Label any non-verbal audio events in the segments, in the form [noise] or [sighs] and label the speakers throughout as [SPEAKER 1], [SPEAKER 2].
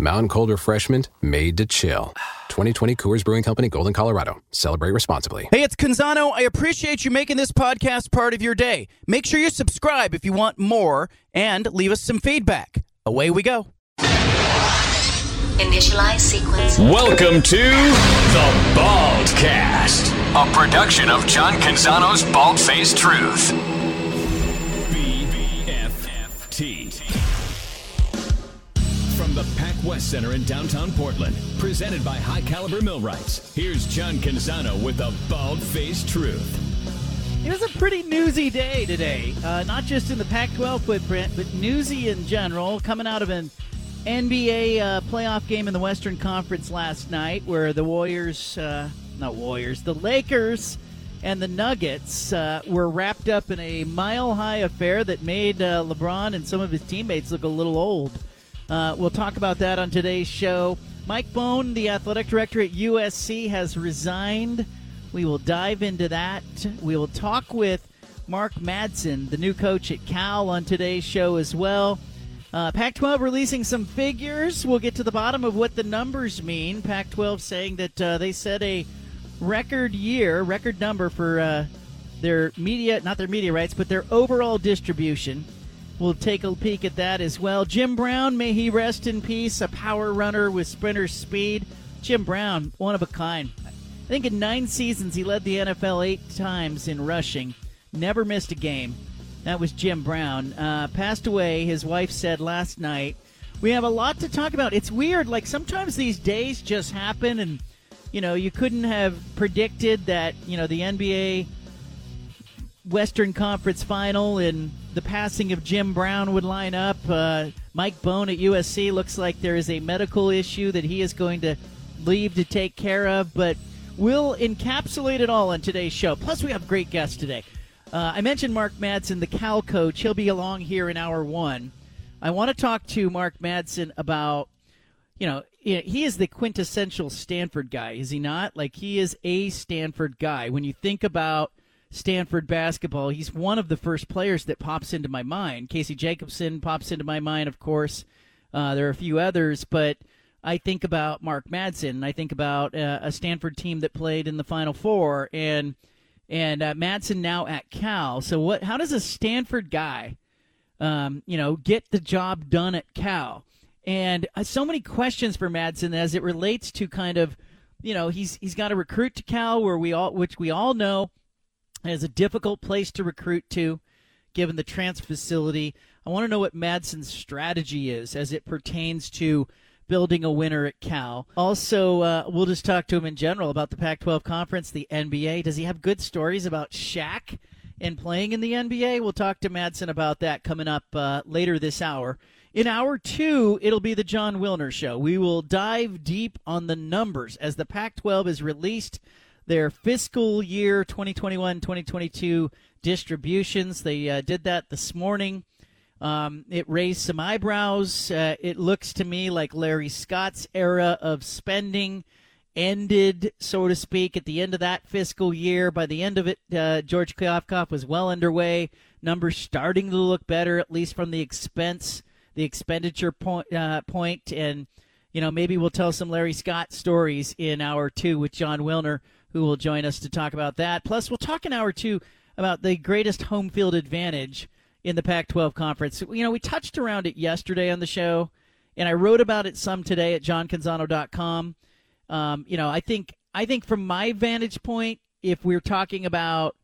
[SPEAKER 1] Mountain Cold Refreshment made to chill. 2020 Coors Brewing Company, Golden, Colorado. Celebrate responsibly.
[SPEAKER 2] Hey, it's Canzano. I appreciate you making this podcast part of your day. Make sure you subscribe if you want more and leave us some feedback. Away we go.
[SPEAKER 3] Initialize sequence.
[SPEAKER 4] Welcome to the Baldcast, a production of John Canzano's Bald Faced Truth. From the Pac West Center in downtown Portland, presented by High Caliber Millwrights, here's John Canzano with the Bald Faced Truth.
[SPEAKER 5] It was a pretty newsy day today, uh, not just in the Pac 12 footprint, but newsy in general, coming out of an NBA uh, playoff game in the Western Conference last night where the Warriors, uh, not Warriors, the Lakers and the Nuggets uh, were wrapped up in a mile high affair that made uh, LeBron and some of his teammates look a little old. Uh, we'll talk about that on today's show. Mike Bohn, the athletic director at USC, has resigned. We will dive into that. We will talk with Mark Madsen, the new coach at Cal, on today's show as well. Uh, Pac 12 releasing some figures. We'll get to the bottom of what the numbers mean. Pac 12 saying that uh, they set a record year, record number for uh, their media, not their media rights, but their overall distribution. We'll take a peek at that as well. Jim Brown, may he rest in peace, a power runner with sprinter speed. Jim Brown, one of a kind. I think in nine seasons he led the NFL eight times in rushing, never missed a game. That was Jim Brown. Uh, passed away, his wife said last night. We have a lot to talk about. It's weird. Like sometimes these days just happen, and, you know, you couldn't have predicted that, you know, the NBA Western Conference final and the passing of Jim Brown would line up. Uh, Mike Bohn at USC looks like there is a medical issue that he is going to leave to take care of, but we'll encapsulate it all on today's show. Plus, we have great guests today. Uh, I mentioned Mark Madsen, the Cal coach. He'll be along here in hour one. I want to talk to Mark Madsen about, you know, he is the quintessential Stanford guy, is he not? Like, he is a Stanford guy. When you think about Stanford basketball, he's one of the first players that pops into my mind. Casey Jacobsen pops into my mind, of course. Uh, there are a few others, but I think about Mark Madsen. I think about uh, a Stanford team that played in the Final Four, and and uh, Madsen now at Cal. So what? How does a Stanford guy, um, you know, get the job done at Cal? And uh, so many questions for Madsen as it relates to kind of, you know, he's he's got to recruit to Cal, where we all, which we all know, is a difficult place to recruit to, given the transfer facility. I want to know what Madsen's strategy is as it pertains to building a winner at Cal. Also, uh, we'll just talk to him in general about the Pac 12 conference, the NBA. Does he have good stories about Shaq and playing in the NBA? We'll talk to Madsen about that coming up uh, later this hour. In hour two, it'll be the Jon Wilner Show. We will dive deep on the numbers as the Pac 12 is released their fiscal year 2021 2022 distributions. They uh, did that this morning. Um, it raised some eyebrows. Uh, it looks to me like Larry Scott's era of spending ended, so to speak, at the end of that fiscal year. By the end of it, uh, George Kliavkoff was well underway. Numbers starting to look better, at least from the expense, the expenditure point, uh, point. And, you know, maybe we'll tell some Larry Scott stories in hour two with Jon Wilner, who will join us to talk about that. Plus, we'll talk an hour or two about the greatest home field advantage in the Pac 12 conference. You know, we touched around it yesterday on the show, and I wrote about it some today at johncanzano.com. Um, you know, I think I think from my vantage point, if we're talking about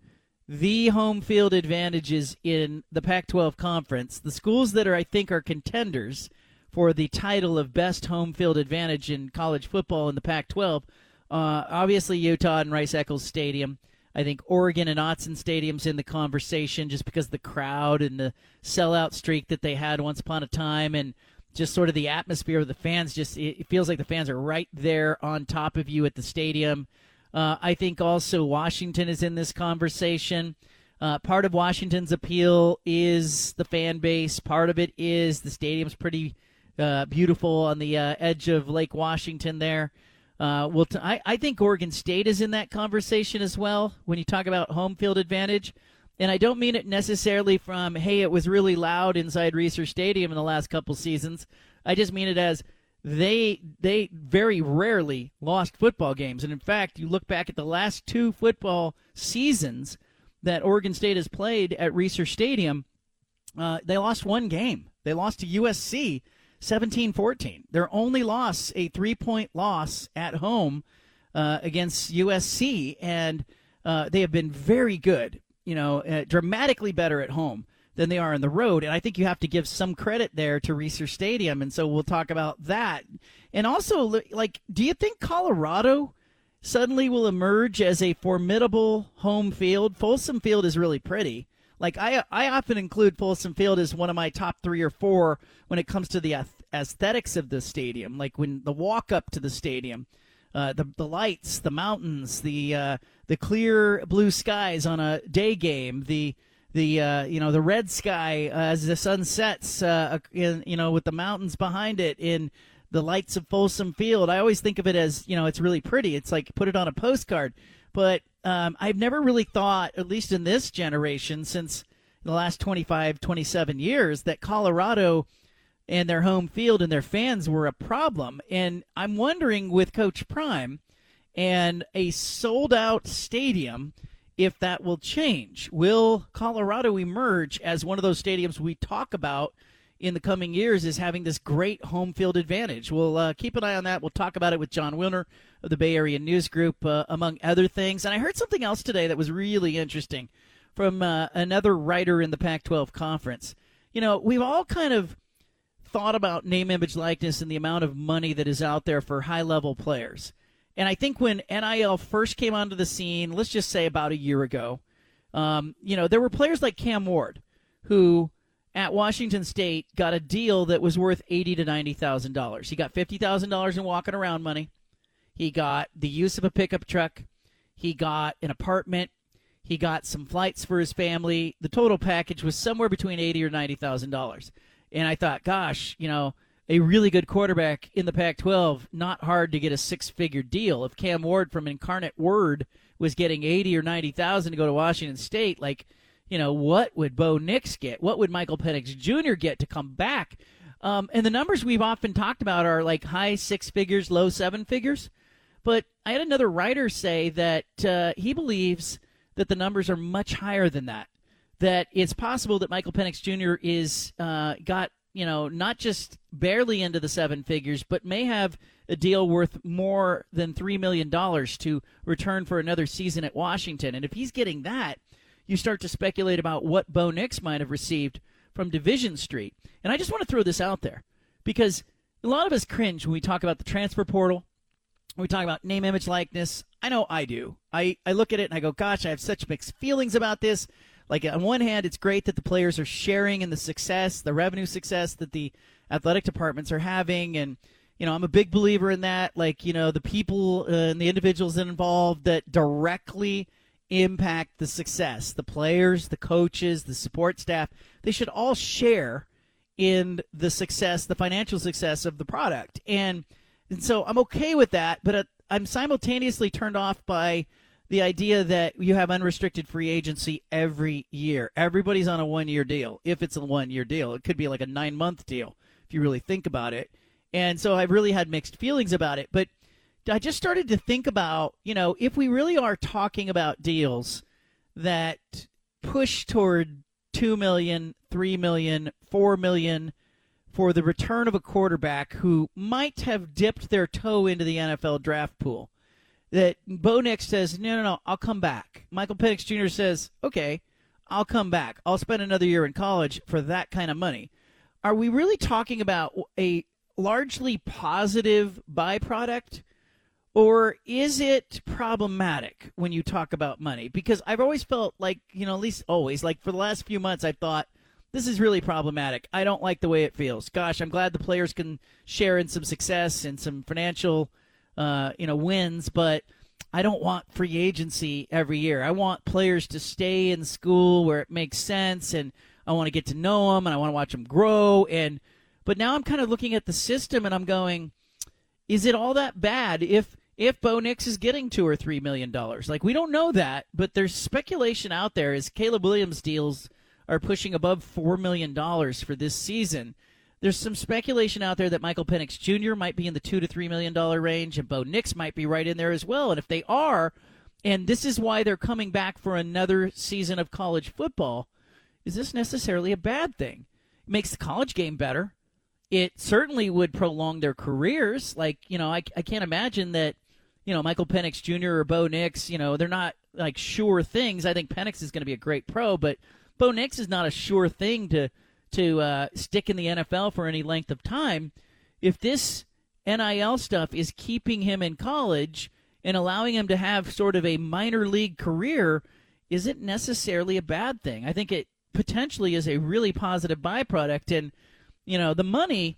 [SPEAKER 5] the home field advantages in the Pac-12 conference, the schools that are I think are contenders for the title of best home field advantage in college football in the Pac-12, uh, obviously Utah and Rice Eccles Stadium. I think Oregon and Autzen Stadium's in the conversation just because the crowd and the sellout streak that they had once upon a time and just sort of the atmosphere of the fans just it feels like the fans are right there on top of you at the stadium. Uh, I think also Washington is in this conversation. Uh, part of Washington's appeal is the fan base. Part of it is the stadium's pretty uh, beautiful on the uh, edge of Lake Washington there. Uh, well, t- I, I think Oregon State is in that conversation as well when you talk about home field advantage. And I don't mean it necessarily from, hey, it was really loud inside Reser Stadium in the last couple seasons. I just mean it as they they very rarely lost football games. And in fact, you look back at the last two football seasons that Oregon State has played at Reser Stadium, uh, they lost one game. They lost to USC 17 14. Their only loss, a three point loss at home uh, against USC. And uh, they have been very good, you know, uh, dramatically better at home than they are on the road. And I think you have to give some credit there to Reser Stadium. And so we'll talk about that. And also, like, do you think Colorado suddenly will emerge as a formidable home field? Folsom Field is really pretty. Like I, I often include Folsom Field as one of my top three or four when it comes to the aesthetics of the stadium. Like when the walk up to the stadium, uh, the the lights, the mountains, the uh, the clear blue skies on a day game, the the uh, you know the red sky as the sun sets, uh, in, you know with the mountains behind it in the lights of Folsom Field. I always think of it as you know it's really pretty. It's like put it on a postcard, but um, I've never really thought, at least in this generation, since the last 25, 27 years, that Colorado and their home field and their fans were a problem. And I'm wondering with Coach Prime and a sold out stadium if that will change. Will Colorado emerge as one of those stadiums we talk about in the coming years is having this great home field advantage. We'll uh, keep an eye on that. We'll talk about it with Jon Wilner of the Bay Area News Group, uh, among other things. And I heard something else today that was really interesting from uh, another writer in the Pac 12 conference. You know, we've all kind of thought about name, image, likeness and the amount of money that is out there for high level players. And I think when NIL first came onto the scene, let's just say about a year ago, um, you know, there were players like Cam Ward who at Washington State got a deal that was worth eighty to ninety thousand dollars. He got fifty thousand dollars in walking around money. He got the use of a pickup truck. He got an apartment. He got some flights for his family. The total package was somewhere between eighty or ninety thousand dollars. And I thought, gosh, you know, a really good quarterback in the Pac-12, not hard to get a six-figure deal. If Cam Ward from Incarnate Word was getting eighty or ninety thousand to go to Washington State, like you know, what would Bo Nix get? What would Michael Penix Jr. get to come back? Um, and the numbers we've often talked about are like high six figures, low seven figures. But I had another writer say that uh, he believes that the numbers are much higher than that. That it's possible that Michael Penix Jr. is uh, got you know not just barely into the seven figures, but may have a deal worth more than three million dollars to return for another season at Washington. And if he's getting that, you start to speculate about what Bo Nix might have received from Division Street. And I just want to throw this out there because a lot of us cringe when we talk about the transfer portal, we talk about name, image, likeness. I know I do. I, I look at it and I go, gosh, I have such mixed feelings about this. Like, on one hand, it's great that the players are sharing in the success, the revenue success that the athletic departments are having. And, you know, I'm a big believer in that. Like, you know, the people uh, and the individuals involved that directly impact the success. The players, the coaches, the support staff, they should all share in the success, the financial success of the product. And and so I'm okay with that, but uh, I'm simultaneously turned off by the idea that you have unrestricted free agency every year. Everybody's on a one year deal. If it's a one year deal, it could be like a nine month deal if you really think about it. And so I've really had mixed feelings about it. But I just started to think about, you know, if we really are talking about deals that push toward 2 million, 3 million, 4 million for the return of a quarterback who might have dipped their toe into the NFL draft pool. That Bo Nix says, no, no, no, I'll come back. Michael Penix Jr. says, okay, I'll come back. I'll spend another year in college for that kind of money. Are we really talking about a largely positive byproduct or is it problematic when you talk about money? Because I've always felt like, you know, at least always, like for the last few months, I've thought this is really problematic. I don't like the way it feels. Gosh, I'm glad the players can share in some success and some financial, uh, you know, wins, but I don't want free agency every year. I want players to stay in school where it makes sense, and I want to get to know them, and I want to watch them grow. And but now I'm kind of looking at the system, and I'm going, is it all that bad if if Bo Nix is getting two or three million dollars? Like we don't know that, but there's speculation out there. Is Caleb Williams deals are pushing above four million dollars for this season. There's some speculation out there that Michael Penix Jr. might be in the two to three million dollar range, and Bo Nix might be right in there as well. And if they are, and this is why they're coming back for another season of college football, is this necessarily a bad thing? It makes the college game better. It certainly would prolong their careers. Like you know, I, I can't imagine that you know Michael Penix Jr. or Bo Nix. You know, they're not like sure things. I think Penix is going to be a great pro, but Bo Nix is not a sure thing to to uh, stick in the NFL for any length of time, if this NIL stuff is keeping him in college and allowing him to have sort of a minor league career, is it necessarily a bad thing? I think it potentially is a really positive byproduct. And, you know, the money,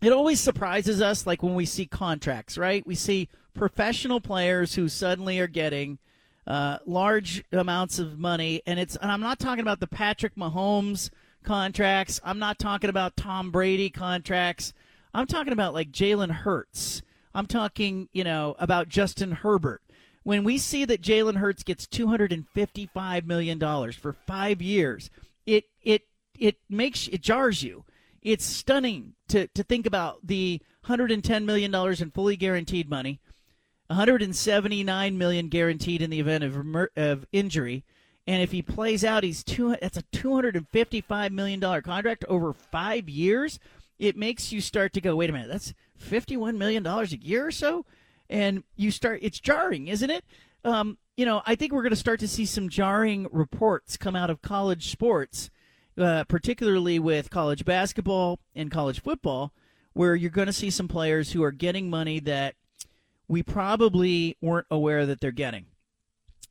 [SPEAKER 5] it always surprises us, like when we see contracts, right? We see professional players who suddenly are getting. Uh, large amounts of money, and it's and I'm not talking about the Patrick Mahomes contracts. I'm not talking about Tom Brady contracts. I'm talking about like Jalen Hurts. I'm talking, you know, about Justin Herbert. When we see that Jalen Hurts gets $255 million for five years, it it it makes it jars you. It's stunning to, to think about the $110 million in fully guaranteed money, 179 million guaranteed in the event of, of injury, and if he plays out, he's two. That's a two hundred and fifty-five million dollar contract over five years. It makes you start to go, wait a minute, that's fifty-one million dollars a year or so, and you start. It's jarring, isn't it? Um, you know, I think we're going to start to see some jarring reports come out of college sports, uh, particularly with college basketball and college football, where you're going to see some players who are getting money that we probably weren't aware that they're getting.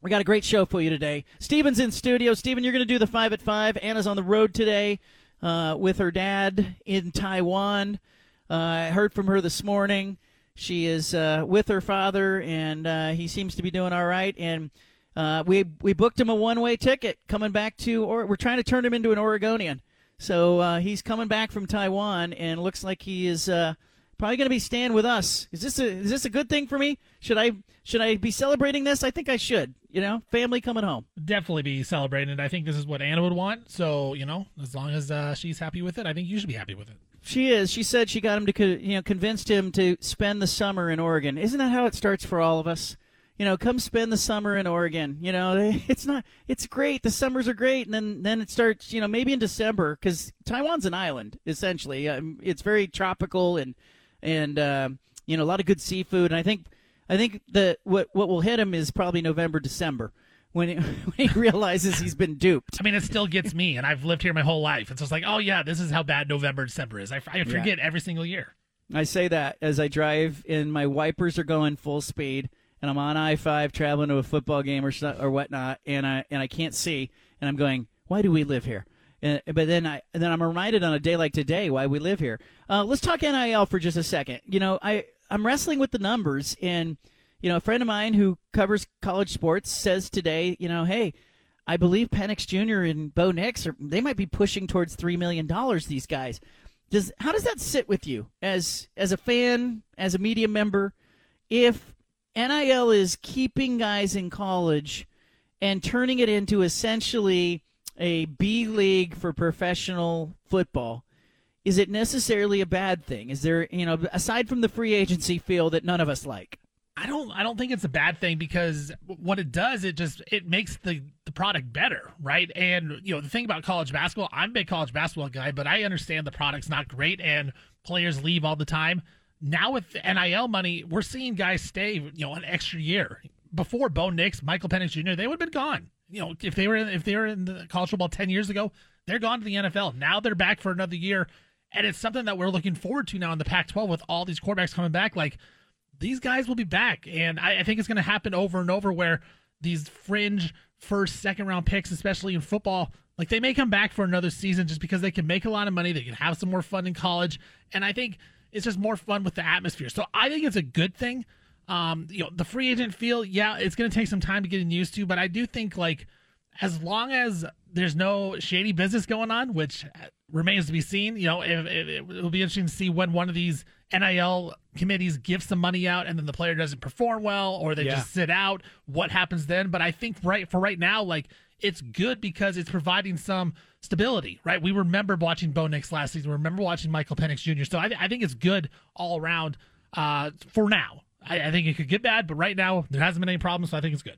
[SPEAKER 5] We got a great show for you today. Steven's in studio. Steven, you're going to do the five at five. Anna's on the road today uh, with her dad in Taiwan. Uh, I heard from her this morning. She is uh, with her father, and uh, he seems to be doing all right. And uh, we we booked him a one way ticket coming back to, or we're trying to turn him into an Oregonian. So uh, he's coming back from Taiwan, and looks like he is probably going to be staying with us. Is this a is this a good thing for me? Should I should I be celebrating this? I think I should. You know, family coming home.
[SPEAKER 3] Definitely be celebrating. I think this is what Anna would want. So you know, as long as uh, she's happy with it, I think you should be happy with it.
[SPEAKER 5] She is. She said she got him to you know convinced him to spend the summer in Oregon. Isn't that how it starts for all of us? You know, come spend the summer in Oregon. You know, [laughs] it's not. It's great. The summers are great, and then then it starts. You know, maybe in December because Taiwan's an island essentially. Um, it's very tropical and and uh, you know a lot of good seafood. And I think I think that what what will hit him is probably November December. When, it, [laughs] when he realizes he's been duped.
[SPEAKER 3] I mean, it still gets me, and I've lived here my whole life. It's just like, oh yeah, this is how bad November, December is. I, I forget yeah. every single year.
[SPEAKER 5] I say that as I drive, and my wipers are going full speed, and I'm on I five traveling to a football game or or whatnot, and I and I can't see, and I'm going, why do we live here? Uh, but then I then I'm reminded on a day like today why we live here. Uh, let's talk NIL for just a second. You know, I I'm wrestling with the numbers, and you know, a friend of mine who covers college sports says today, you know, hey, I believe Penix Jr. and Bo Nix are they might be pushing towards three million dollars. These guys, does how does that sit with you as as a fan, as a media member, if NIL is keeping guys in college and turning it into essentially a B league for professional football, is it necessarily a bad thing? Is there, you know, aside from the free agency feel that none of us like?
[SPEAKER 3] I don't I don't think it's a bad thing because what it does it just it makes the the product better, right? And you know, the thing about college basketball, I'm a big college basketball guy, but I understand the product's not great and players leave all the time. Now with NIL money, we're seeing guys stay, you know, an extra year. Before Bo Nix, Michael Penix Jr., they would have been gone you know, if they were if they were in the college football ten years ago, they're gone to the NFL. Now they're back for another year, and it's something that we're looking forward to now in the Pac-12 with all these quarterbacks coming back. Like these guys will be back, and I, I think it's going to happen over and over where these fringe first, second round picks, especially in football, like they may come back for another season just because they can make a lot of money, they can have some more fun in college, and I think it's just more fun with the atmosphere. So I think it's a good thing. Um, you know, the free agent feel, yeah, it's going to take some time to get used to, but I do think like as long as there's no shady business going on, which remains to be seen. You know, it, it, it will be interesting to see when one of these NIL committees give some money out and then the player doesn't perform well or they
[SPEAKER 2] Yeah.
[SPEAKER 3] just sit out. What happens then? But I think right for right now, like it's good because it's providing some stability, right? We remember watching Bo Nix last season. We remember watching Michael Penix Jr. So I, I think it's good all around uh, for now. I, I think it could get bad, but right now there hasn't been any problems, so I think it's good.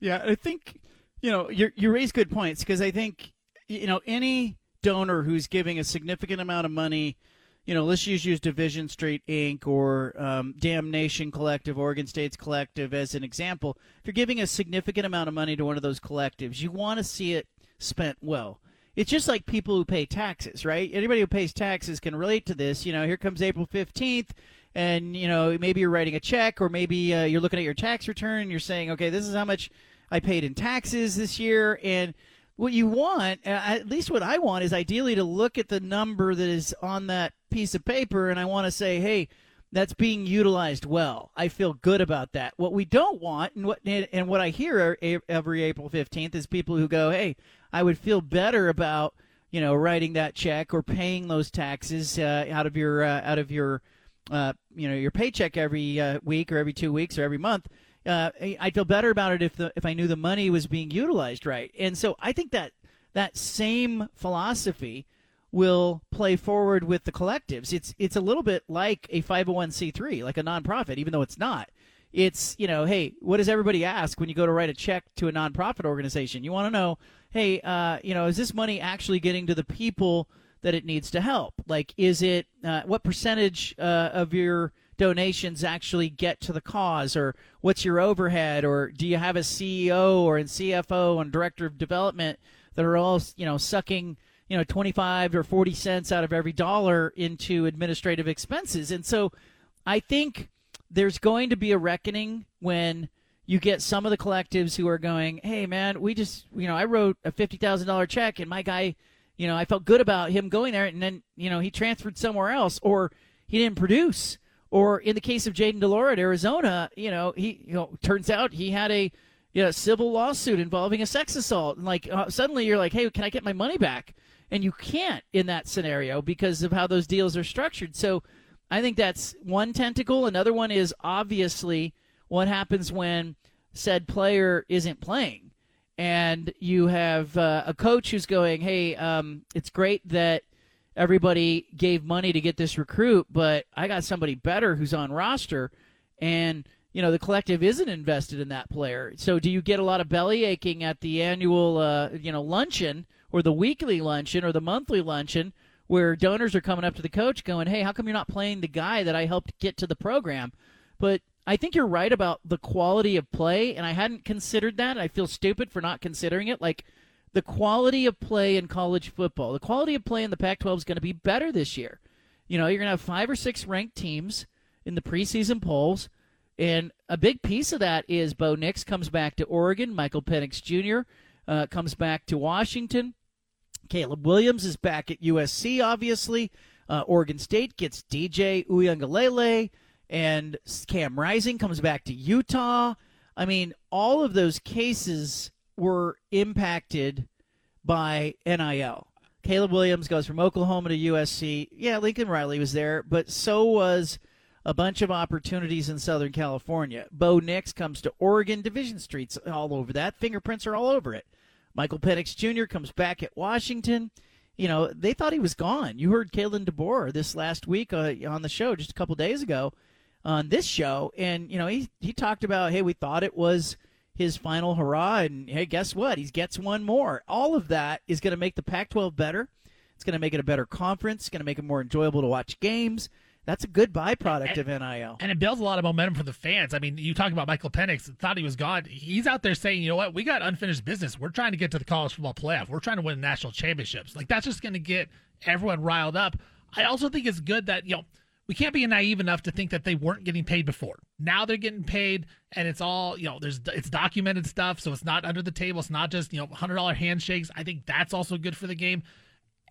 [SPEAKER 5] Yeah, I think you know you you raise good points because I think you know any donor who's giving a significant amount of money, you know, let's just use Division Street Inc. or um, Damnation Collective, Oregon State's Collective as an example. If you're giving a significant amount of money to one of those collectives, you want to see it spent well. It's just like people who pay taxes, right? Anybody who pays taxes can relate to this. You know, here comes April 15th, and, you know, maybe you're writing a check or maybe uh, you're looking at your tax return and you're saying, okay, this is how much I paid in taxes this year. And what you want, at least what I want, is ideally to look at the number that is on that piece of paper and I want to say, hey, that's being utilized well. I feel good about that. What we don't want, and what and what I hear every April fifteenth, is people who go, "Hey, I would feel better about you know writing that check or paying those taxes uh, out of your uh, out of your uh, you know your paycheck every uh, week or every two weeks or every month." Uh, I feel better about it if the if I knew the money was being utilized right. And so I think that that same philosophy will play forward with the collectives. It's it's a little bit like a 501c3, like a nonprofit, even though it's not. It's, you know, hey, what does everybody ask when you go to write a check to a nonprofit organization? You want to know, hey, uh, you know, is this money actually getting to the people that it needs to help? Like, is it, uh, what percentage uh, of your donations actually get to the cause? Or what's your overhead? Or do you have a CEO or a CFO and director of development that are all, you know, sucking – you know 25 or 40 cents out of every dollar into administrative expenses? And so i think there's going to be a reckoning when you get some of the collectives who are going hey man we just you know i wrote a $50000 check and my guy you know i felt good about him going there and then you know he transferred somewhere else or he didn't produce or in the case of Jayden de Laura at arizona you know he you know turns out he had a you know, civil lawsuit involving a sex assault and like uh, suddenly you're like hey can i get my money back and you can't in that scenario because of how those deals are structured. So I think that's one tentacle. Another one is obviously what happens when said player isn't playing. And you have uh, a coach who's going, hey, um, it's great that everybody gave money to get this recruit, but I got somebody better who's on roster. And you know the collective isn't invested in that player. So do you get a lot of belly aching at the annual uh, you know luncheon or the weekly luncheon or the monthly luncheon where donors are coming up to the coach going, "Hey, how come you're not playing the guy that I helped get to the program?" But I think you're right about the quality of play, and I hadn't considered that. I feel stupid for not considering it. Like the quality of play in college football, the quality of play in the Pac-12 is going to be better this year. You know, you're going to have five or six ranked teams in the preseason polls. And a big piece of that is Bo Nix comes back to Oregon. Michael Penix Jr. Uh, comes back to Washington. Caleb Williams is back at USC, obviously. Uh, Oregon State gets DJ Uiagalelei, and Cam Rising comes back to Utah. I mean, all of those cases were impacted by NIL. Caleb Williams goes from Oklahoma to USC. Yeah, Lincoln Riley was there, but so was a bunch of opportunities in Southern California. Bo Nix comes to Oregon. Division Street's all over that. Fingerprints are all over it. Michael Penix Jr. comes back at Washington. You know, they thought he was gone. You heard Kalen DeBoer this last week uh, on the show just a couple days ago on this show. And, you know, he, he talked about, hey, we thought it was his final hurrah. And, hey, guess what? He gets one more. All of that is going to make the Pac 12 better. It's going to make it a better conference. It's going to make it more enjoyable to watch games. That's a good byproduct of NIL.
[SPEAKER 3] And it builds a lot of momentum for the fans. I mean, you talk about Michael Penix, thought he was gone. He's out there saying, you know what, we got unfinished business. We're trying to get to the college football playoff. We're trying to win national championships. Like, that's just going to get everyone riled up. I also think it's good that, you know, we can't be naive enough to think that they weren't getting paid before. Now they're getting paid, and it's all you know. There's it's documented stuff, so it's not under the table. It's not just you know hundred dollar handshakes. I think that's also good for the game.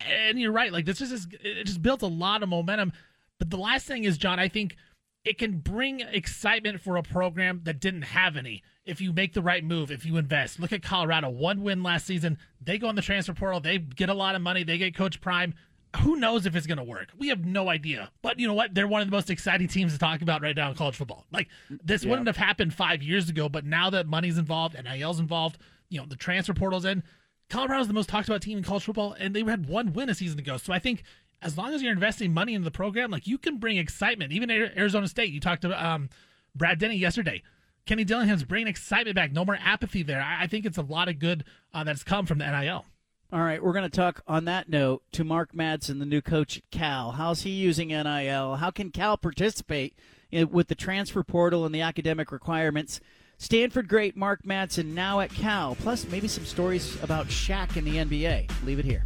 [SPEAKER 3] And you're right, like this just it just builds a lot of momentum. But the last thing is, John, I think it can bring excitement for a program that didn't have any if you make the right move, if you invest. Look at Colorado, one win last season. They go in the transfer portal, they get a lot of money, they get Coach Prime. Who knows if it's going to work? We have no idea. But you know what? They're one of the most exciting teams to talk about right now in college football. Like this yeah. wouldn't have happened five years ago, but now that money's involved and NIL's involved, you know the transfer portal's in. Colorado's the most talked about team in college football, and they had one win a season ago. So I think as long as you're investing money into the program, like you can bring excitement. Even Arizona State, you talked to um, Brad Denny yesterday. Kenny Dillingham's bringing excitement back. No more apathy there. I, I think it's a lot of good uh, that's come from the NIL.
[SPEAKER 5] All right, we're going to talk on that note to Mark Madsen, the new coach at Cal. How's he using NIL? How can Cal participate in, with the transfer portal and the academic requirements? Stanford great Mark Madsen now at Cal, plus maybe some stories about Shaq in the NBA. Leave it here.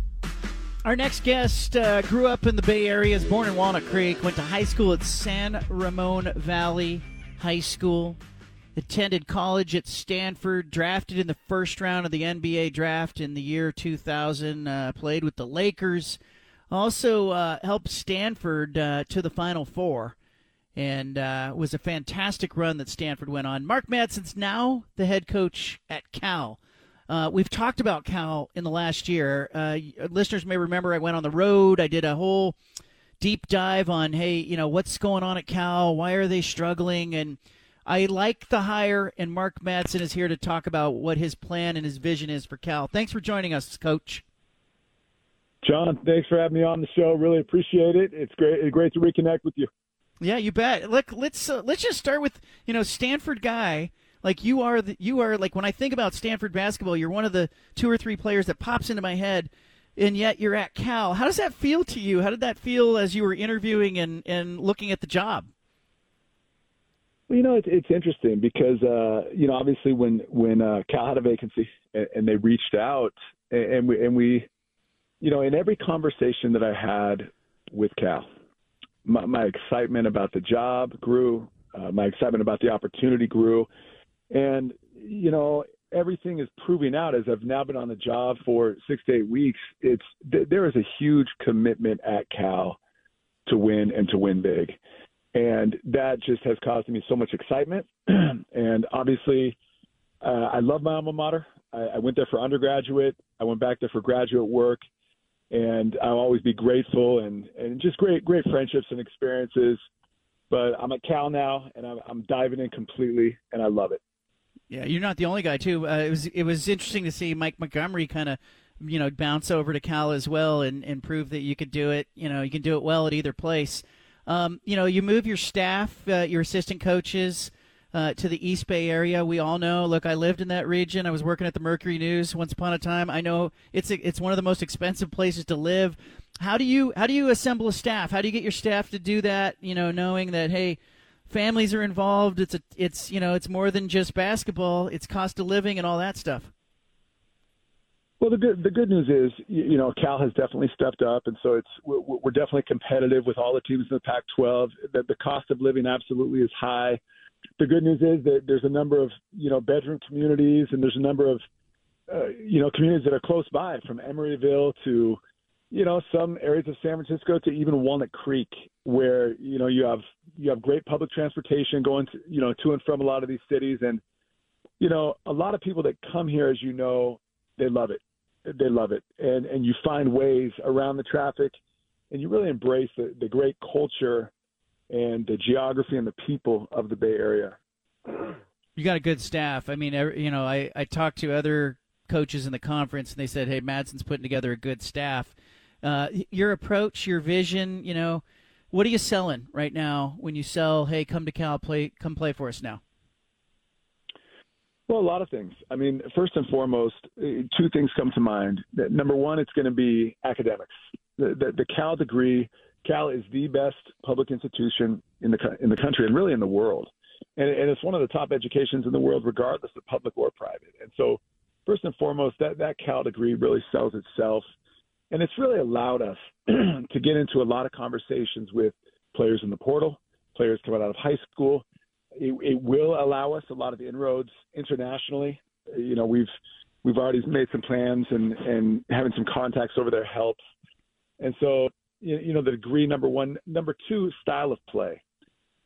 [SPEAKER 5] Our next guest uh, grew up in the Bay Area, is born in Walnut Creek, went to high school at San Ramon Valley High School, attended college at Stanford, drafted in the first round of the NBA draft in the year 2000, uh, played with the Lakers, also uh, helped Stanford uh, to the Final Four, and uh, was a fantastic run that Stanford went on. Mark Madsen's now the head coach at Cal. Uh, we've talked about Cal in the last year. Uh, listeners may remember I went on the road. I did a whole deep dive on, hey, you know, what's going on at Cal? Why are they struggling? And I like the hire, and Mark Madsen is here to talk about what his plan and his vision is for Cal. Thanks for joining us, Coach.
[SPEAKER 6] John, thanks for having me on the show. Really appreciate it. It's great, great to reconnect with you.
[SPEAKER 5] Yeah, you bet. Look, let's uh, let's just start with you know Stanford guy like you are the, you are like when I think about Stanford basketball, you're one of the two or three players that pops into my head and yet you're at Cal. How does that feel to you? How did that feel as you were interviewing and, and looking at the job?
[SPEAKER 6] Well, you know, it's, it's interesting because, uh, you know, obviously when, when uh, Cal had a vacancy and, and they reached out and, and we, and we, you know, in every conversation that I had with Cal, my, my excitement about the job grew. Uh, my excitement about the opportunity grew. And, you know, everything is proving out as I've now been on the job for six to eight weeks. It's th- there is a huge commitment at Cal to win and to win big. And that just has caused me so much excitement. [clears throat] and obviously, uh, I love my alma mater. I, I went there for undergraduate. I went back there for graduate work. And I'll always be grateful and, and just great, great friendships and experiences. But I'm at Cal now, and I'm, I'm diving in completely, and I love it.
[SPEAKER 5] Yeah, you're not the only guy too. Uh, it was it was interesting to see Mike Montgomery kind of you know bounce over to Cal as well and, and prove that you could do it. You know, you can do it well at either place. Um, you know, you move your staff, uh, your assistant coaches. Uh, to the East Bay area. We all know. Look, I lived in that region. I was working at the Mercury News once upon a time. I know it's a, it's one of the most expensive places to live. How do you how do you assemble a staff? How do you get your staff to do that? You know, knowing that hey, families are involved. It's a, it's you know, it's more than just basketball. It's cost of living and all that stuff.
[SPEAKER 6] Well, the good the good news is, you know, Cal has definitely stepped up, and so it's we're, we're definitely competitive with all the teams in the Pac-12. That the cost of living absolutely is high. The good news is that there's a number of you know bedroom communities, and there's a number of uh, you know communities that are close by, from Emeryville to you know some areas of San Francisco to even Walnut Creek, where you know you have you have great public transportation going to you know to and from a lot of these cities, and you know a lot of people that come here, as you know, they love it, they love it, and and you find ways around the traffic, and you really embrace the the great culture and the geography and the people of the Bay Area.
[SPEAKER 5] You got a good staff. I mean, you know, I I talked to other coaches in the conference, and they said, "Hey, Madsen's putting together a good staff." Uh, your approach, your vision, you know, what are you selling right now when you sell? Hey, come to Cal, play, come play for us now.
[SPEAKER 6] Well, a lot of things. I mean, first and foremost, uh, two things come to mind. Number one, it's going to be academics. The, the, the Cal degree, Cal is the best public institution in the in the country and really in the world, and, and it's one of the top educations in the world, regardless of public or private. And so, first and foremost, that that Cal degree really sells itself and it's really allowed us [clears throat] to get into a lot of conversations with players in the portal, players coming out of high school. It, it will allow us a lot of inroads internationally. You know, we've we've already made some plans, and and having some contacts over there helps. And so, you know, the degree number one, number two, style of play.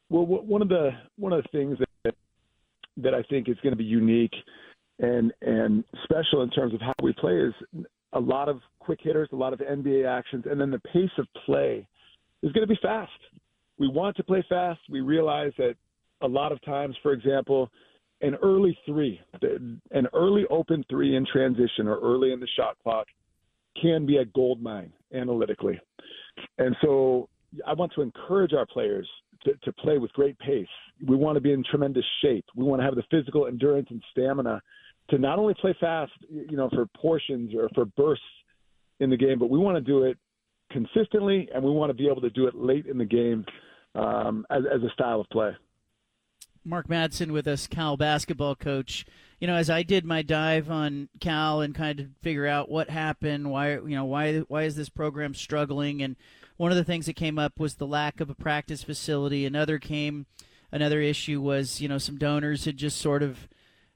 [SPEAKER 6] Well, one of the one of the things that that I think is going to be unique and and special in terms of how we play is a lot of quick hitters, a lot of NBA actions, and then the pace of play is going to be fast. We want to play fast. We realize that a lot of times, for example, an early three, an early open three in transition or early in the shot clock can be a gold mine analytically. And so I want to encourage our players to, to play with great pace. We want to be in tremendous shape. We want to have the physical endurance and stamina to not only play fast, you know, for portions or for bursts in the game, but we want to do it consistently and we want to be able to do it late in the game um, as, as a style of play.
[SPEAKER 5] Mark Madsen with us, Cal basketball coach. You know, as I did my dive on Cal and kind of figure out what happened, why you know why why is this program struggling, and one of the things that came up was the lack of a practice facility. Another came, another issue was you know some donors had just sort of.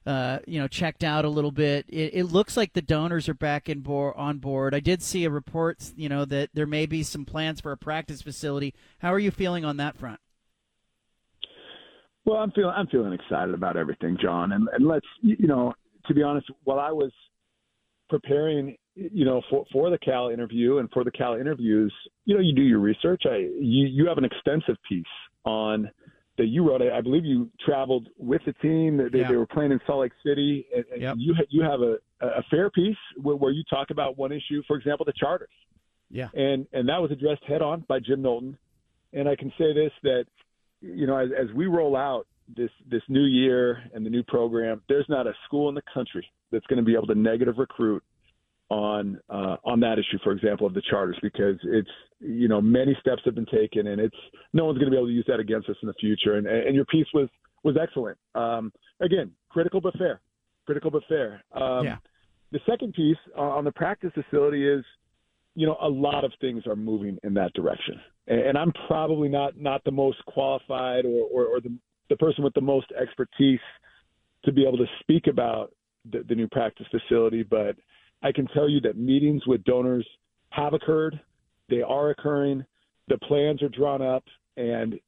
[SPEAKER 5] Uh, you know, checked out a little bit. It, it looks like the donors are back in bo- on board. I did see a report, you know, that there may be some plans for a practice facility. How are you feeling on that front?
[SPEAKER 6] Well, I'm feeling I'm feeling excited about everything, John. And and let's you know, to be honest, while I was preparing, you know, for for the Cal interview and for the Cal interviews, you know, you do your research. I you you have an extensive piece on that you wrote. I, I believe you traveled with the team. They, yeah. they were playing in Salt Lake City, and, and yep. you you have a a fair piece where, where you talk about one issue, for example, the charters.
[SPEAKER 5] Yeah,
[SPEAKER 6] and and that was addressed head on by Jim Knowlton. And I can say this that you know, as, as we roll out this this new year and the new program, there's not a school in the country that's going to be able to negative recruit on uh, on that issue, for example, of the charters, because it's you know many steps have been taken, and it's no one's going to be able to use that against us in the future. And and your piece was was excellent. Um, again, critical but fair, critical but fair. Um,
[SPEAKER 5] yeah.
[SPEAKER 6] The second piece uh, on the practice facility is you know, a lot of things are moving in that direction. And I'm probably not not the most qualified or, or, or the, the person with the most expertise to be able to speak about the, the new practice facility, but I can tell you that meetings with donors have occurred. They are occurring. The plans are drawn up, and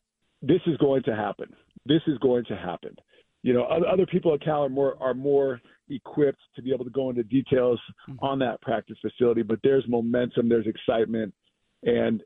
[SPEAKER 6] this is going to happen. This is going to happen. You know, other people at Cal are more are more equipped to be able to go into details mm-hmm. on that practice facility. But there's momentum, there's excitement, and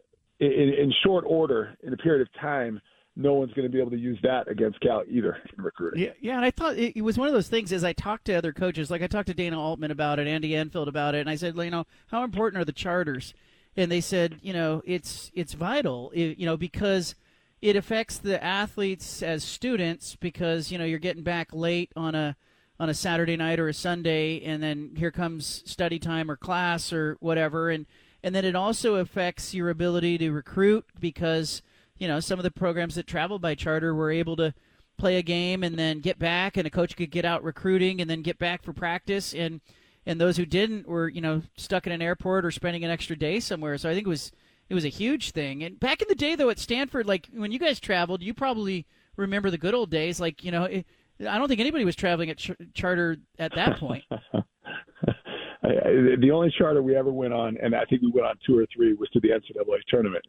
[SPEAKER 6] in, in short order, in a period of time, no one's going to be able to use that against Cal either in recruiting.
[SPEAKER 5] Yeah, yeah, and I thought it, was one of those things. As I talked to other coaches, like I talked to Dana Altman about it, Andy Enfield about it, and I said, you know, how important are the charters? And they said, you know, it's it's vital, you know, because it affects the athletes as students because you know you're getting back late on a on a Saturday night or a Sunday, and then here comes study time or class or whatever, and and then it also affects your ability to recruit because you know some of the programs that travel by charter were able to play a game and then get back, and a coach could get out recruiting and then get back for practice, and and those who didn't were you know stuck in an airport or spending an extra day somewhere. So I think it was it was a huge thing. And back in the day, though, at Stanford, like when you guys traveled, you probably remember the good old days. Like you know. It, I don't think anybody was traveling at ch- charter at that point. [laughs]
[SPEAKER 6] the only charter we ever went on, and I think we went on two or three, was to the NCAA tournament.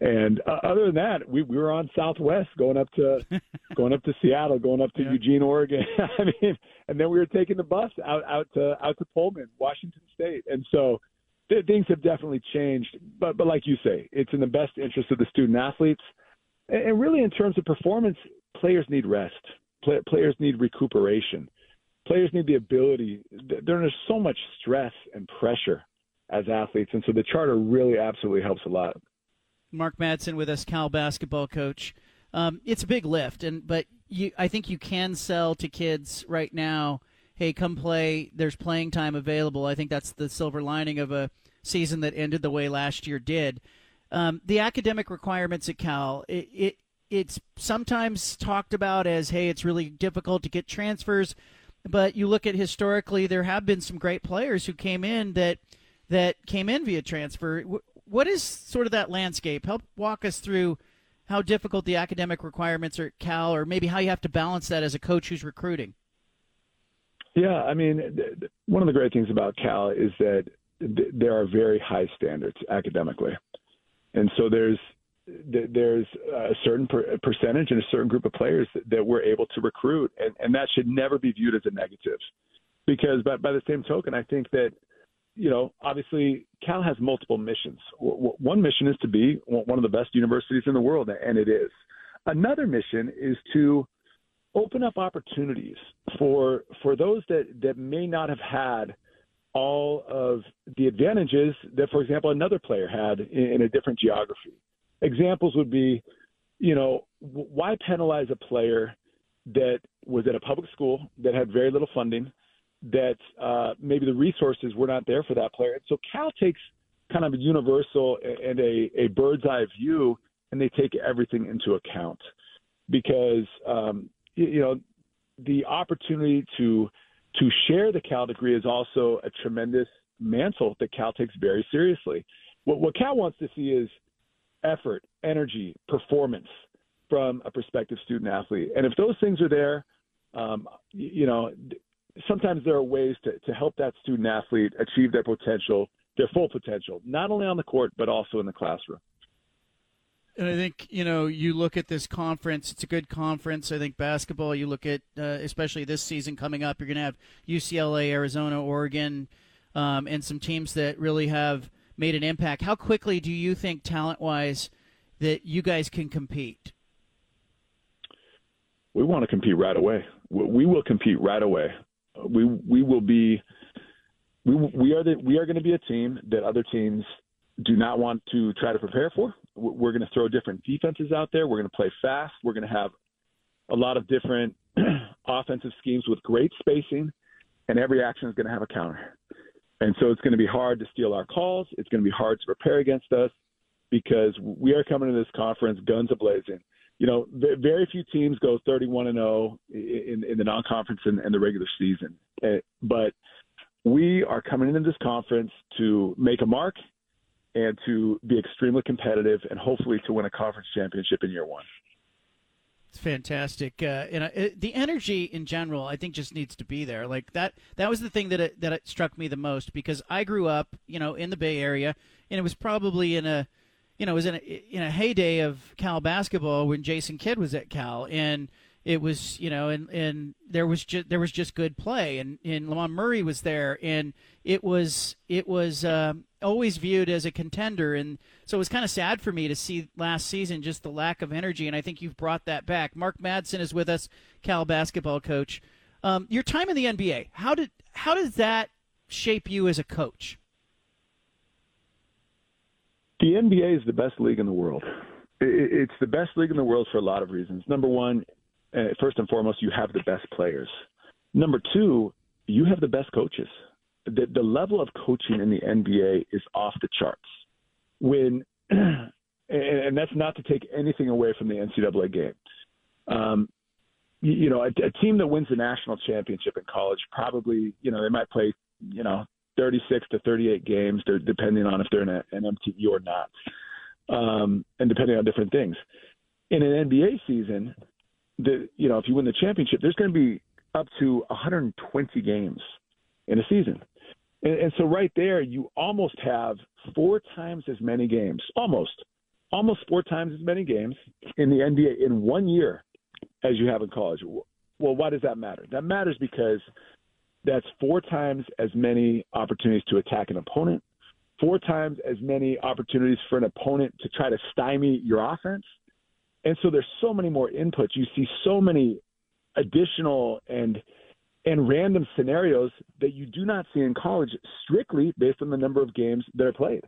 [SPEAKER 6] And uh, other than that, we, we were on Southwest, going up to [laughs] going up to Seattle, going up to yeah. Eugene, Oregon. [laughs] I mean, and then we were taking the bus out out to out to Pullman, Washington State. And so th- things have definitely changed. But but like you say, it's in the best interest of the student athletes, and, and really in terms of performance, players need rest Play, players need recuperation. Players need the ability. There's so much stress and pressure as athletes, and so the charter really absolutely helps a lot.
[SPEAKER 5] Mark Madsen with us, Cal basketball coach. Um, it's a big lift, and but you, I think you can sell to kids right now. Hey, come play. There's playing time available. I think that's the silver lining of a season that ended the way last year did. Um, the academic requirements at Cal, it, it it's sometimes talked about as, hey, it's really difficult to get transfers. But you look at historically, there have been some great players who came in that that came in via transfer. What is sort of that landscape? Help walk us through how difficult the academic requirements are at Cal, or maybe how you have to balance that as a coach who's recruiting.
[SPEAKER 6] Yeah, I mean, one of the great things about Cal is that there are very high standards academically, and so there's th- there's a certain per- percentage and a certain group of players that, that we're able to recruit, and, and that should never be viewed as a negative. Because by, by the same token, I think that you know, obviously Cal has multiple missions. One mission is to be one of the best universities in the world, and it is. Another mission is to open up opportunities for for those that that may not have had all of the advantages that, for example, another player had in, in a different geography. Examples would be, you know, why penalize a player that was at a public school that had very little funding, that uh, maybe the resources were not there for that player. So Cal takes kind of a universal and a, a bird's eye view, and they take everything into account because um, you know the opportunity to to share the Cal degree is also a tremendous mantle that Cal takes very seriously. What, what Cal wants to see is effort, energy, performance from a prospective student athlete, and if those things are there, um, you know, sometimes there are ways to, to help that student athlete achieve their potential, their full potential, not only on the court but also in the classroom.
[SPEAKER 5] And I think you know you look at this conference; it's a good conference. I think basketball. You look at uh, especially this season coming up. You're going to have UCLA, Arizona, Oregon, um, and some teams that really have made an impact. How quickly do you think, talent-wise, that you guys can compete?
[SPEAKER 6] We want to compete right away. We will compete right away. We we will be. We, we are the, we are going to be a team that other teams do not want to try to prepare for. We're going to throw different defenses out there. We're going to play fast. We're going to have a lot of different [clears throat] offensive schemes with great spacing, and every action is going to have a counter. And so it's going to be hard to steal our calls. It's going to be hard to prepare against us because we are coming to this conference guns ablazing. You know, very few teams go 31 and 0 in, in the non-conference and, and the regular season, eh, but we are coming into this conference to make a mark and to be extremely competitive and hopefully to win a conference championship in year one.
[SPEAKER 5] It's fantastic, uh, and uh, the energy in general, I think, just needs to be there. Like that. That was the thing that it, that it struck me the most because I grew up, you know, in the Bay Area, and it was probably in a, you know, it was in a in a heyday of Cal basketball when Jason Kidd was at Cal, and it was you know and and there was just there was just good play and and Lamond Murray was there and it was it was um, always viewed as a contender and so it was kind of sad for me to see last season just the lack of energy and I think you've brought that back. Mark Madsen is with us, Cal basketball coach. Um, your time in the NBA, how did how does that shape you as a coach?
[SPEAKER 6] The NBA is the best league in the world. It's the best league in the world for a lot of reasons. Number one, uh, and foremost, you have the best players. Number two, you have the best coaches. The, the level of coaching in the NBA is off the charts. When, [clears throat] and, and that's not to take anything away from the NCAA game. Um, you, you know, a, a team that wins the national championship in college probably, you know, they might play, you know, 36 to 38 games, depending on if they're in a, an MTE or not, um, and depending on different things. In an NBA season, the you know if you win the championship, there's going to be up to 120 games in a season, and, and so right there you almost have four times as many games, almost, almost four times as many games in the NBA in one year as you have in college. Well, why does that matter? That matters because that's four times as many opportunities to attack an opponent, four times as many opportunities for an opponent to try to stymie your offense, and so there's so many more inputs. You see so many additional and and random scenarios that you do not see in college strictly based on the number of games that are played.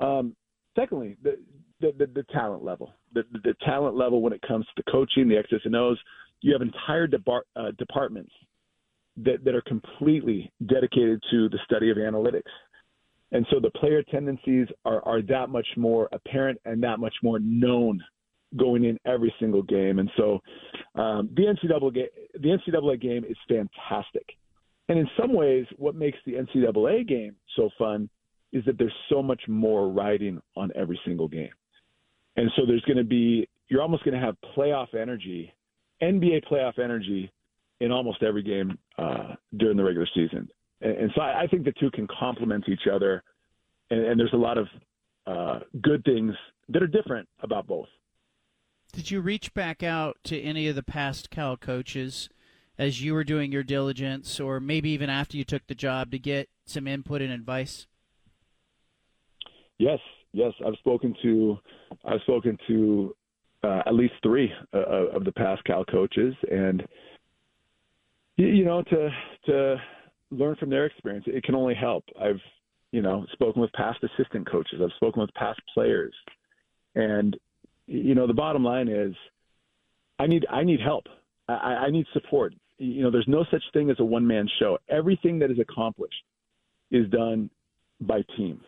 [SPEAKER 6] Um, secondly, the, the, the, the talent level, the, the talent level when it comes to the coaching, the X's and O's, you have entire depart, uh, departments that, that are completely dedicated to the study of analytics. And so the player tendencies are, are that much more apparent and that much more known going in every single game. And so um, the NCAA the NCAA game is fantastic. And in some ways, what makes the NCAA game so fun is that there's so much more riding on every single game. And so there's going to be you're almost going to have playoff energy, NBA playoff energy in almost every game uh, during the regular season. And, and so I, I think the two can complement each other. And, and there's a lot of uh, good things that are different about both.
[SPEAKER 5] Did you reach back out to any of the past Cal coaches as you were doing your diligence, or maybe even after you took the job, to get some input and advice?
[SPEAKER 6] Yes, yes, I've spoken to I've spoken to uh, at least three uh, of the past Cal coaches, and you know to to learn from their experience. It can only help. I've you know spoken with past assistant coaches. I've spoken with past players, and you know the bottom line is I need I need help. I, I need support. You know, there's no such thing as a one man show. Everything that is accomplished is done by team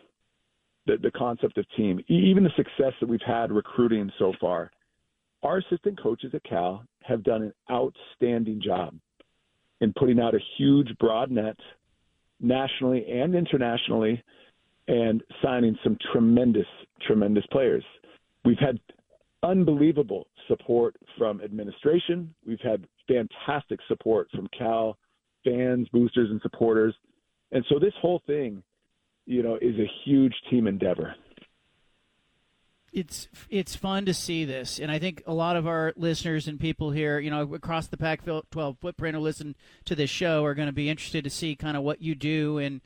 [SPEAKER 6] the, the concept of team, even the success that we've had recruiting so far. Our assistant coaches at Cal have done an outstanding job in putting out a huge broad net nationally and internationally and signing some tremendous, tremendous players. We've had unbelievable support from administration. We've had fantastic support from Cal fans, boosters, and supporters. And so this whole thing you know, is a huge team endeavor.
[SPEAKER 5] It's it's fun to see this, and I think a lot of our listeners and people here, you know, across the Pac-12 footprint who listen to this show are going to be interested to see kind of what you do and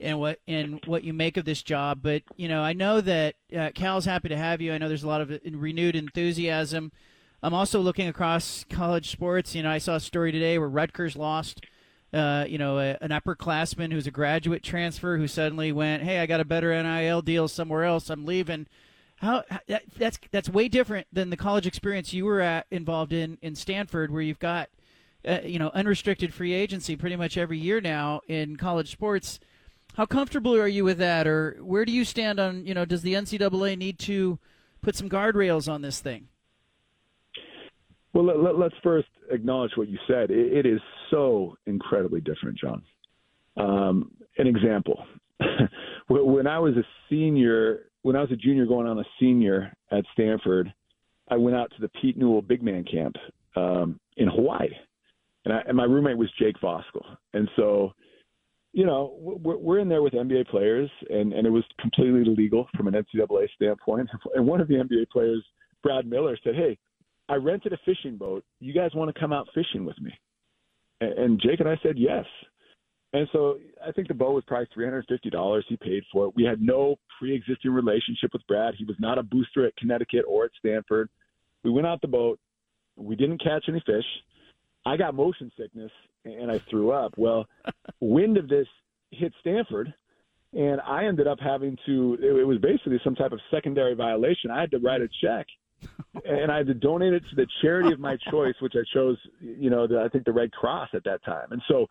[SPEAKER 5] and what and what you make of this job. But you know, I know that uh, Cal's happy to have you. I know there's a lot of renewed enthusiasm. I'm also looking across college sports. You know, I saw a story today where Rutgers lost uh, you know, a, an upperclassman who's a graduate transfer who suddenly went, "Hey, I got a better NIL deal somewhere else. I'm leaving." How that, that's that's way different than the college experience you were at involved in in Stanford, where you've got, uh, you know, unrestricted free agency pretty much every year now in college sports. How comfortable are you with that, or where do you stand on? You know, does the NCAA need to put some guardrails on this thing?
[SPEAKER 6] Well, let, us let, first acknowledge what you said. It, it is so incredibly different, John. Um, an example: [laughs] when I was a senior, when I was a junior going on a senior at Stanford, I went out to the Pete Newell Big Man Camp um, in Hawaii, and, I, and my roommate was Jake Voskuhl, and so you know, we're, we're in there with NBA players, and, and it was completely legal from an NCAA standpoint. [laughs] And one of the NBA players, Brad Miller, said, "Hey, I rented a fishing boat. You guys want to come out fishing with me? And Jake and I said yes. And so I think the boat was probably three hundred fifty dollars. He paid for it. We had no pre-existing relationship with Brad. He was not a booster at Connecticut or at Stanford. We went out the boat. We didn't catch any fish. I got motion sickness and I threw up. Well, [laughs] wind of this hit Stanford, and I ended up having to. It was basically some type of secondary violation. I had to write a check [laughs] and I had to donate it to the charity of my [laughs] choice, which I chose, you know, the, I think the Red Cross at that time. And so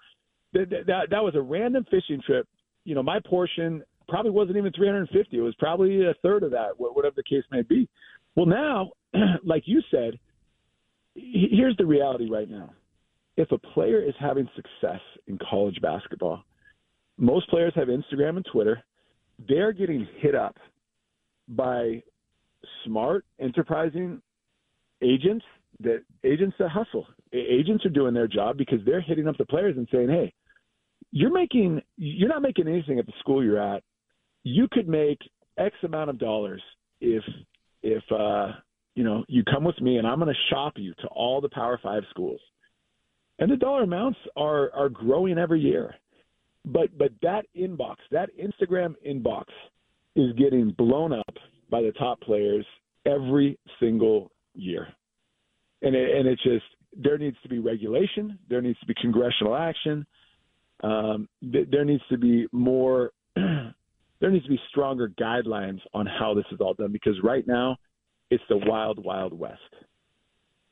[SPEAKER 6] that, that that was a random fishing trip. You know, my portion probably wasn't even 350. It was probably a third of that, whatever the case may be. Well, now, [clears throat] like you said, here's the reality right now. If a player is having success in college basketball, most players have Instagram and Twitter. They're getting hit up by smart, enterprising agents that agents that hustle. Agents are doing their job because they're hitting up the players and saying, "Hey, you're making you're not making anything at the school you're at. You could make X amount of dollars if if uh, you know you come with me and I'm going to shop you to all the Power Five schools." And the dollar amounts are are growing every year. But but that inbox, that Instagram inbox is getting blown up by the top players every single year. And it, and it's just there needs to be regulation, there needs to be congressional action, um, th- there needs to be more, [clears throat] there needs to be stronger guidelines on how this is all done because right now it's the wild, wild west.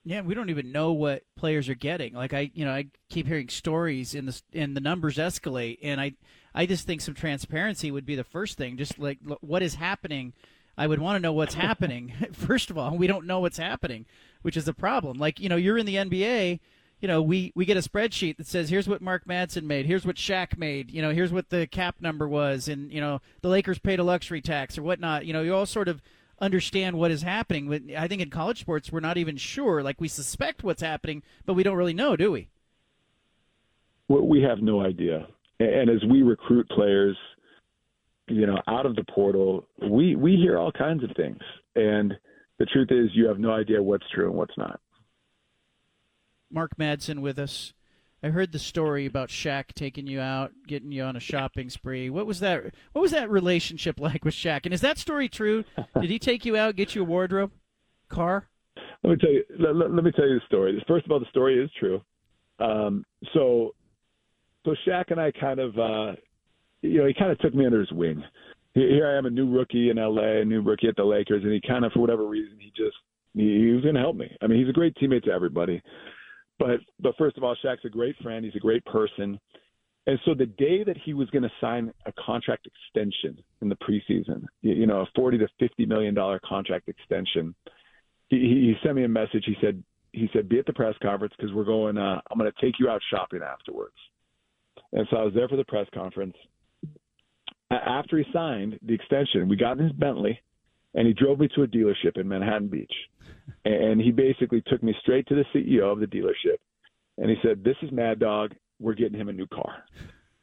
[SPEAKER 5] Yeah, we don't even know what players are getting. Like I, you know, I keep hearing stories and the and the numbers escalate, and I, I just think some transparency would be the first thing. Just like what is happening I would want to know what's [laughs] happening. [laughs] First of all, we don't know what's happening, which is a problem. Like, you know, you're in the NBA, you know, we, we get a spreadsheet that says here's what Mark Madsen made, here's what Shaq made, you know, here's what the cap number was, and you know, the Lakers paid a luxury tax or whatnot. You know, you all sort of understand what is happening. But I think in college sports we're not even sure. Like we suspect what's happening, but we don't really know, do we?
[SPEAKER 6] Well, we have no idea. And as we recruit players, you know, out of the portal, we we hear all kinds of things, and the truth is, you have no idea what's true and what's not.
[SPEAKER 5] Mark Madsen with us. I heard the story about Shaq taking you out, getting you on a shopping spree. What was that? What was that relationship [laughs] like with Shaq? And is that story true? Did he take you out, get you a wardrobe, car?
[SPEAKER 6] Let me tell you. Let, let, let me tell you the story. First of all, the story is true. Um, so, so Shaq and I kind of, uh, you know, he kind of took me under his wing. Here I am, a new rookie in LA, a new rookie at the Lakers, and he kind of, for whatever reason, he just he, he was going to help me. I mean, he's a great teammate to everybody. But but first of all, Shaq's a great friend. He's a great person. And so the day that he was going to sign a contract extension in the preseason, you know, a forty to fifty million dollar contract extension, he, he sent me a message. He said he said be at the press conference because we're going. Uh, I'm going to take you out shopping afterwards. And so I was there for the press conference. After he signed the extension, we got in his Bentley, and he drove me to a dealership in Manhattan Beach [laughs] and he basically took me straight to the CEO of the dealership, and he said, "This is Mad Dog. We're getting him a new car."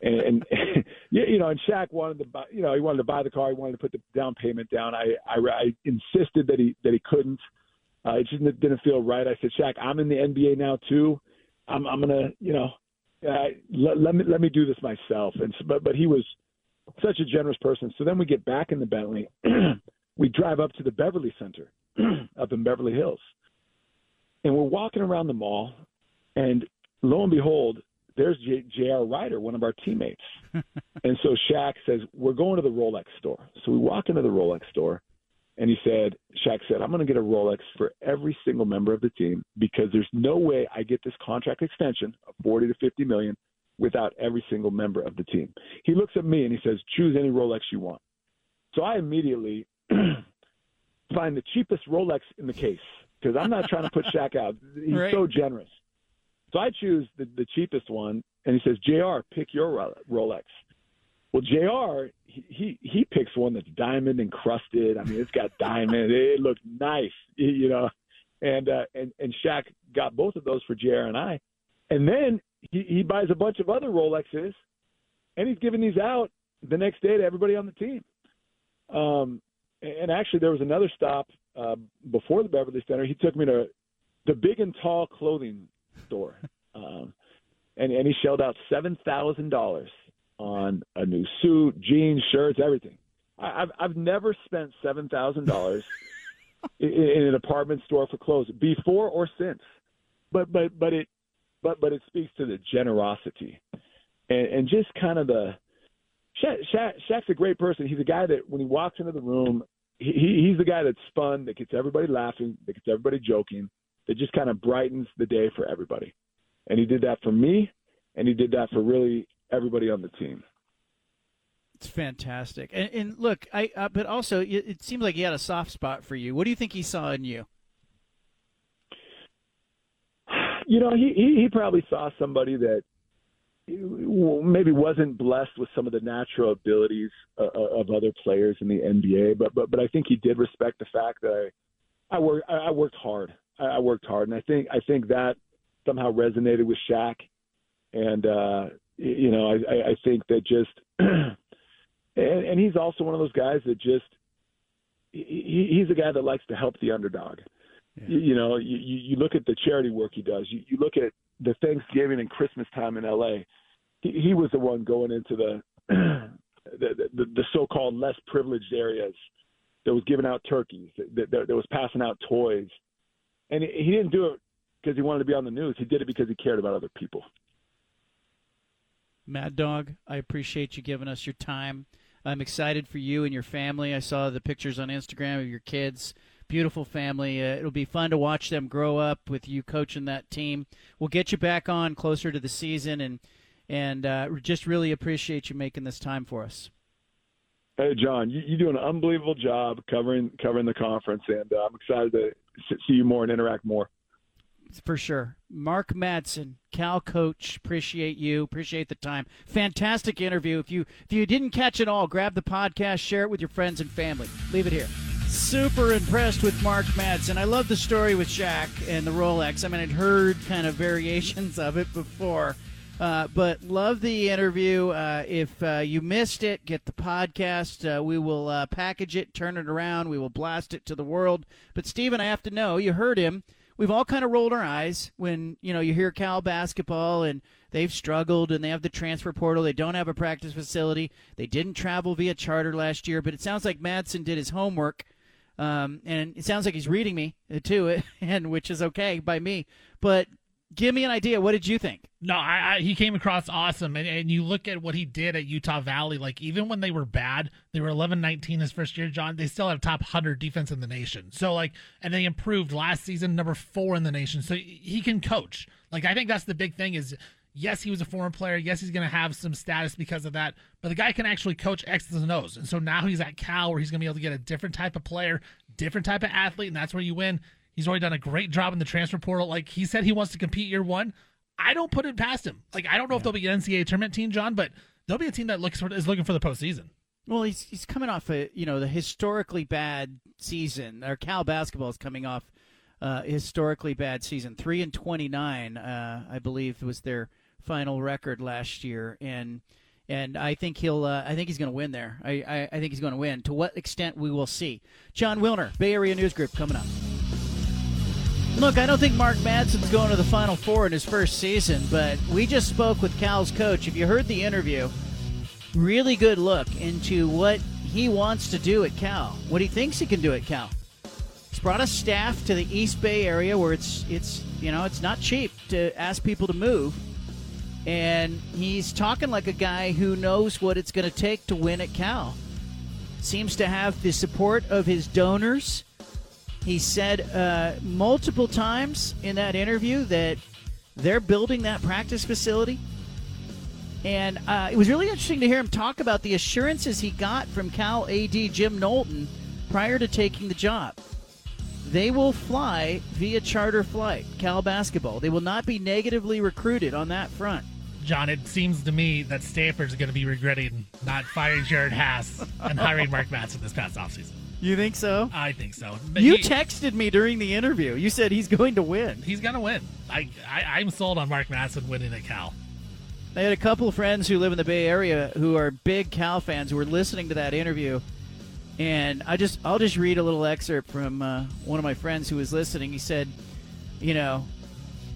[SPEAKER 6] And, and [laughs] you know, and Shaq wanted to buy, you know, he wanted to buy the car. He wanted to put the down payment down. I, I, I insisted that he that he couldn't. Uh, it just didn't feel right. I said, Shaq, I'm in the NBA now too. I'm, I'm gonna, you know, uh, let, let me let me do this myself. And so, but but he was such a generous person. So then we get back in the Bentley. [clears throat] we drive up to the Beverly Center [clears throat] up in Beverly Hills. And we're walking around the mall, and lo and behold, there's J- J.R. Rider, one of our teammates. [laughs] and so Shaq says, We're going to the Rolex store. So we walk into the Rolex store, and he said, Shaq said, I'm going to get a Rolex for every single member of the team because there's no way I get this contract extension of 40 to 50 million without every single member of the team. He looks at me and he says, Choose any Rolex you want. So I immediately [clears throat] find the cheapest Rolex in the case because I'm not trying to put Shaq out. He's right. so generous. So I choose the, the cheapest one, and he says, "J.R. Pick your Rolex." Well, J.R. He, he he picks one that's diamond encrusted. I mean, it's got diamond. It looks nice, you know. And uh, and and Shaq got both of those for J.R. and I, and then he, he buys a bunch of other Rolexes, and he's giving these out the next day to everybody on the team. Um, and actually there was another stop uh, before the Beverly Center. He took me to the Big and Tall clothing store, [laughs] um, and and he shelled out seven thousand dollars on a new suit, jeans, shirts, everything. I, I've I've never spent seven thousand dollars [laughs] in, an department store for clothes before or since, but but but it but but it speaks to the generosity and, and just kind of the Shaq, Shaq, Shaq's a great person. He's a guy that when he walks into the room, he, he's the guy that's fun, that gets everybody laughing, that gets everybody joking, that just kind of brightens the day for everybody. And he did that for me, and he did that for really everybody on the team.
[SPEAKER 5] It's fantastic. And, and look, I uh, but also it, it seems like he had a soft spot for you. What do you think he saw in you?
[SPEAKER 6] You know, he he, he probably saw somebody that maybe wasn't blessed with some of the natural abilities uh, uh of other players in the NBA, but but but I think he did respect the fact that I I worked I worked hard. I worked hard, and I think I think that somehow resonated with Shaq, and uh, you know I I think that just [clears throat] and, and he's also one of those guys that just he, he's a guy that likes to help the underdog. Yeah. You, you know, you, you look at the charity work he does. You, you look at the Thanksgiving and Christmas time in LA he, he was the one going into [clears throat] the the, the, the so-called less privileged areas that was giving out turkeys, that, that, that was passing out toys, and he, didn't do it because he wanted to be on the news. He did it because he cared about other people.
[SPEAKER 5] Mad Dog, I appreciate you giving us your time. I'm excited for you and your family. I saw the pictures on Instagram of your kids. Beautiful family. Uh, it'll be fun to watch them grow up with you coaching that team. We'll get you back on closer to the season and and uh, just really appreciate you making this time for us.
[SPEAKER 6] Hey, John, you, you do an unbelievable job covering covering the conference, and uh, I'm excited to see you more and interact more.
[SPEAKER 5] For sure. Mark Madsen, Cal coach, appreciate you. Appreciate the time. Fantastic interview. If you if you didn't catch it all, grab the podcast, share it with your friends and family. Leave it here. Super impressed with Mark Madsen. I love the story with Shaq and the Rolex. I mean, I'd heard kind of variations [laughs] of it before. Uh, but love the interview. Uh, if uh, you missed it, get the podcast. Uh, we will uh, package it, turn it around. We will blast it to the world. But Stephen, I have to know, you heard him. We've all kind of rolled our eyes when you know you hear Cal basketball and they've struggled and they have the transfer portal. They don't have a practice facility. They didn't travel via charter last year. But it sounds like Madsen did his homework. Um, and it sounds like he's reading me uh, too, [laughs] and which is okay by me. But give me an idea. What did you think?
[SPEAKER 3] No, I, I, he came across awesome, and, and you look at what he did at Utah Valley. Like even when they were bad, they were 11-19 his first year. John, they still have top hundred defense in the nation. So like, and they improved last season, number four in the nation. So he can coach. Like I think that's the big thing is. Yes, he was a foreign player. Yes, he's going to have some status because of that. But the guy can actually coach X's and O's. And so now he's at Cal where he's going to be able to get a different type of player, different type of athlete, and that's where you win. He's already done a great job in the transfer portal. Like he said, he wants to compete year one. I don't put it past him. Like I don't know yeah. if they'll be an NCAA tournament team, John, but they'll be a team that looks for, is looking for the postseason.
[SPEAKER 5] Well, he's he's coming off a you know the historically bad season. Or Cal basketball is coming off uh, historically bad season. Three and twenty nine, uh, I believe, was their final record last year, and and I think he'll. Uh, I think he's going to win there. I, I, I think he's going to win. To what extent we will see. Jon Wilner, Bay Area News Group, coming up. Look, I don't think Mark Madsen's going to the Final Four in his first season, but we just spoke with Cal's coach. If you heard the interview, really good look into what he wants to do at Cal, what he thinks he can do at Cal. He's brought a staff to the East Bay area where it's it's you know it's not cheap to ask people to move, and he's talking like a guy who knows what it's going to take to win at Cal. Seems to have the support of his donors he said uh, multiple times in that interview that they're building that practice facility. And uh, it was really interesting to hear him talk about the assurances he got from Cal AD Jim Knowlton prior to taking the job. They will fly via charter flight, Cal basketball. They will not be negatively recruited on that front.
[SPEAKER 3] John, it seems to me that Stanford's going to be regretting not firing Jerod Haase and hiring Mark Madsen this past offseason.
[SPEAKER 5] You think so?
[SPEAKER 3] I think so.
[SPEAKER 5] But you he, texted me during the interview. You said he's going to win.
[SPEAKER 3] He's going to win. I, I am sold on Mark Madsen winning at Cal.
[SPEAKER 5] I had a couple of friends who live in the Bay Area who are big Cal fans who were listening to that interview, and I just I'll just read a little excerpt from uh, one of my friends who was listening. He said, you know,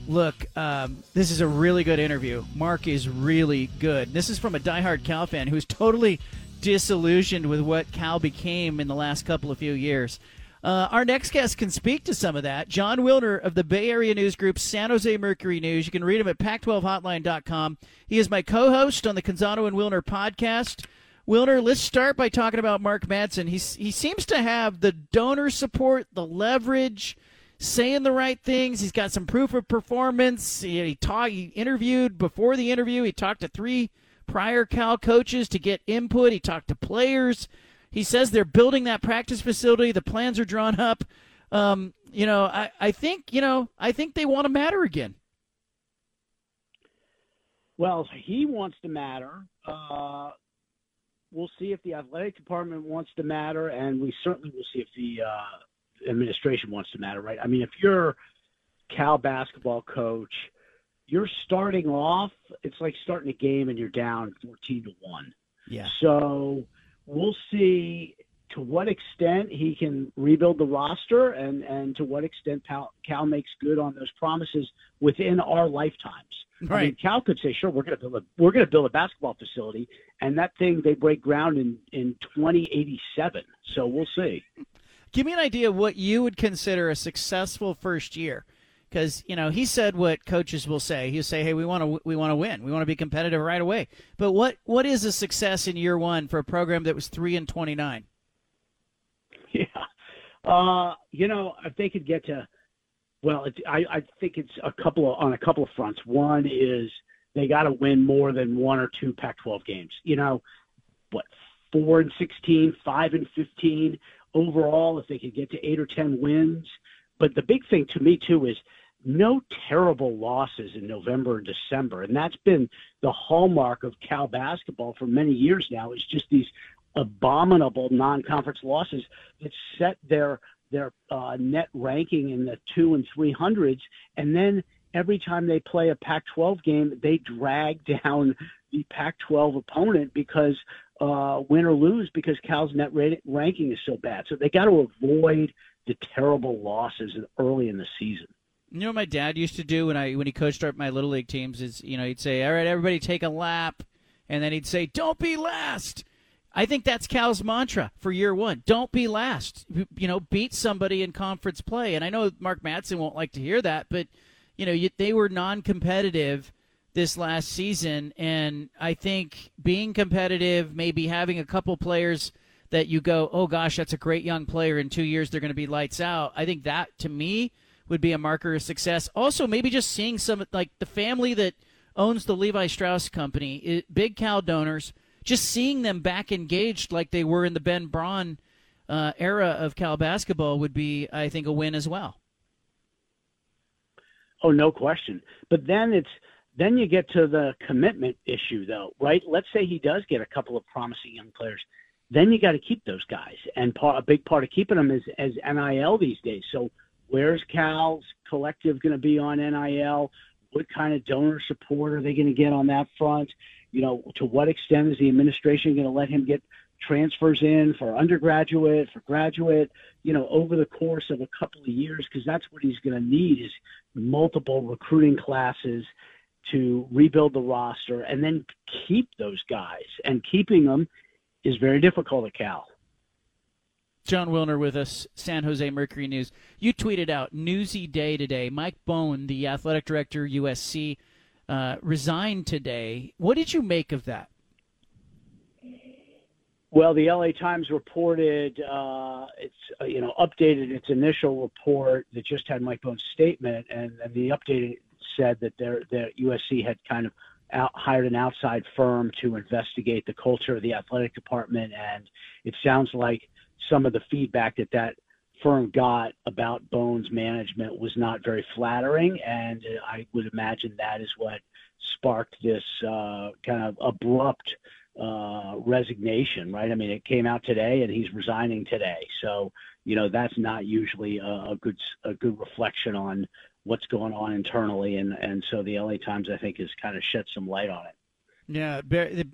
[SPEAKER 5] look, um, this is a really good interview. Mark is really good. This is from a diehard Cal fan who's totally disillusioned with what Cal became in the last couple of few years. Uh, our next guest can speak to some of that. John Wilner of the Bay Area News Group, San Jose Mercury News. You can read him at pac12hotline.com. He is my co host on the Canzano and Wilner podcast. Wilner, let's start by talking about Mark Madsen. He's, he seems to have the donor support, the leverage, saying the right things. He's got some proof of performance. He, he, talk, he interviewed before the interview. He talked to three prior Cal coaches to get input. He talked to players. He says they're building that practice facility. The plans are drawn up. Um, you know, I, I think, you know, I think they want to matter again.
[SPEAKER 7] Well, he wants to matter. Uh, we'll see if the athletic department wants to matter, and we certainly will see if the uh, administration wants to matter, right? I mean, if you're Cal basketball coach – you're starting off, it's like starting a game and you're down 14 to 1.
[SPEAKER 5] Yeah.
[SPEAKER 7] So we'll see to what extent he can rebuild the roster and, and to what extent Cal, Cal makes good on those promises within our lifetimes.
[SPEAKER 5] Right. I
[SPEAKER 7] mean, Cal could say, "Sure, we're going to build a we're going to build a basketball facility," and that thing they break ground in in 2087. So we'll see.
[SPEAKER 5] Give me an idea of what you would consider a successful first year because you know he said what coaches will say. He'll say, "Hey, we want to we want to win. We want to be competitive right away." But what what is a success in year one for a program that was three and twenty nine? [laughs]
[SPEAKER 7] Yeah, uh, you know, if they could get to, well, it, I I think it's a couple of on a couple of fronts. One is they got to win more than one or two Pac-12 games. You know, what four and 16, five and 15 overall. If they could get to eight or ten wins. But the big thing to me too is no terrible losses in November and December. And that's been the hallmark of Cal basketball for many years now is just these abominable non-conference losses that set their their uh, net ranking in the two and three hundreds, and then every time they play a Pac-12 game, they drag [laughs] down the Pac-12 opponent because uh, win or lose because Cal's net ranking is so bad. So they got to avoid the terrible losses early in the season.
[SPEAKER 5] You know what my dad used to do when I when he coached my little league teams is you know he'd say, "All right, everybody take a lap," and then he'd say, "Don't be last." I think that's Cal's mantra for year one. Don't be last. You know, beat somebody in conference play. And I know Mark Madsen won't like to hear that, but you know, they were non-competitive this last season, and I think being competitive, maybe having a couple players that you go, oh gosh, that's a great young player. In two years, they're going to be lights out. I think that to me would be a marker of success. Also, maybe just seeing some like the family that owns the Levi Strauss company, it, big Cal donors, just seeing them back engaged like they were in the Ben Braun uh, era of Cal basketball would be, I think, a win as well.
[SPEAKER 7] Oh, no question. But then it's then you get to the commitment issue, though, right? Let's say he does get a couple of promising young players. Then you got to keep those guys, and part, a big part of keeping them is as NIL these days. So where's Cal's collective going to be on NIL? What kind of donor support are they going to get on that front? You know, to what extent is the administration going to let him get transfers in for undergraduate, for graduate, you know, over the course of a couple of years, because that's what he's going to need is multiple recruiting classes to rebuild the roster and then keep those guys. And keeping them is very difficult at Cal.
[SPEAKER 5] Jon Wilner with us, San Jose Mercury News. You tweeted out newsy day today. Mike Bohn, the athletic director USC, uh, resigned today. What did you make of that?
[SPEAKER 7] Well, the LA Times reported uh, it's uh, you know updated its initial report that just had Mike Bohn's statement, and, and the updated said that their that USC had kind of out, hired an outside firm to investigate the culture of the athletic department, and it sounds like some of the feedback that that firm got about Bohn's management was not very flattering, and I would imagine that is what sparked this uh, kind of abrupt uh, resignation, right? I mean, it came out today, and he's resigning today. So, you know, that's not usually a, a good a good reflection on what's going on internally, and and so the LA Times, I think, has kind of shed some light on it.
[SPEAKER 5] Yeah,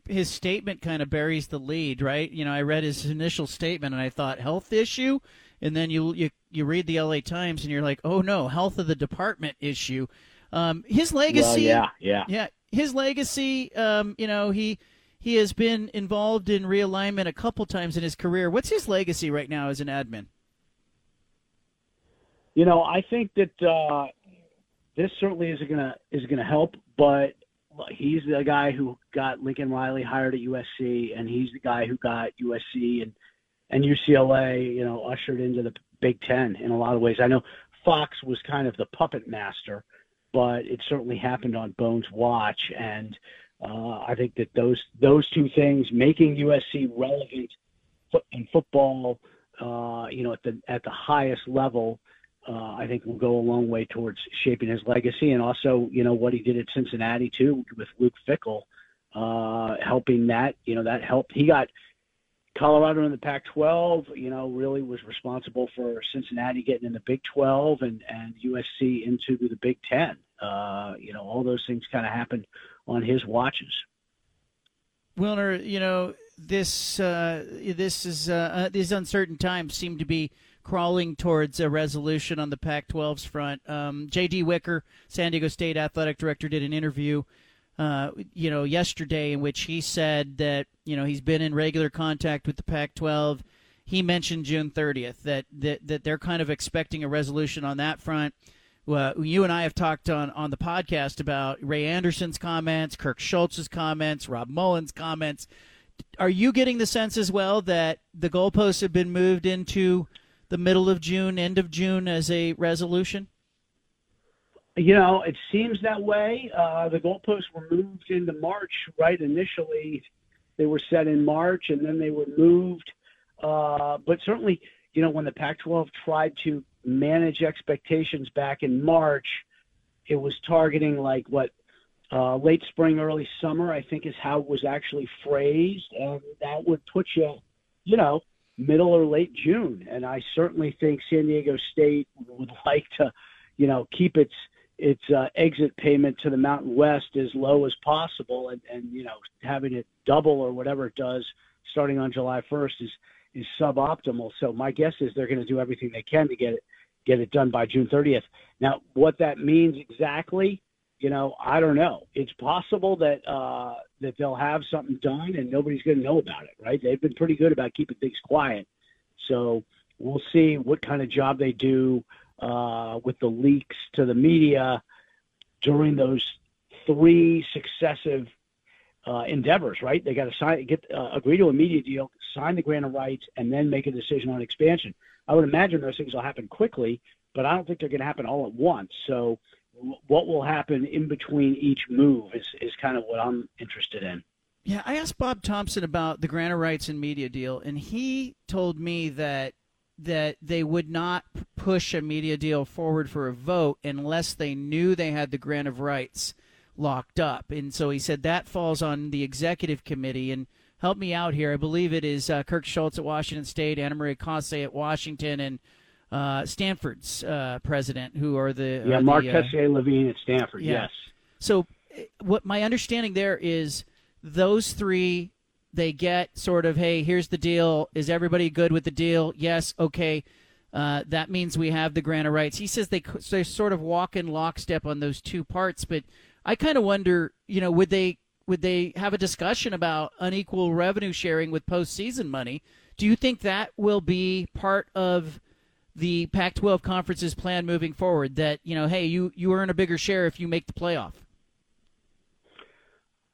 [SPEAKER 5] his statement kind of buries the lead, right? You know, I read his initial statement and I thought health issue, and then you you you read the LA Times and you're like, oh no, health of the department issue. Um, his legacy, well,
[SPEAKER 7] yeah, yeah,
[SPEAKER 5] yeah, his legacy. Um, you know, he he has been involved in realignment a couple times in his career. What's his legacy right now as an admin?
[SPEAKER 7] You know, I think that uh, this certainly is gonna is gonna help, but he's the guy who got Lincoln Riley hired at USC, and he's the guy who got USC and and UCLA, you know, ushered into the Big Ten in a lot of ways. I know Fox was kind of the puppet master, but it certainly happened on Bohn's watch, and uh, I think that those those two things, making USC relevant in football, uh, you know, at the at the highest level, uh, I think will go a long way towards shaping his legacy, and also, you know, what he did at Cincinnati too with Luke Fickell, uh, helping that, you know, that helped. He got Colorado in the Pac-12, you know, really was responsible for Cincinnati getting in the Big 12 and and USC into the Big 10. Uh, you know, all those things kind of happened on his watches.
[SPEAKER 5] Wilner, you know this uh, this is uh these uncertain times seem to be crawling towards a resolution on the Pac-12's front. Um, J.D. Wicker, San Diego State athletic director, did an interview, uh, you know, yesterday in which he said that you know he's been in regular contact with the Pac-12. He mentioned June 30th that that, that they're kind of expecting a resolution on that front you and I have talked on, on the podcast about Ray Anderson's comments, Kirk Schulz's comments, Rob Mullens' comments. Are you getting the sense as well that the goalposts have been moved into the middle of June, end of June as a resolution?
[SPEAKER 7] You know, it seems that way. Uh, the goalposts were moved into March, right? Initially, they were set in March, and then they were moved. Uh, but certainly, you know, when the Pac-12 tried to manage expectations back in March, it was targeting like what uh, late spring, early summer, I think is how it was actually phrased, and that would put you, you know, middle or late June. And I certainly think San Diego State would [laughs] like to, you know, keep its its uh, exit payment to the Mountain West as low as possible, and, and you know having it double or whatever it does starting on July 1st is is suboptimal. So my guess is they're going to do everything they can to get it get it done by June 30th. Now, what that means exactly, you know, I don't know. It's possible that uh, that they'll have something done and nobody's going to know about it, right? They've been pretty good about keeping things quiet. So we'll see what kind of job they do uh, with the leaks to the media during those three successive uh, endeavors, right? They got to sign, get, uh, agree to a media deal, sign the grant of rights, and then make a decision on expansion. I would imagine those things will happen quickly, but I don't think they're going to happen all at once. So, what will happen in between each move is is kind of what I'm interested in.
[SPEAKER 5] Yeah, I asked Bob Thompson about the grant of rights and media deal, and he told me that that they would not push a media deal forward for a vote unless they knew they had the grant of rights locked up. And so he said that falls on the executive committee. And help me out here. I believe it is uh, Kirk Schulz at Washington State, Anna Maria Cauce at Washington, and uh, Stanford's uh, president, who are the
[SPEAKER 7] yeah
[SPEAKER 5] are
[SPEAKER 7] Mark
[SPEAKER 5] the, uh,
[SPEAKER 7] Tessier-Lavigne at Stanford.
[SPEAKER 5] yeah.
[SPEAKER 7] Yes.
[SPEAKER 5] So, uh, what my understanding there is, those three they get sort of, hey, here's the deal. Is everybody good with the deal? Yes. Okay. Uh, that means we have the grant of rights. He says they they sort of walk in lockstep on those two parts, but I kind of wonder, you know, would they would they have a discussion about unequal revenue sharing with postseason money? Do you think that will be part of the Pac-12 conference's plan moving forward? That you know, hey, you you earn a bigger share if you make the playoff.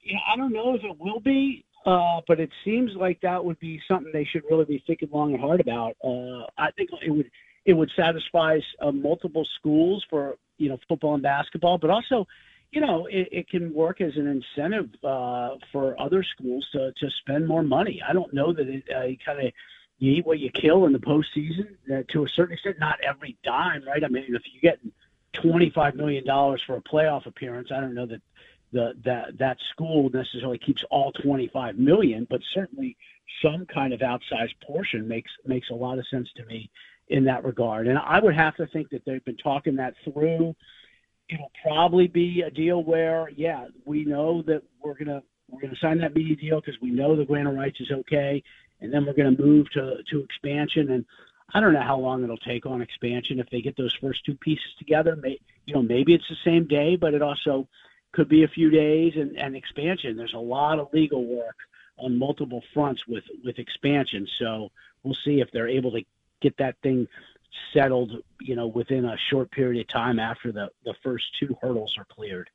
[SPEAKER 7] Yeah, I don't know if it will be, uh, but it seems like that would be something they should really be thinking long and hard about. Uh, I think it would it would satisfy uh, multiple schools for you know football and basketball, but also you know, it, it can work as an incentive uh, for other schools to, to spend more money. I don't know that it uh, kind of you eat what you kill in the postseason uh, to a certain extent. Not every dime, right? I mean, if you get twenty five million dollars for a playoff appearance, I don't know that the that that school necessarily keeps all twenty five million, but certainly some kind of outsized portion makes makes a lot of sense to me in that regard. And I would have to think that they've been talking that through it'll probably be a deal where, yeah, we know that we're gonna we're gonna sign that media deal because we know the grant of rights is okay, and then we're gonna move to to expansion. And I don't know how long it'll take on expansion if they get those first two pieces together. May, you know, maybe it's the same day, but it also could be a few days. And, and expansion, there's a lot of legal work on multiple fronts with with expansion. So we'll see if they're able to get that thing settled, you know, within a short period of time after the, the first two hurdles are cleared.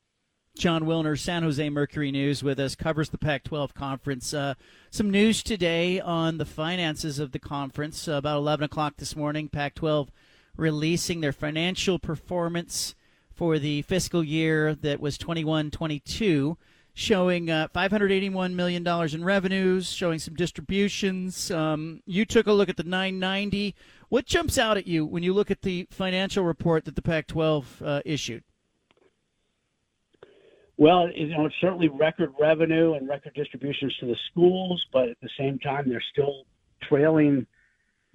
[SPEAKER 5] Jon Wilner, San Jose Mercury News, with us, covers the Pac 12 conference. Uh, some news today on the finances of the conference. Uh, about 11 o'clock this morning, Pac 12 releasing their financial performance for the fiscal year that was 21 22 showing uh, $581 million in revenues, showing some distributions. Um, you took a look at the 990. What jumps out at you when you look at the financial report that the Pac-12 uh, issued?
[SPEAKER 7] Well, you know, it's certainly record revenue and record distributions to the schools, but at the same time, they're still trailing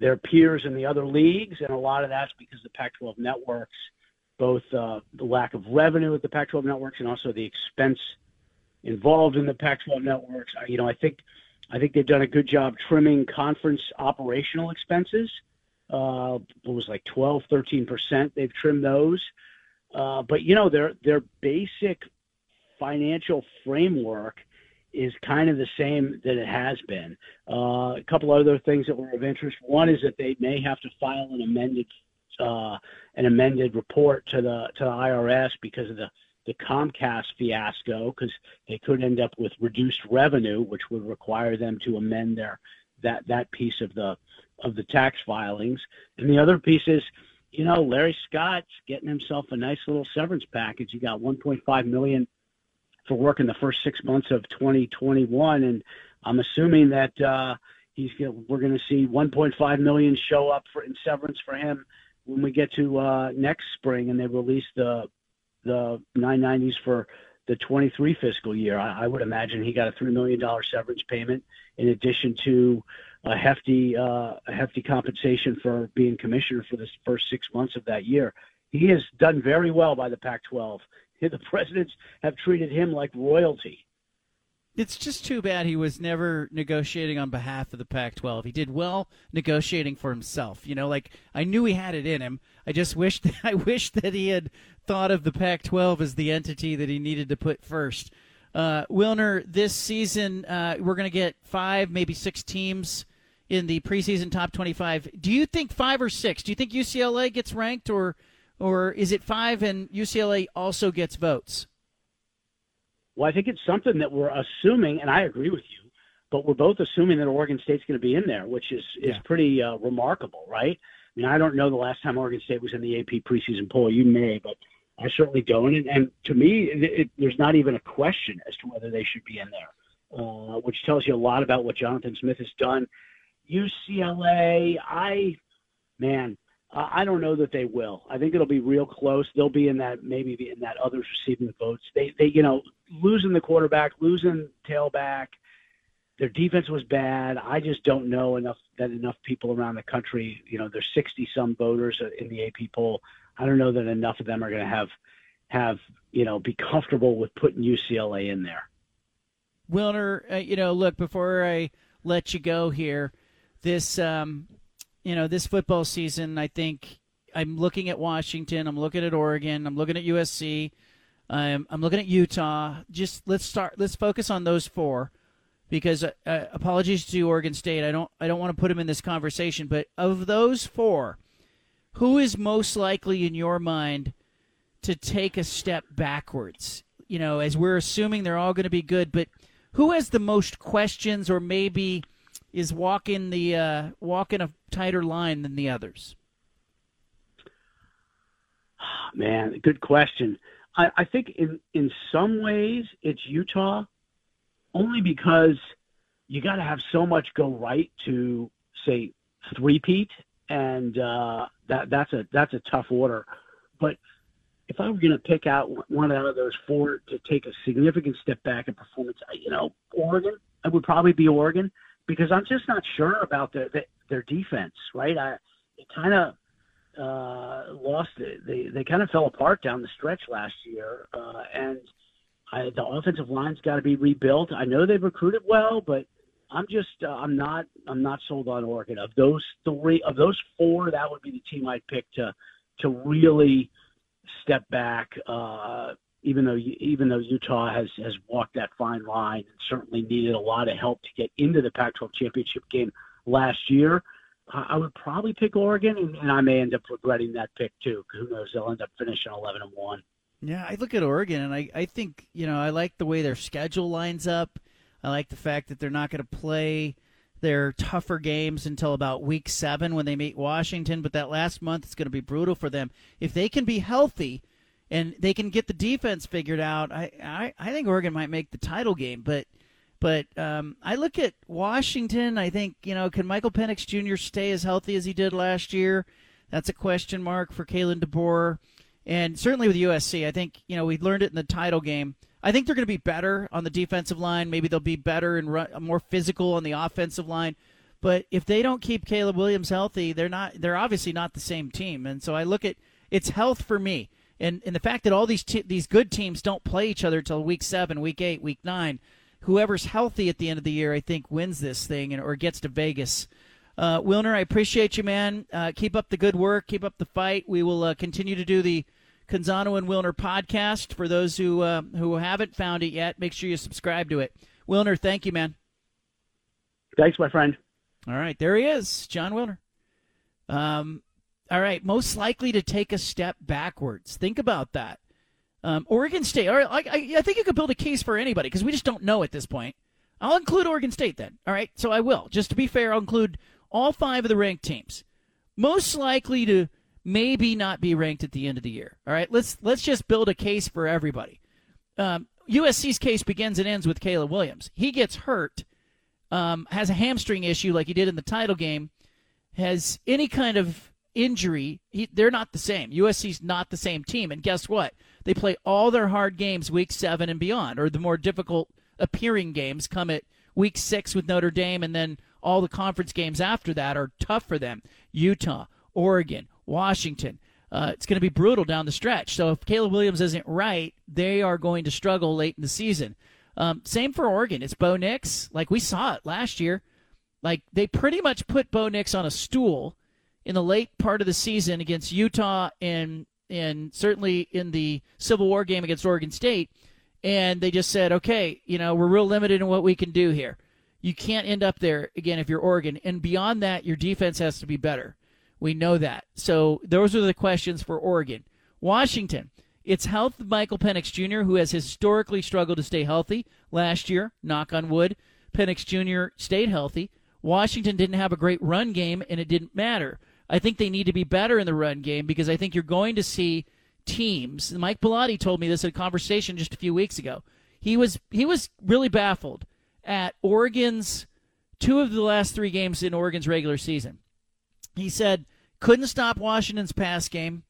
[SPEAKER 7] their peers in the other leagues, and a lot of that's because the Pac-12 networks, both uh, the lack of revenue at the Pac-12 networks and also the expense involved in the Pac-12 networks. You know, I think I think they've done a good job trimming conference operational expenses uh, it was like 12, 13 percent. They've trimmed those, uh, but you know their their basic financial framework is kind of the same that it has been. Uh, a couple other things that were of interest. One is that they may have to file an amended uh, an amended report to the to the IRS because of the the Comcast fiasco, because they could end up with reduced revenue, which would require them to amend their that that piece of the of the tax filings. And the other piece is, you know, Larry Scott's getting himself a nice little severance package. He got 1.5 million for working the first six months of 2021, and I'm assuming that uh, he's we're going to see 1.5 million show up for in severance for him when we get to uh, next spring and they release the the 990s for the 23 fiscal year. I, I would imagine he got a three million dollar severance payment in addition to a hefty uh, a hefty compensation for being commissioner for the first six months of that year. He has done very well by the Pac-12. [laughs] The presidents have treated him like royalty.
[SPEAKER 5] It's just too bad he was never negotiating on behalf of the Pac 12. He did well negotiating for himself. You know, like I knew he had it in him. I just wished [laughs] I wished that he had thought of the Pac 12 as the entity that he needed to put first. Uh, Wilner, this season uh, we're going to get five, maybe six teams in the preseason top 25. Do you think five or six? Do you think UCLA gets ranked, or or is it five and UCLA also gets votes?
[SPEAKER 7] Well, I think it's something that we're assuming, and I agree with you, but we're both assuming that Oregon State's going to be in there, which is is
[SPEAKER 5] Yeah.
[SPEAKER 7] pretty uh, remarkable, right? I mean, I don't know the last time Oregon State was in the AP preseason poll. You may, but I certainly don't. And, and to me, it, it, there's not even a question as to whether they should be in there, uh, which tells you a lot about what Jonathan Smith has done. UCLA, I, man, uh, I don't know that they will. I think it'll be real close. They'll be in that maybe be in that others receiving the votes. They, they, you know, losing the quarterback, losing tailback. Their defense was bad. I just don't know enough that enough people around the country, you know, there's 60 some voters in the AP poll. I don't know that enough of them are going to have have you know be comfortable with putting UCLA in there.
[SPEAKER 5] Wilner, uh, you know, look, before I let you go here, this, um, you know, this football season, I think I'm looking at Washington, I'm looking at Oregon, I'm looking at USC, I'm, I'm looking at Utah. Just let's start, let's focus on those four because uh, uh, apologies to Oregon State. I don't, I don't want to put them in this conversation, but of those four, who is most likely in your mind to take a step backwards? You know, as we're assuming they're all going to be good, but who has the most questions, or maybe is walking the uh, walking a tighter line than the others? [sighs]
[SPEAKER 7] Man, good question. I, I think in in some ways it's Utah, only because you got to have so much go right to say three-peat, and uh, that that's a that's a tough order. But if I were going to pick out one out of those four to take a significant step back in performance, you know, Oregon, I would probably be Oregon because I'm just not sure about their their, defense. Right, I it kind of uh, lost it. They they kind of fell apart down the stretch last year, uh, and I, the offensive line's got to be rebuilt. I know they've recruited well, but I'm just uh, I'm not I'm not sold on Oregon. Of those three, of those four, that would be the team I'd pick to to really step back. Uh, even though even though Utah has has walked that fine line and certainly needed a lot of help to get into the Pac-12 championship game last year. I would probably pick Oregon, and, and I may end up regretting that pick too. Who knows? They'll end up finishing 11 and one.
[SPEAKER 5] Yeah, I look at Oregon and I, I think, you know, I like the way their schedule lines up. I like the fact that they're not going to play their tougher games until about week seven when they meet Washington, but that last month is going to be brutal for them. If they can be healthy and they can get the defense figured out, I, I, I think Oregon might make the title game. But but um, I look at Washington. I think you know, can Michael Penix Jr. stay as healthy as he did last year? That's a question mark for Kalen DeBoer, and certainly with USC. I think you know we learned it in the title game. I think they're going to be better on the defensive line. Maybe they'll be better and run, more physical on the offensive line. But if they don't keep Caleb Williams healthy, they're not. They're obviously not the same team. And so I look at it's health for me, and and the fact that all these te- these good teams don't play each other till week seven, week eight, week nine. Whoever's healthy at the end of the year, I think, wins this thing and or gets to Vegas. Uh, Wilner, I appreciate you, man. Uh, keep up the good work. Keep up the fight. We will uh, continue to do the Canzano and Wilner podcast. For those who uh, who haven't found it yet, make sure you subscribe to it. Wilner, thank you, man.
[SPEAKER 7] Thanks, my friend.
[SPEAKER 5] All right, there he is, Jon Wilner. Um, all right, most likely to take a step backwards. Think about that. Um, Oregon State. All right, I, I, think you could build a case for anybody because we just don't know at this point. I'll include Oregon State then. All right, so I will. Just to be fair, I'll include all five of the ranked teams. Most likely to maybe not be ranked at the end of the year. All right, let's let's just build a case for everybody. Um, USC's case begins and ends with Caleb Williams. He gets hurt, um, has a hamstring issue like he did in the title game, has any kind of injury. He, they're not the same. USC's not the same team. And guess what? They play all their hard games week seven and beyond, or the more difficult appearing games come at week six with Notre Dame, and then all the conference games after that are tough for them. Utah, Oregon, Washington. uh, it's going to be brutal down the stretch. So if Caleb Williams isn't right, they are going to struggle late in the season. Um, same for Oregon. It's Bo Nix. Like we saw it last year. Like they pretty much put Bo Nix on a stool in the late part of the season against Utah and and certainly in the Civil War game against Oregon State. And they just said, okay, you know, we're real limited in what we can do here. You can't end up there again if you're Oregon. And beyond that, your defense has to be better. We know that. So those are the questions for Oregon. Washington, it's health of Michael Penix Jr., who has historically struggled to stay healthy. Last year, knock on wood, Penix Jr. stayed healthy. Washington didn't have a great run game, and it didn't matter. I think they need to be better in the run game because I think you're going to see teams. Mike Bellotti told me this in a conversation just a few weeks ago. He was he was really baffled at Oregon's two of the last three games in Oregon's regular season. He said couldn't stop Washington's pass game,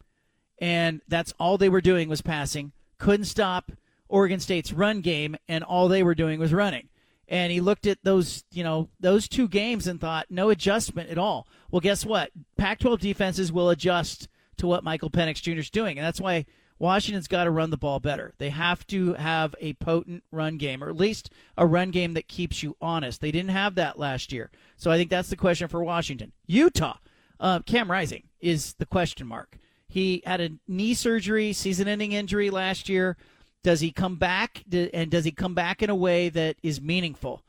[SPEAKER 5] and that's all they were doing was passing. Couldn't stop Oregon State's run game, and all they were doing was running. And he looked at those, you know, those two games and thought, no adjustment at all. Well, guess what? Pac-12 defenses will adjust to what Michael Penix Jr. is doing, and that's why Washington's got to run the ball better. They have to have a potent run game, or at least a run game that keeps you honest. They didn't have that last year, so I think that's the question for Washington. Utah, uh, Cam Rising is the question mark. He had a knee surgery, season-ending injury last year. Does he come back, and does he come back in a way that is meaningful?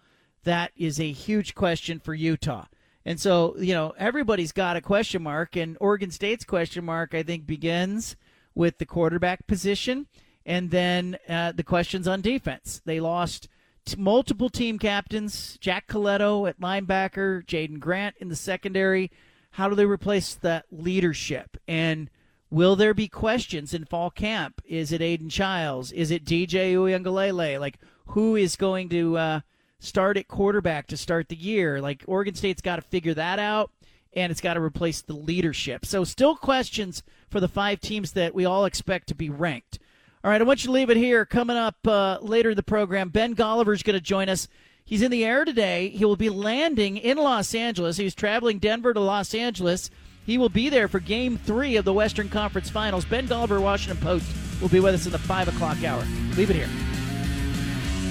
[SPEAKER 5] That is a huge question for Utah. And so, you know, everybody's got a question mark, and Oregon State's question mark, I think, begins with the quarterback position and then uh, the questions on defense. They lost t- multiple team captains Jack Colletto at linebacker, Jaydon Grant in the secondary. How do they replace that leadership? And will there be questions in fall camp? Is it Aidan Chiles? Is it DJ Uiagalelei? Like, who is going to. Uh, start at quarterback to start the year. Like Oregon State's got to figure that out, and it's got to replace the leadership. So still questions for the five teams that we all expect to be ranked. All right, I want you to leave it here. Coming up uh, later in the program, Ben Golliver is going to join us. He's in the air today. He will be landing in Los Angeles. He's traveling Denver to Los Angeles. He will be there for Game Three of the Western Conference Finals. Ben Golliver, Washington Post, will be with us in the five o'clock hour. Leave it here.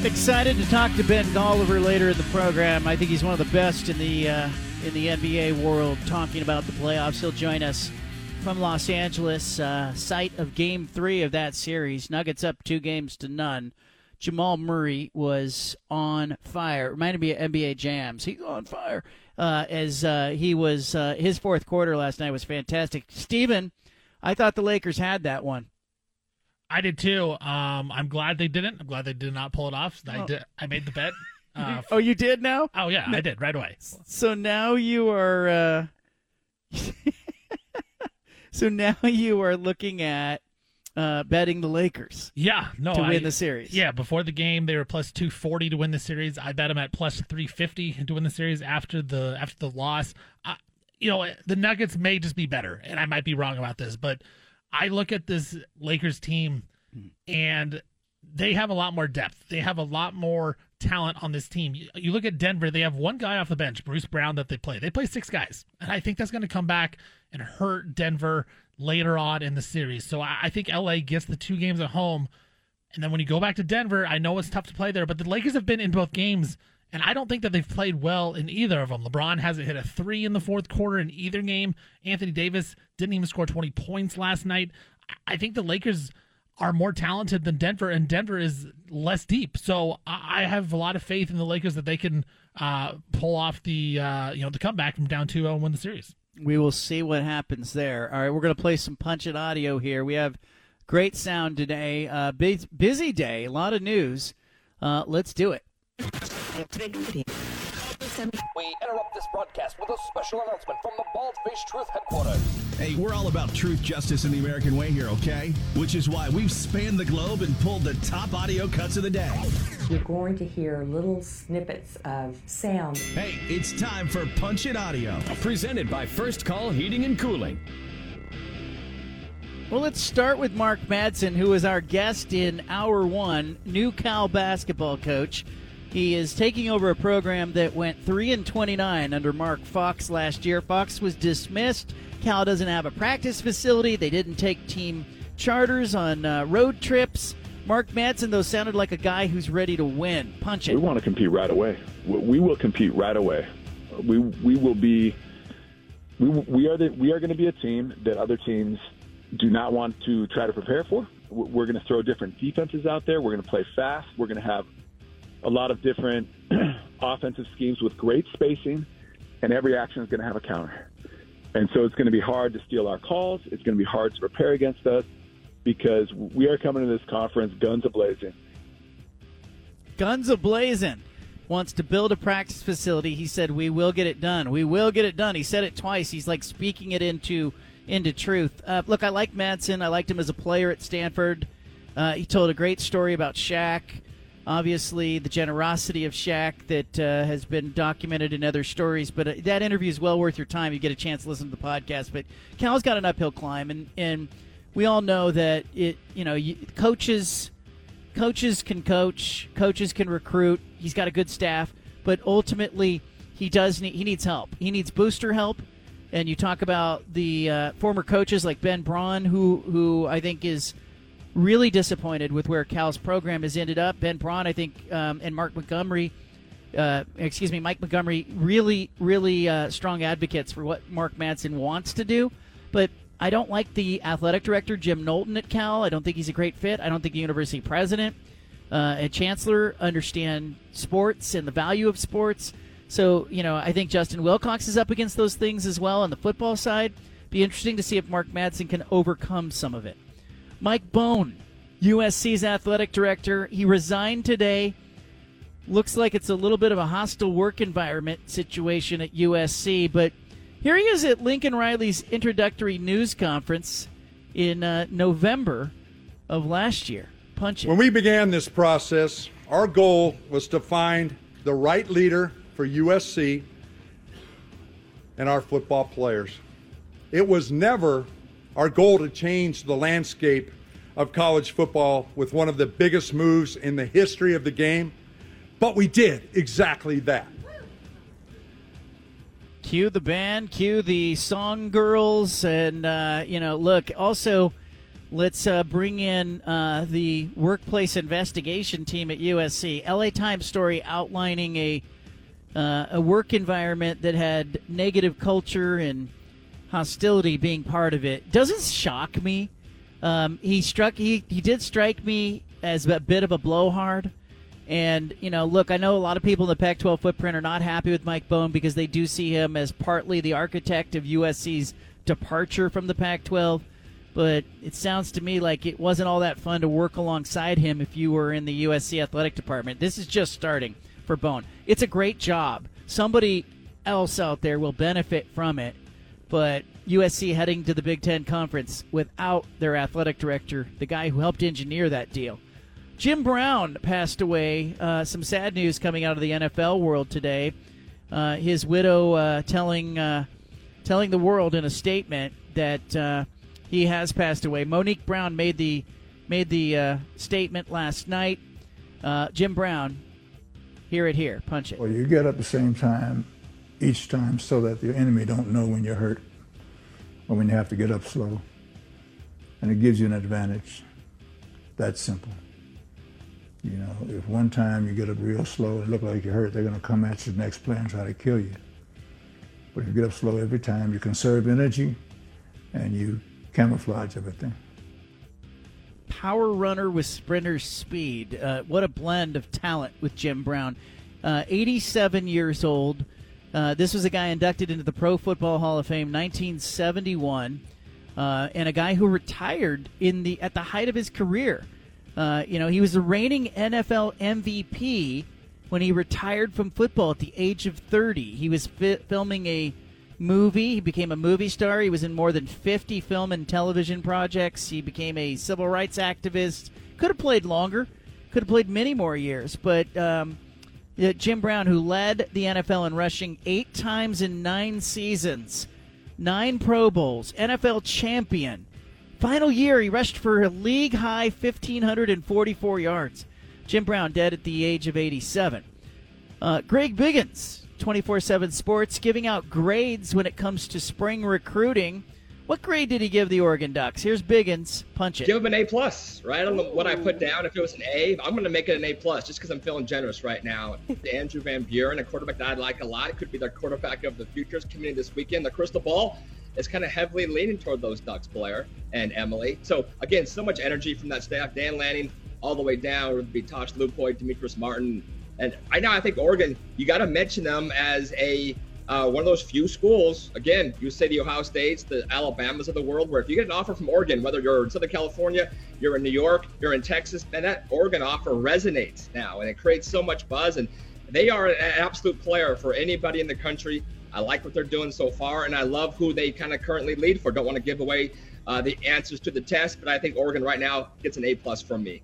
[SPEAKER 5] Excited to talk to Ben Golliver later in the program. I think he's one of the best in the uh, in the NBA world talking about the playoffs. He'll join us from Los Angeles, uh, site of Game Three of that series. Nuggets up two games to none. Jamal Murray was on fire. Reminded me of NBA Jams. He's on fire uh, as uh, he was. Uh, his fourth quarter last night was fantastic. Steven, I thought the Lakers had that one.
[SPEAKER 3] I did too. Um, I'm glad they didn't. I'm glad they did not pull it off. I
[SPEAKER 5] Oh.
[SPEAKER 3] did. I made the bet. [laughs] Uh,
[SPEAKER 5] oh, you did now?
[SPEAKER 3] oh yeah, I did right away.
[SPEAKER 5] So now you are. Uh, [laughs] so now you are looking at uh, betting the Lakers
[SPEAKER 3] Yeah, no,
[SPEAKER 5] to
[SPEAKER 3] I,
[SPEAKER 5] win the series.
[SPEAKER 3] Yeah, before the game they were plus two forty to win the series. I bet them at plus three fifty to win the series after the after the loss. I, you know, the Nuggets may just be better, and I might be wrong about this, but I look at this Lakers team hmm. and they have a lot more depth. They have a lot more talent on this team. You, you look at Denver, they have one guy off the bench, Bruce Brown, that they play. They play six guys. And I think that's going to come back and hurt Denver later on in the series. So I, I think LA gets the two games at home. And then when you go back to Denver, I know it's tough to play there, but the Lakers have been in both games. And I don't think that they've played well in either of them. LeBron hasn't hit a three in the fourth quarter in either game. Anthony Davis didn't even score 20 points last night. I think the Lakers are more talented than Denver, and Denver is less deep. So I I have a lot of faith in the Lakers that they can uh, pull off the uh, you know the comeback from down 2-0 and win the series.
[SPEAKER 5] We will see what happens there. All right, we're going to play some punch it audio here. We have great sound today. Uh, busy day, a lot of news. Uh, let's do it.
[SPEAKER 8] We interrupt this broadcast with a special announcement from the Bald Face Truth headquarters.
[SPEAKER 4] Hey, we're all about truth, justice, and the American way here, okay? Which is why we've spanned the globe and pulled the top audio cuts of the day.
[SPEAKER 9] You're going to hear little snippets of sound.
[SPEAKER 4] Hey, it's time for Punch It Audio. Presented by First Call Heating and Cooling.
[SPEAKER 5] Well, let's start with Mark Madsen, who is our guest in hour one, new Cal basketball coach. He is taking over a program that went 3 and 29 under Mark Fox last year. Fox was dismissed. Cal doesn't have a practice facility. They didn't take team charters on uh, road trips. Mark Madsen, though, sounded like a guy who's ready to win. Punch it.
[SPEAKER 6] We want to compete right away. We will compete right away. We we will be. We, we are the, we are going to be a team that other teams do not want to try to prepare for. We're going to throw different defenses out there. We're going to play fast. We're going to have a lot of different [clears throat] offensive schemes with great spacing, and every action is going to have a counter. And so it's going to be hard to steal our calls. It's going to be hard to prepare against us because we are coming to this conference guns a blazing.
[SPEAKER 5] Guns a blazing wants to build a practice facility. He said, "We will get it done. We will get it done." He said it twice. He's like speaking it into into truth. Uh, look, I like Madsen. I liked him as a player at Stanford. Uh, he told a great story about Shaq. Obviously, the generosity of Shaq that uh, has been documented in other stories. But uh, that interview is well worth your time. You get a chance to listen to the podcast. But Cal's got an uphill climb, and and we all know that it. You know, you, coaches coaches can coach, coaches can recruit. He's got a good staff, but ultimately he does need he needs help. He needs booster help. And you talk about the uh, former coaches like Ben Braun, who who I think is really disappointed with where Cal's program has ended up. Ben Braun, I think, um, and Mark Montgomery, uh, excuse me, Mike Montgomery, really, really uh, strong advocates for what Mark Madsen wants to do. But I don't like the athletic director, Jim Knowlton at Cal. I don't think he's a great fit. I don't think the university president uh, and chancellor understand sports and the value of sports. So, you know, I think Justin Wilcox is up against those things as well on the football side. Be interesting to see if Mark Madsen can overcome some of it. Mike Bohn, USC's athletic director, he resigned today. Looks like it's a little bit of a hostile work environment situation at USC, but here he is at Lincoln Riley's introductory news conference in uh, November of last year. Punch it.
[SPEAKER 10] When we began this process, our goal was to find the right leader for USC and our football players. It was never our goal to change the landscape of college football with one of the biggest moves in the history of the game, but we did exactly that.
[SPEAKER 5] Cue the band, cue the song girls, and uh, you know, look. Also, let's uh, bring in uh, the workplace investigation team at USC. LA Times story outlining a uh, a work environment that had negative culture and hostility being part of it. Doesn't shock me. Um, he struck. He he did strike me as a bit of a blowhard. And, you know, look, I know a lot of people in the Pac 12 footprint are not happy with Mike Bohn because they do see him as partly the architect of USC's departure from the Pac 12. But it sounds to me like it wasn't all that fun to work alongside him if you were in the USC athletic department. This is just starting for Bohn. It's a great job. Somebody else out there will benefit from it. But USC heading to the Big Ten Conference without their athletic director, the guy who helped engineer that deal. Jim Brown passed away. Uh, some sad news coming out of the NFL world today. Uh, his widow uh, telling uh, telling the world in a statement that uh, he has passed away. Monique Brown made the made the uh, statement last night. Jim Brown, hear it here, punch it.
[SPEAKER 11] Well, you get up the same time each time so that the enemy don't know when you're hurt or when you have to get up slow, and it gives you an advantage. That's simple. You know, if one time you get up real slow and look like you're hurt, they're going to come at you the next play and try to kill you. But if you get up slow every time, you conserve energy and you camouflage everything.
[SPEAKER 5] Power runner with sprinter speed. Uh, what a blend of talent with Jim Brown. Uh, 87 years old. Uh, this was a guy inducted into the Pro Football Hall of Fame 1971, uh, and a guy who retired in the at the height of his career. Uh, you know, he was the reigning NFL MVP when he retired from football at the age of 30. He was fi- filming a movie. He became a movie star. He was in more than 50 film and television projects. He became a civil rights activist. Could have played longer. Could have played many more years. But um, Jim Brown, who led the NFL in rushing eight times in nine seasons, nine Pro Bowls, NFL champion Final year, he rushed for a league high 1,544 yards. Jim Brown dead at the age of 87. Uh, Greg Biggins, 24 7 Sports, giving out grades when it comes to spring recruiting. What grade did he give the Oregon Ducks? Here's Biggins. Punch it.
[SPEAKER 12] Give him an A plus, right? I don't know what I put down. If it was an A, I'm going to make it an A plus just because I'm feeling generous right now. [laughs] Andrew Van Buren, a quarterback that I like a lot, it could be the quarterback of the futures coming in this weekend. The crystal ball is kind of heavily leaning toward those Ducks, Blair and Emily. So again, so much energy from that staff. Dan Lanning all the way down would be Tosh Lupoi, Demetrice Martin, and right now I think Oregon. You got to mention them as a uh, one of those few schools, again, you say the Ohio States, the Alabamas of the world, where if you get an offer from Oregon, whether you're in Southern California, you're in New York, you're in Texas, and that Oregon offer resonates now, and it creates so much buzz. And they are an absolute player for anybody in the country. I like what they're doing so far, and I love who they kind of currently lead for. Don't want to give away uh, the answers to the test, but I think Oregon right now gets an A plus from me.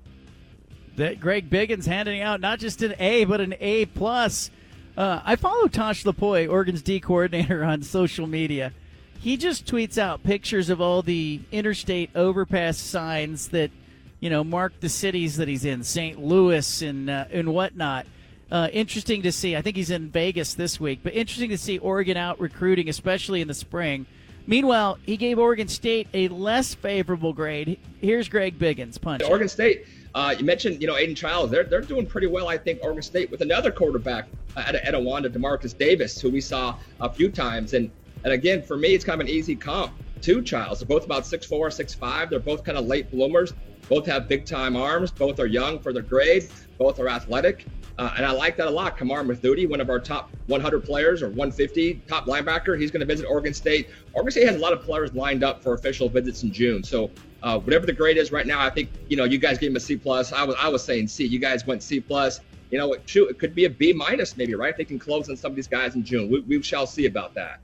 [SPEAKER 5] That Greg Biggins handing out not just an A, but an A plus. Uh, I follow Tosh Lupoi, Oregon's D coordinator, on social media. He just tweets out pictures of all the interstate overpass signs that you know mark the cities that he's in, St. Louis and uh, and whatnot. Uh, interesting to see. I think he's in Vegas this week, but interesting to see Oregon out recruiting, especially in the spring. Meanwhile, he gave Oregon State a less favorable grade. Here's Greg Biggins. Punch.
[SPEAKER 12] Oregon State. Uh, you mentioned, you know, Aidan Chiles. They're they're doing pretty well, I think. Oregon State with another quarterback uh, at Etiwanda, Demarcus Davis, who we saw a few times, and and again for me, it's kind of an easy comp. Two Chiles. They're both about six four, six five. They're both kind of late bloomers. Both have big time arms. Both are young for their grade. Both are athletic. Uh, and I like that a lot. Kamar Mothudi, one of our top 100 players or 150 top linebacker, he's going to visit Oregon State. Oregon State has a lot of players lined up for official visits in June. So uh, whatever the grade is right now, I think you know you guys gave him a C plus. I was I was saying C. You guys went C plus. You know, shoot, it could be a B minus maybe, right? They can close on some of these guys in June. We, we shall see about that.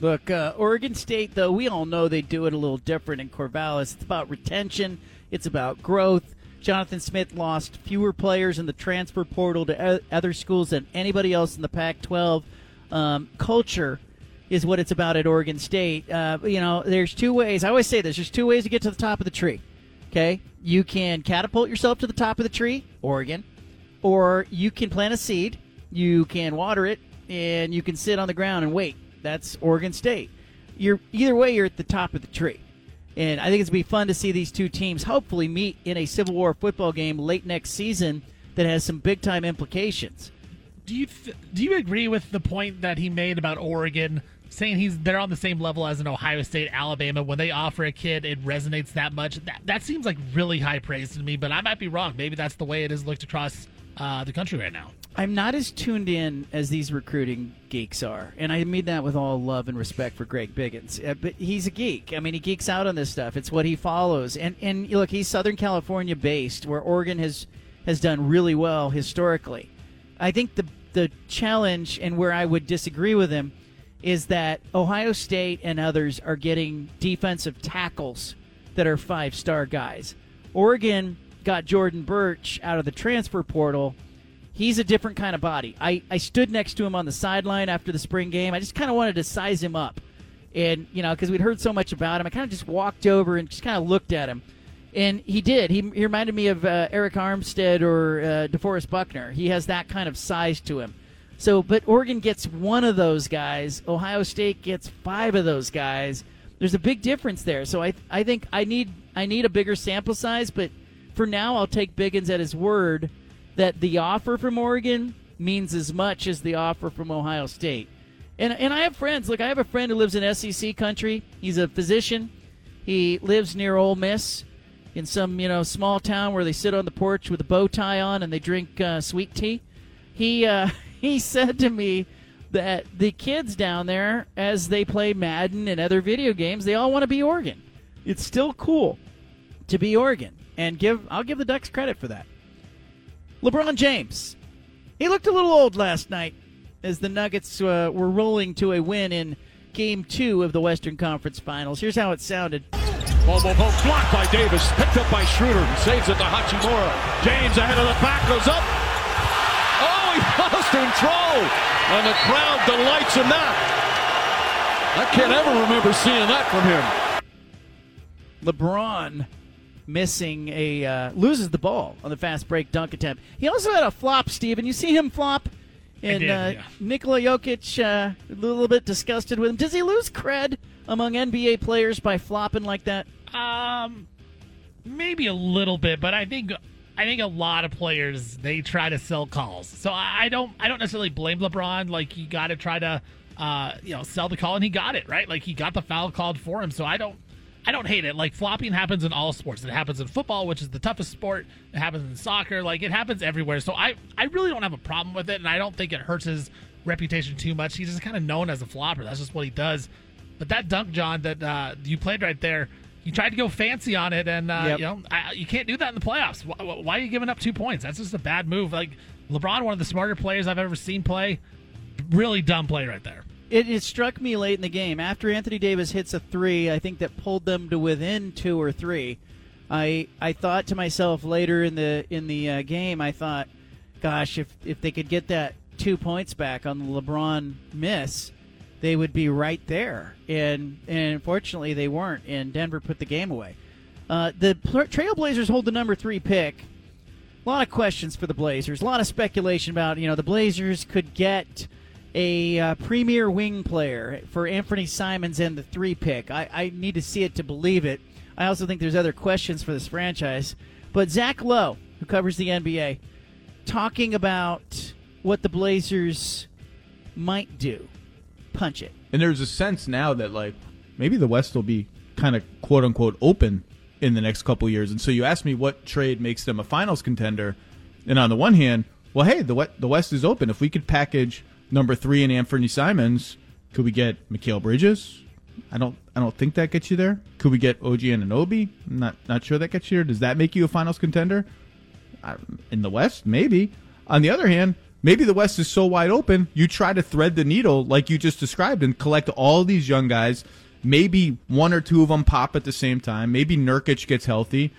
[SPEAKER 5] Look, uh, Oregon State, though, we all know they do it a little different in Corvallis. It's about retention, it's about growth. Jonathan Smith lost fewer players in the transfer portal to other schools than anybody else in the Pac 12. Um, culture is what it's about at Oregon State. Uh, you know, there's two ways. I always say this there's two ways to get to the top of the tree. Okay? You can catapult yourself to the top of the tree, Oregon, or you can plant a seed, you can water it, and you can sit on the ground and wait. That's Oregon State. You're either way, you're at the top of the tree. And I think it's going to be fun to see these two teams hopefully meet in a Civil War football game late next season that has some big time implications.
[SPEAKER 3] Do you th- do you agree with the point that he made about Oregon saying he's they're on the same level as an Ohio State, Alabama when they offer a kid it resonates that much? That that seems like really high praise to me, but I might be wrong. Maybe that's the way it is looked across uh, the country right now.
[SPEAKER 5] I'm not as tuned in as these recruiting geeks are, and I mean that with all love and respect for Greg Biggins. Uh, but he's a geek. I mean, he geeks out on this stuff. It's what he follows, and and look, he's Southern California based, where Oregon has has done really well historically. I think the the challenge and where I would disagree with him is that Ohio State and others are getting defensive tackles that are five star guys. Oregon got Jordan Burch out of the transfer portal he's a different kind of body. I, I stood next to him on the sideline after the spring game. I just kind of wanted to size him up. And, you know, because we'd heard so much about him, I kind of just walked over and just kind of looked at him. And he did. He, he reminded me of uh, Arik Armstead or uh, DeForest Buckner. He has that kind of size to him. So, but Oregon gets one of those guys. Ohio State gets five of those guys. There's a big difference there. So I, I think I need I need a bigger sample size. But for now, I'll take Biggins at his word that the offer from Oregon means as much as the offer from Ohio State. And, and I have friends. Look, I have a friend who lives in SEC country. He's a physician. He lives near Ole Miss in some you know small town where they sit on the porch with a bow tie on and they drink uh, sweet tea. He uh, [laughs] he said to me that the kids down there, as they play Madden and other video games, they all want to be Oregon. It's still cool to be Oregon, and give I'll give the Ducks credit for that. LeBron James. He looked a little old last night as the Nuggets uh, were rolling to a win in Game 2 of the Western Conference Finals. Here's how it sounded.
[SPEAKER 13] Bobo blocked by Davis, picked up by Schroeder, saves it to Hachimura. James ahead of the back, goes up. Oh, he [laughs] lost control, and the crowd delights in that. I can't ever remember seeing that from him.
[SPEAKER 5] LeBron missing a uh, loses the ball on the fast break dunk attempt. He also had a flop, Steven. You see him flop? And
[SPEAKER 3] did,
[SPEAKER 5] uh,
[SPEAKER 3] yeah.
[SPEAKER 5] Nikola Jokic, uh, a little bit disgusted with him. Does he lose cred among NBA players by flopping like that?
[SPEAKER 3] Um, maybe a little bit, but I think I think a lot of players they try to sell calls. So I, I don't I don't necessarily blame LeBron. Like he got to try to uh you know sell the call, and he got it right. Like he got the foul called for him. So I don't. I don't hate it. Like flopping happens in all sports. It happens in football, which is the toughest sport. It happens in soccer. Like it happens everywhere. So I, I really don't have a problem with it, and I don't think it hurts his reputation too much. He's just kind of known as a flopper. That's just what he does. But that dunk, John, that uh, you played right there, you tried to go fancy on it, and uh,
[SPEAKER 5] Yep.
[SPEAKER 3] you know I, you can't do that in the playoffs. Why, why are you giving up two points? That's just a bad move. Like LeBron, one of the smarter players I've ever seen play. Really dumb play right there.
[SPEAKER 5] It, it struck me late in the game after Anthony Davis hits a three. I think that pulled them to within two or three. I I thought to myself later in the in the uh, game. I thought, gosh, if if they could get that two points back on the LeBron miss, they would be right there. And and unfortunately, they weren't. And Denver put the game away. Uh, the Trailblazers hold the number three pick. A lot of questions for the Blazers. A lot of speculation about you know the Blazers could get a uh, premier wing player for Anfernee Simons and the three pick. I, I need to see it to believe it. I also think there's other questions for this franchise. But Zach Lowe, who covers the NBA, talking about what the Blazers might do. Punch it.
[SPEAKER 14] And there's a sense now that like maybe the West will be kind of quote unquote open in the next couple years. And so you ask me what trade makes them a finals contender. And on the one hand, well, hey, the the West is open. If we could package number three in Anfernee Simons, could we get Mikal Bridges? I don't I don't think that gets you there. Could we get OG Anunoby? I'm not not sure that gets you there. Does that make you a finals contender? I- in the West, maybe. On the other hand, maybe the West is so wide open, you try to thread the needle like you just described and collect all these young guys. Maybe one or two of them pop at the same time. Maybe Nurkic gets healthy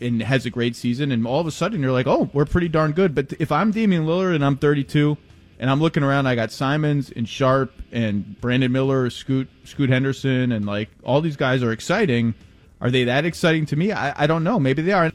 [SPEAKER 14] and has a great season, and all of a sudden you're like, oh, we're pretty darn good. But if I'm Damian Lillard and I'm 32, and I'm looking around, I got Simons and Sharpe and Brandon Miller, Scoot, Scoot Henderson, and like all these guys are exciting. Are they that exciting to me? I, I don't know. Maybe they are.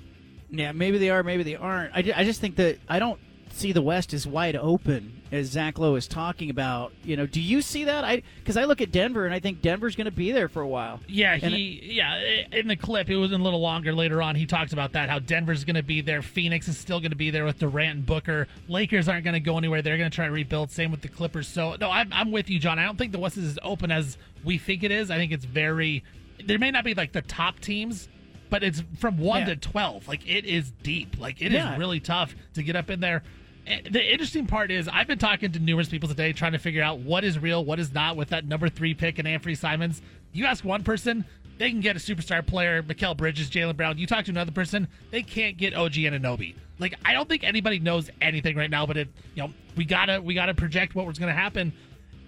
[SPEAKER 5] Yeah, maybe they are, maybe they aren't. I, I just think that I don't see the West as wide open as Zach Lowe is talking about. You know, do you see that? I because I look at Denver and I think Denver's going to be there for a while.
[SPEAKER 3] Yeah,
[SPEAKER 5] And
[SPEAKER 3] he yeah in the clip it was a little longer later on. He talks about that how Denver's going to be there, Phoenix is still going to be there with Durant and Booker. Lakers aren't going to go anywhere. They're going to try to rebuild. Same with the Clippers. So no, I'm I'm with you, John. I don't think the West is as open as we think it is. I think it's very. There may not be like the top teams, but it's from one
[SPEAKER 5] Yeah.
[SPEAKER 3] to twelve. Like it is deep. Like it is
[SPEAKER 5] Yeah.
[SPEAKER 3] really tough to get up in there. And The interesting part is I've been talking to numerous people today trying to figure out what is real, what is not with that number three pick and Anfernee Simons. You ask one person, they can get a superstar player, Mikal Bridges, Jaylen Brown. You talk to another person, they can't get OG Anunoby. Like I don't think anybody knows anything right now, but it you know we gotta we gotta project what was gonna happen.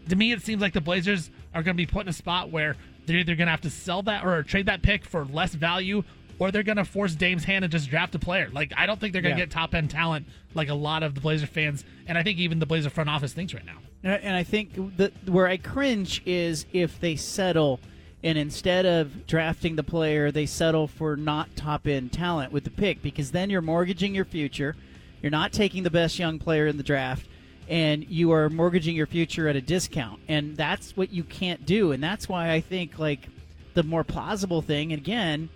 [SPEAKER 3] To me, it seems like the Blazers are gonna be put in a spot where they're either gonna have to sell that or trade that pick for less value, or they're gonna force Dame's hand and just draft a player. Like I don't think they're gonna
[SPEAKER 5] Yeah.
[SPEAKER 3] get top end talent like a lot of the Blazer fans, and I think even the Blazer front office thinks right now.
[SPEAKER 5] And I- think that where I cringe is if they settle and instead of drafting the player, they settle for not top end talent with the pick because then you're mortgaging your future. You're not taking the best young player in the draft, and you are mortgaging your future at a discount. And that's what you can't do. And that's why I think like the more plausible thing. Again,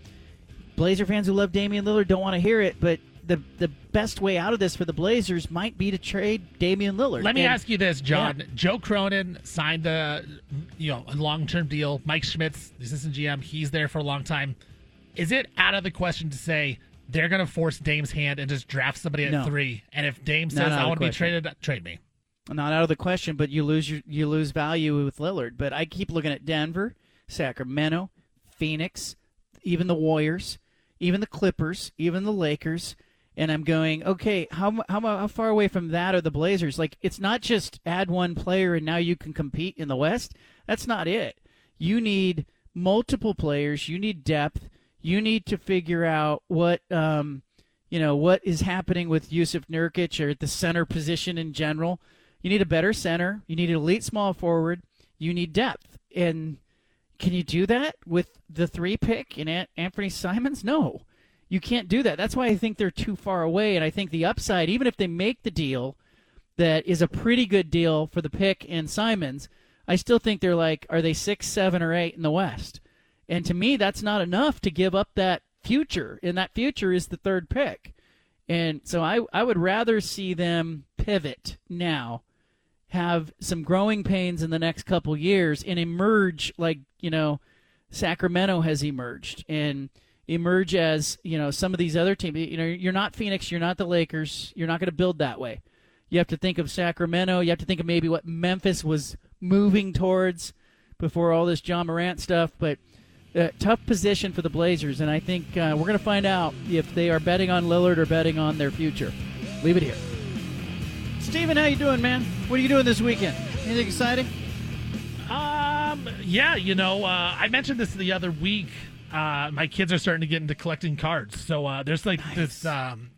[SPEAKER 5] Blazer fans who love Damian Lillard don't want to hear it, but the the best way out of this for the Blazers might be to trade Damian Lillard.
[SPEAKER 3] Let me
[SPEAKER 5] And-
[SPEAKER 3] ask you this, John.
[SPEAKER 5] Yeah.
[SPEAKER 3] Joe Cronin signed a you know a long term deal. Mike Schmitz, the assistant GM, he's there for a long time. Is it out of the question to say they're going to force Dame's hand and just draft somebody at
[SPEAKER 5] No.
[SPEAKER 3] three? And if Dame says I want to be traded, trade me.
[SPEAKER 5] not out of the question, but you lose your, you lose value with Lillard. But I keep looking at Denver, Sacramento, Phoenix, even the Warriors, even the Clippers, even the Lakers, and I'm going, okay, how how how far away from that are the Blazers? Like it's not just add one player and now you can compete in the West. That's not it. You need multiple players. You need depth. You need to figure out what um, you know what is happening with Jusuf Nurkic or at the center position in general. You need a better center. You need an elite small forward. You need depth. And can you do that with the three pick in An- Anfernee Simons? No, you can't do that. That's why I think they're too far away. And I think the upside, even if they make the deal, that is a pretty good deal for the pick and Simons. I still think they're like, are they six, seven, or eight in the West? And to me, that's not enough to give up that future. And that future is the third pick. And so I, I would rather see them pivot now, have some growing pains in the next couple years, and emerge like, you know, Sacramento has emerged and emerge as, you know, some of these other teams. You know, you're not Phoenix, you're not the Lakers, you're not going to build that way. You have to think of Sacramento, you have to think of maybe what Memphis was moving towards before all this Ja Morant stuff, but uh, tough position for the Blazers, and I think uh, we're going to find out if they are betting on Lillard or betting on their future. Leave it here. Steven, how you doing, man? What are you doing this weekend? Anything exciting?
[SPEAKER 3] Um, yeah, you know, uh, I mentioned this the other week. Uh, my kids are starting to get into collecting cards, so uh, there's like nice. this um,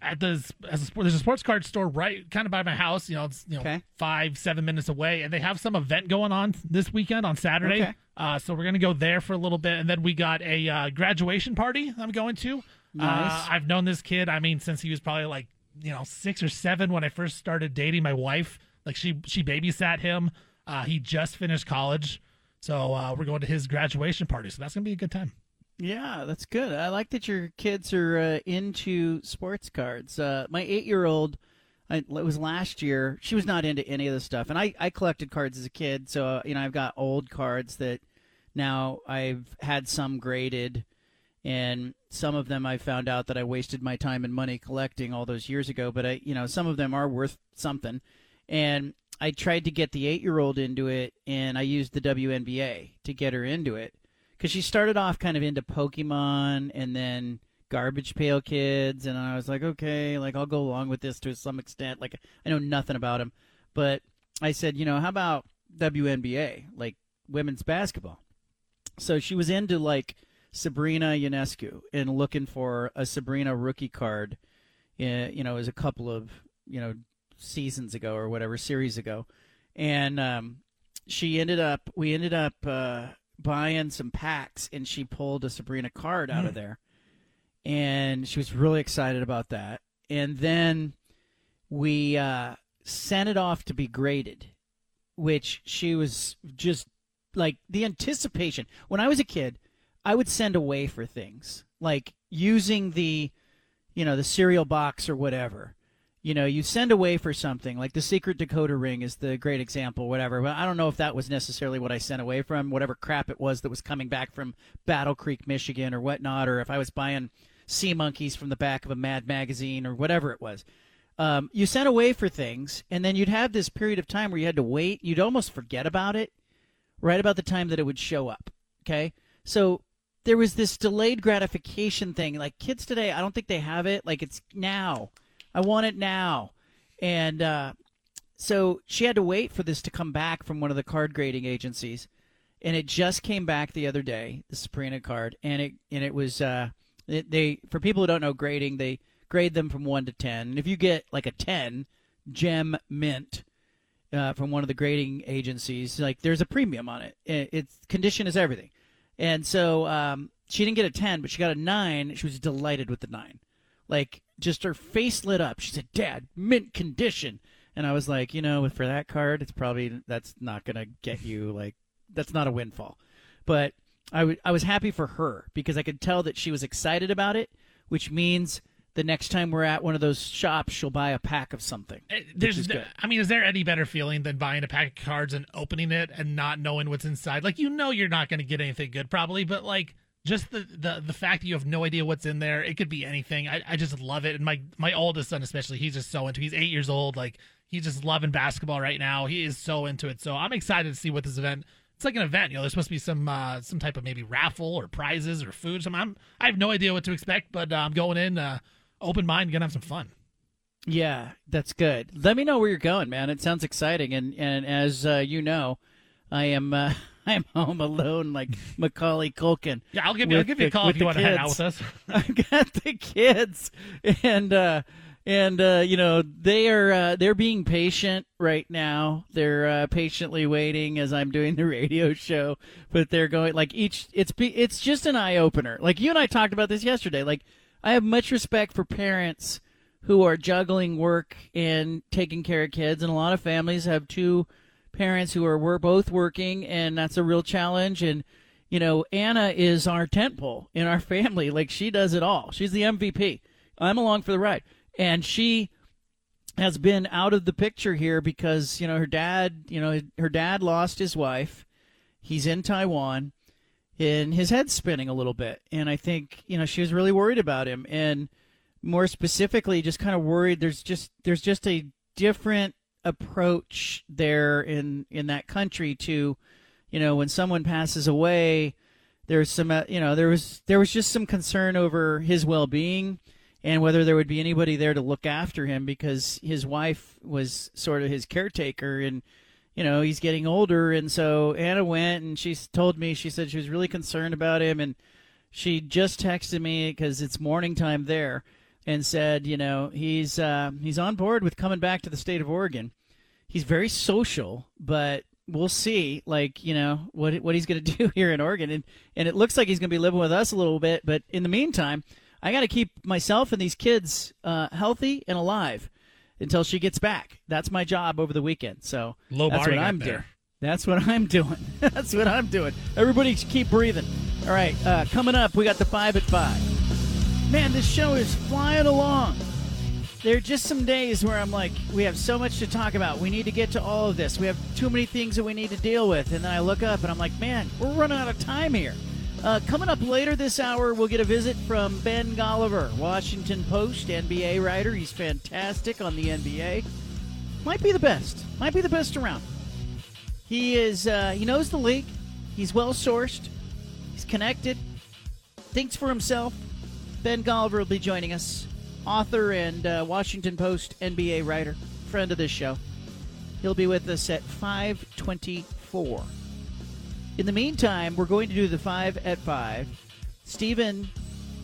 [SPEAKER 3] at the as a there's a sports card store right kind of by my house. You know, it's you know
[SPEAKER 5] okay.
[SPEAKER 3] five seven minutes away, and they have some event going on this weekend on Saturday.
[SPEAKER 5] Okay.
[SPEAKER 3] Uh, so we're gonna go there for a little bit, and then we got a uh, graduation party I'm going to.
[SPEAKER 5] Nice.
[SPEAKER 3] Uh, I've known this kid. I mean, since he was probably like you know six or seven when I first started dating my wife. Like she she babysat him. Uh, he just finished college, so uh, we're going to his graduation party. So that's gonna be a good time.
[SPEAKER 5] Yeah, that's good. I like that your kids are uh, into sports cards. Uh, my eight-year-old, I, it was last year. She was not into any of this stuff, and I, I collected cards as a kid. So uh, you know, I've got old cards that now I've had some graded, and some of them I found out that I wasted my time and money collecting all those years ago. But I, you know, some of them are worth something, and I tried to get the eight-year-old into it, and I used the WNBA to get her into it because she started off kind of into Pokemon and then Garbage Pail Kids, and I was like, okay, like I'll go along with this to some extent. Like I know nothing about them, but I said, you know, how about WNBA, like women's basketball? So she was into like Sabrina Ionescu and looking for a Sabrina rookie card. Uh, you know, it was a couple of you know seasons ago or whatever series ago, and um, she ended up. We ended up. Uh, buying some packs and she pulled a Sabrina card out of there. And she was really excited about that. And then we uh, sent it off to be graded, which she was just like the anticipation. When I was a kid, I would send away for things like using the, you know, the cereal box or whatever you know, you send away for something like the secret decoder ring is the great example, whatever. But I don't know if that was necessarily what I sent away from whatever crap it was that was coming back from Battle Creek, Michigan, or whatnot, or if I was buying sea monkeys from the back of a Mad magazine or whatever it was. Um, you sent away for things, and then you'd have this period of time where you had to wait. You'd almost forget about it right about the time that it would show up. Okay, so there was this delayed gratification thing. Like kids today, I don't think they have it. Like it's now. I want it now. And uh, so she had to wait for this to come back from one of the card grading agencies. And it just came back the other day, the Sabrina card, and it and it was uh, it, they for people who don't know grading, they grade them from one to ten. And if you get like a ten, gem mint uh, from one of the grading agencies, like there's a premium on it. it it's condition is everything, and so um, she didn't get a ten, but she got a nine. She was delighted with the nine, like just her face lit up. She said, "Dad, mint condition." And I was like, you know, for that card, it's probably that's not gonna get you like that's not a windfall. But I, w- I was happy for her because I could tell that she was excited about it, which means the next time we're at one of those shops, she'll buy a pack of something.
[SPEAKER 3] Uh, There's,
[SPEAKER 5] which is good.
[SPEAKER 3] I mean, is there any better feeling than buying a pack of cards and opening it and not knowing what's inside? Like, you know, you're not going to get anything good, probably, but like, just the, the the fact that you have no idea what's in there it could be anything I, I just love it and my my oldest son especially he's just so into he's eight years old like he's just loving basketball right now he is so into it so i'm excited to see what this event it's like an event you know there's supposed to be some uh, some type of maybe raffle or prizes or food so I'm, i have no idea what to expect but uh, i'm going in uh, open mind gonna have some fun
[SPEAKER 5] Yeah, that's good. Let me know where you're going, man. It sounds exciting, and and as uh, you know, I am uh, [laughs] I am home alone like Macaulay Culkin.
[SPEAKER 3] yeah i'll give you i'll give you a call if you want to hang out with us [laughs]
[SPEAKER 5] I've got the kids, and uh, and uh, you know they are uh, they're being patient right now. They're uh, patiently waiting as I'm doing the radio show, but they're going like each. It's be- it's just an eye opener. Like you and I talked about this yesterday. Like I have much respect for parents who are juggling work and taking care of kids, and a lot of families have two parents who are we're both working, and that's a real challenge. And you know, Anna is our tent pole in our [laughs] family. Like she does it all. She's the MVP. I'm along for the ride, and she has been out of the picture here because you know her dad. You know, her dad lost his wife. He's in Taiwan, and his head's spinning a little bit. And I think you know she was really worried about him, and more specifically, just kind of worried. There's just there's just a different approach there in in that country to you know when someone passes away there's some uh, you know there was there was just some concern over his well-being and whether there would be anybody there to look after him because his wife was sort of his caretaker and you know he's getting older. And so Anna went and she told me she said she was really concerned about him. And she just texted me because it's morning time there and said you know he's uh, he's on board with coming back to the state of Oregon. He's very social but we'll see like you know what what he's going [laughs] to do here in Oregon. And and it looks like he's going to be living with us a little bit but in the meantime I got to keep myself and these kids uh, healthy and alive until she gets back. That's my job over the weekend. So
[SPEAKER 3] Low
[SPEAKER 5] that's what I'm
[SPEAKER 3] there.
[SPEAKER 5] doing. That's what I'm doing. [laughs] that's what I'm doing. Everybody keep breathing. All right, uh, coming up, we got the five at five. Man, this show is flying along. There are just some days where I'm like, we have so much to talk about. We need to get to all of this. We have too many things that we need to deal with. And then I look up and I'm like, man, we're running out of time here. Uh, coming up later this hour, we'll get a visit from Ben Golliver, Washington Post NBA writer. He's fantastic on the NBA. Might be the best. Might be the best around. He is. Uh, he knows the league. He's well sourced. He's connected. Thinks for himself. Ben Golliver will be joining us, author and uh, Washington Post NBA writer, friend of this show. He'll be with us at 524. In the meantime, we're going to do the five at five. Stephen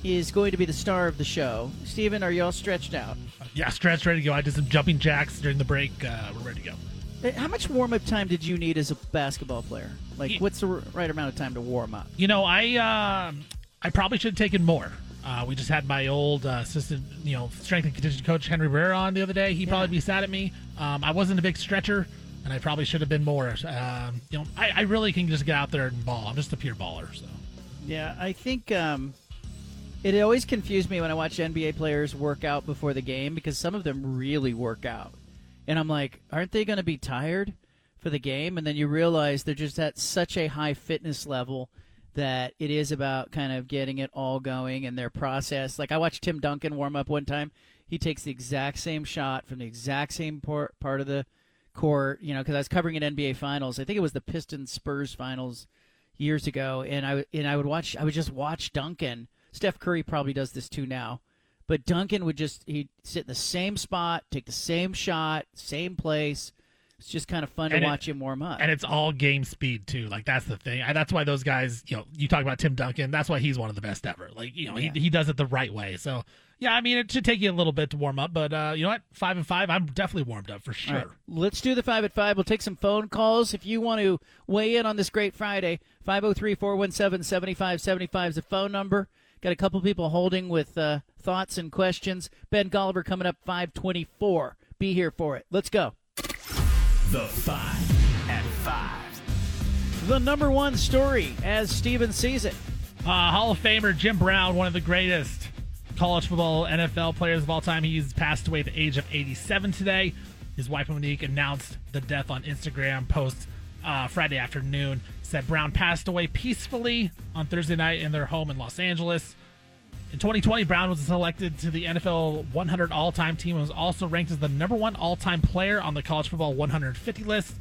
[SPEAKER 5] is going to be the star of the show. Stephen, are you all stretched out?
[SPEAKER 3] Yeah, stretched, ready to go. I did some jumping jacks during the break. Uh, we're ready to go.
[SPEAKER 5] Uh, How much warm up time did you need as a basketball player? Like, what's the right amount of time to warm up?
[SPEAKER 3] You know, I uh, I probably should have taken more. Uh, we just had my old uh, assistant, you know, strength and conditioning coach Henry Barrera on the other day. He'd probably be sad at me. Um, I wasn't a big stretcher, and I probably should have been more. Um, you know, I, I really can just get out there and ball. I'm just a pure baller. So
[SPEAKER 5] Yeah, I think um, it always confused me when I watch NBA players work out before the game because some of them really work out. And I'm like, aren't they going to be tired for the game? And then you realize they're just at such a high fitness level that it is about kind of getting it all going and their process. Like I watched Tim Duncan warm up one time. He takes the exact same shot from the exact same por- part of the court, you know, because I was covering an NBA Finals. I think it was the Pistons Spurs Finals years ago, and I and I would watch. I would just watch Duncan. Steph Curry probably does this too now, but Duncan would just he'd sit in the same spot, take the same shot, same place. It's just kind of fun to
[SPEAKER 3] it-
[SPEAKER 5] watch him warm up.
[SPEAKER 3] and it's all game speed too. Like that's the thing. I, that's why those guys, you know, you talk about Tim Duncan. That's why he's one of the best ever. Like you know,
[SPEAKER 5] Yeah.
[SPEAKER 3] he he does it the right way. So yeah, I mean, it should take you a little bit to warm up, but uh, you know what? Five and five, I'm definitely warmed up for sure.
[SPEAKER 5] All right, let's do the five at five. We'll take some phone calls. If you want to weigh in on this great Friday, 503 417 7575 is the phone number. Got a couple people holding with uh, thoughts and questions. Ben Golliver coming up 524. Be here for it. Let's go.
[SPEAKER 4] The five at five.
[SPEAKER 5] The number one story as Steven sees it.
[SPEAKER 3] Uh, Hall of Famer Jim Brown, one of the greatest college football NFL players of all time. He's passed away at the age of 87 today. His wife Monique announced the death on Instagram post uh, Friday afternoon. Said Brown passed away peacefully on Thursday night in their home in Los Angeles. In 2020, Brown was selected to the NFL 100 all-time team and was also ranked as the number one all-time player on the college football 150 list.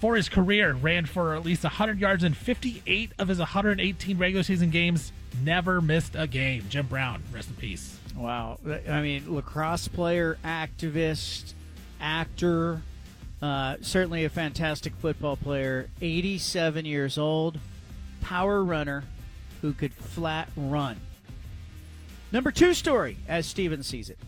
[SPEAKER 3] For his career, ran for at least 100 yards in 58 of his 118 regular season games. Never missed a game. Jim Brown, rest in peace.
[SPEAKER 5] Wow. I mean, lacrosse player, activist, actor, uh, certainly a fantastic football player. 87 years old, power runner who could flat run. Number two story, as Steven sees it.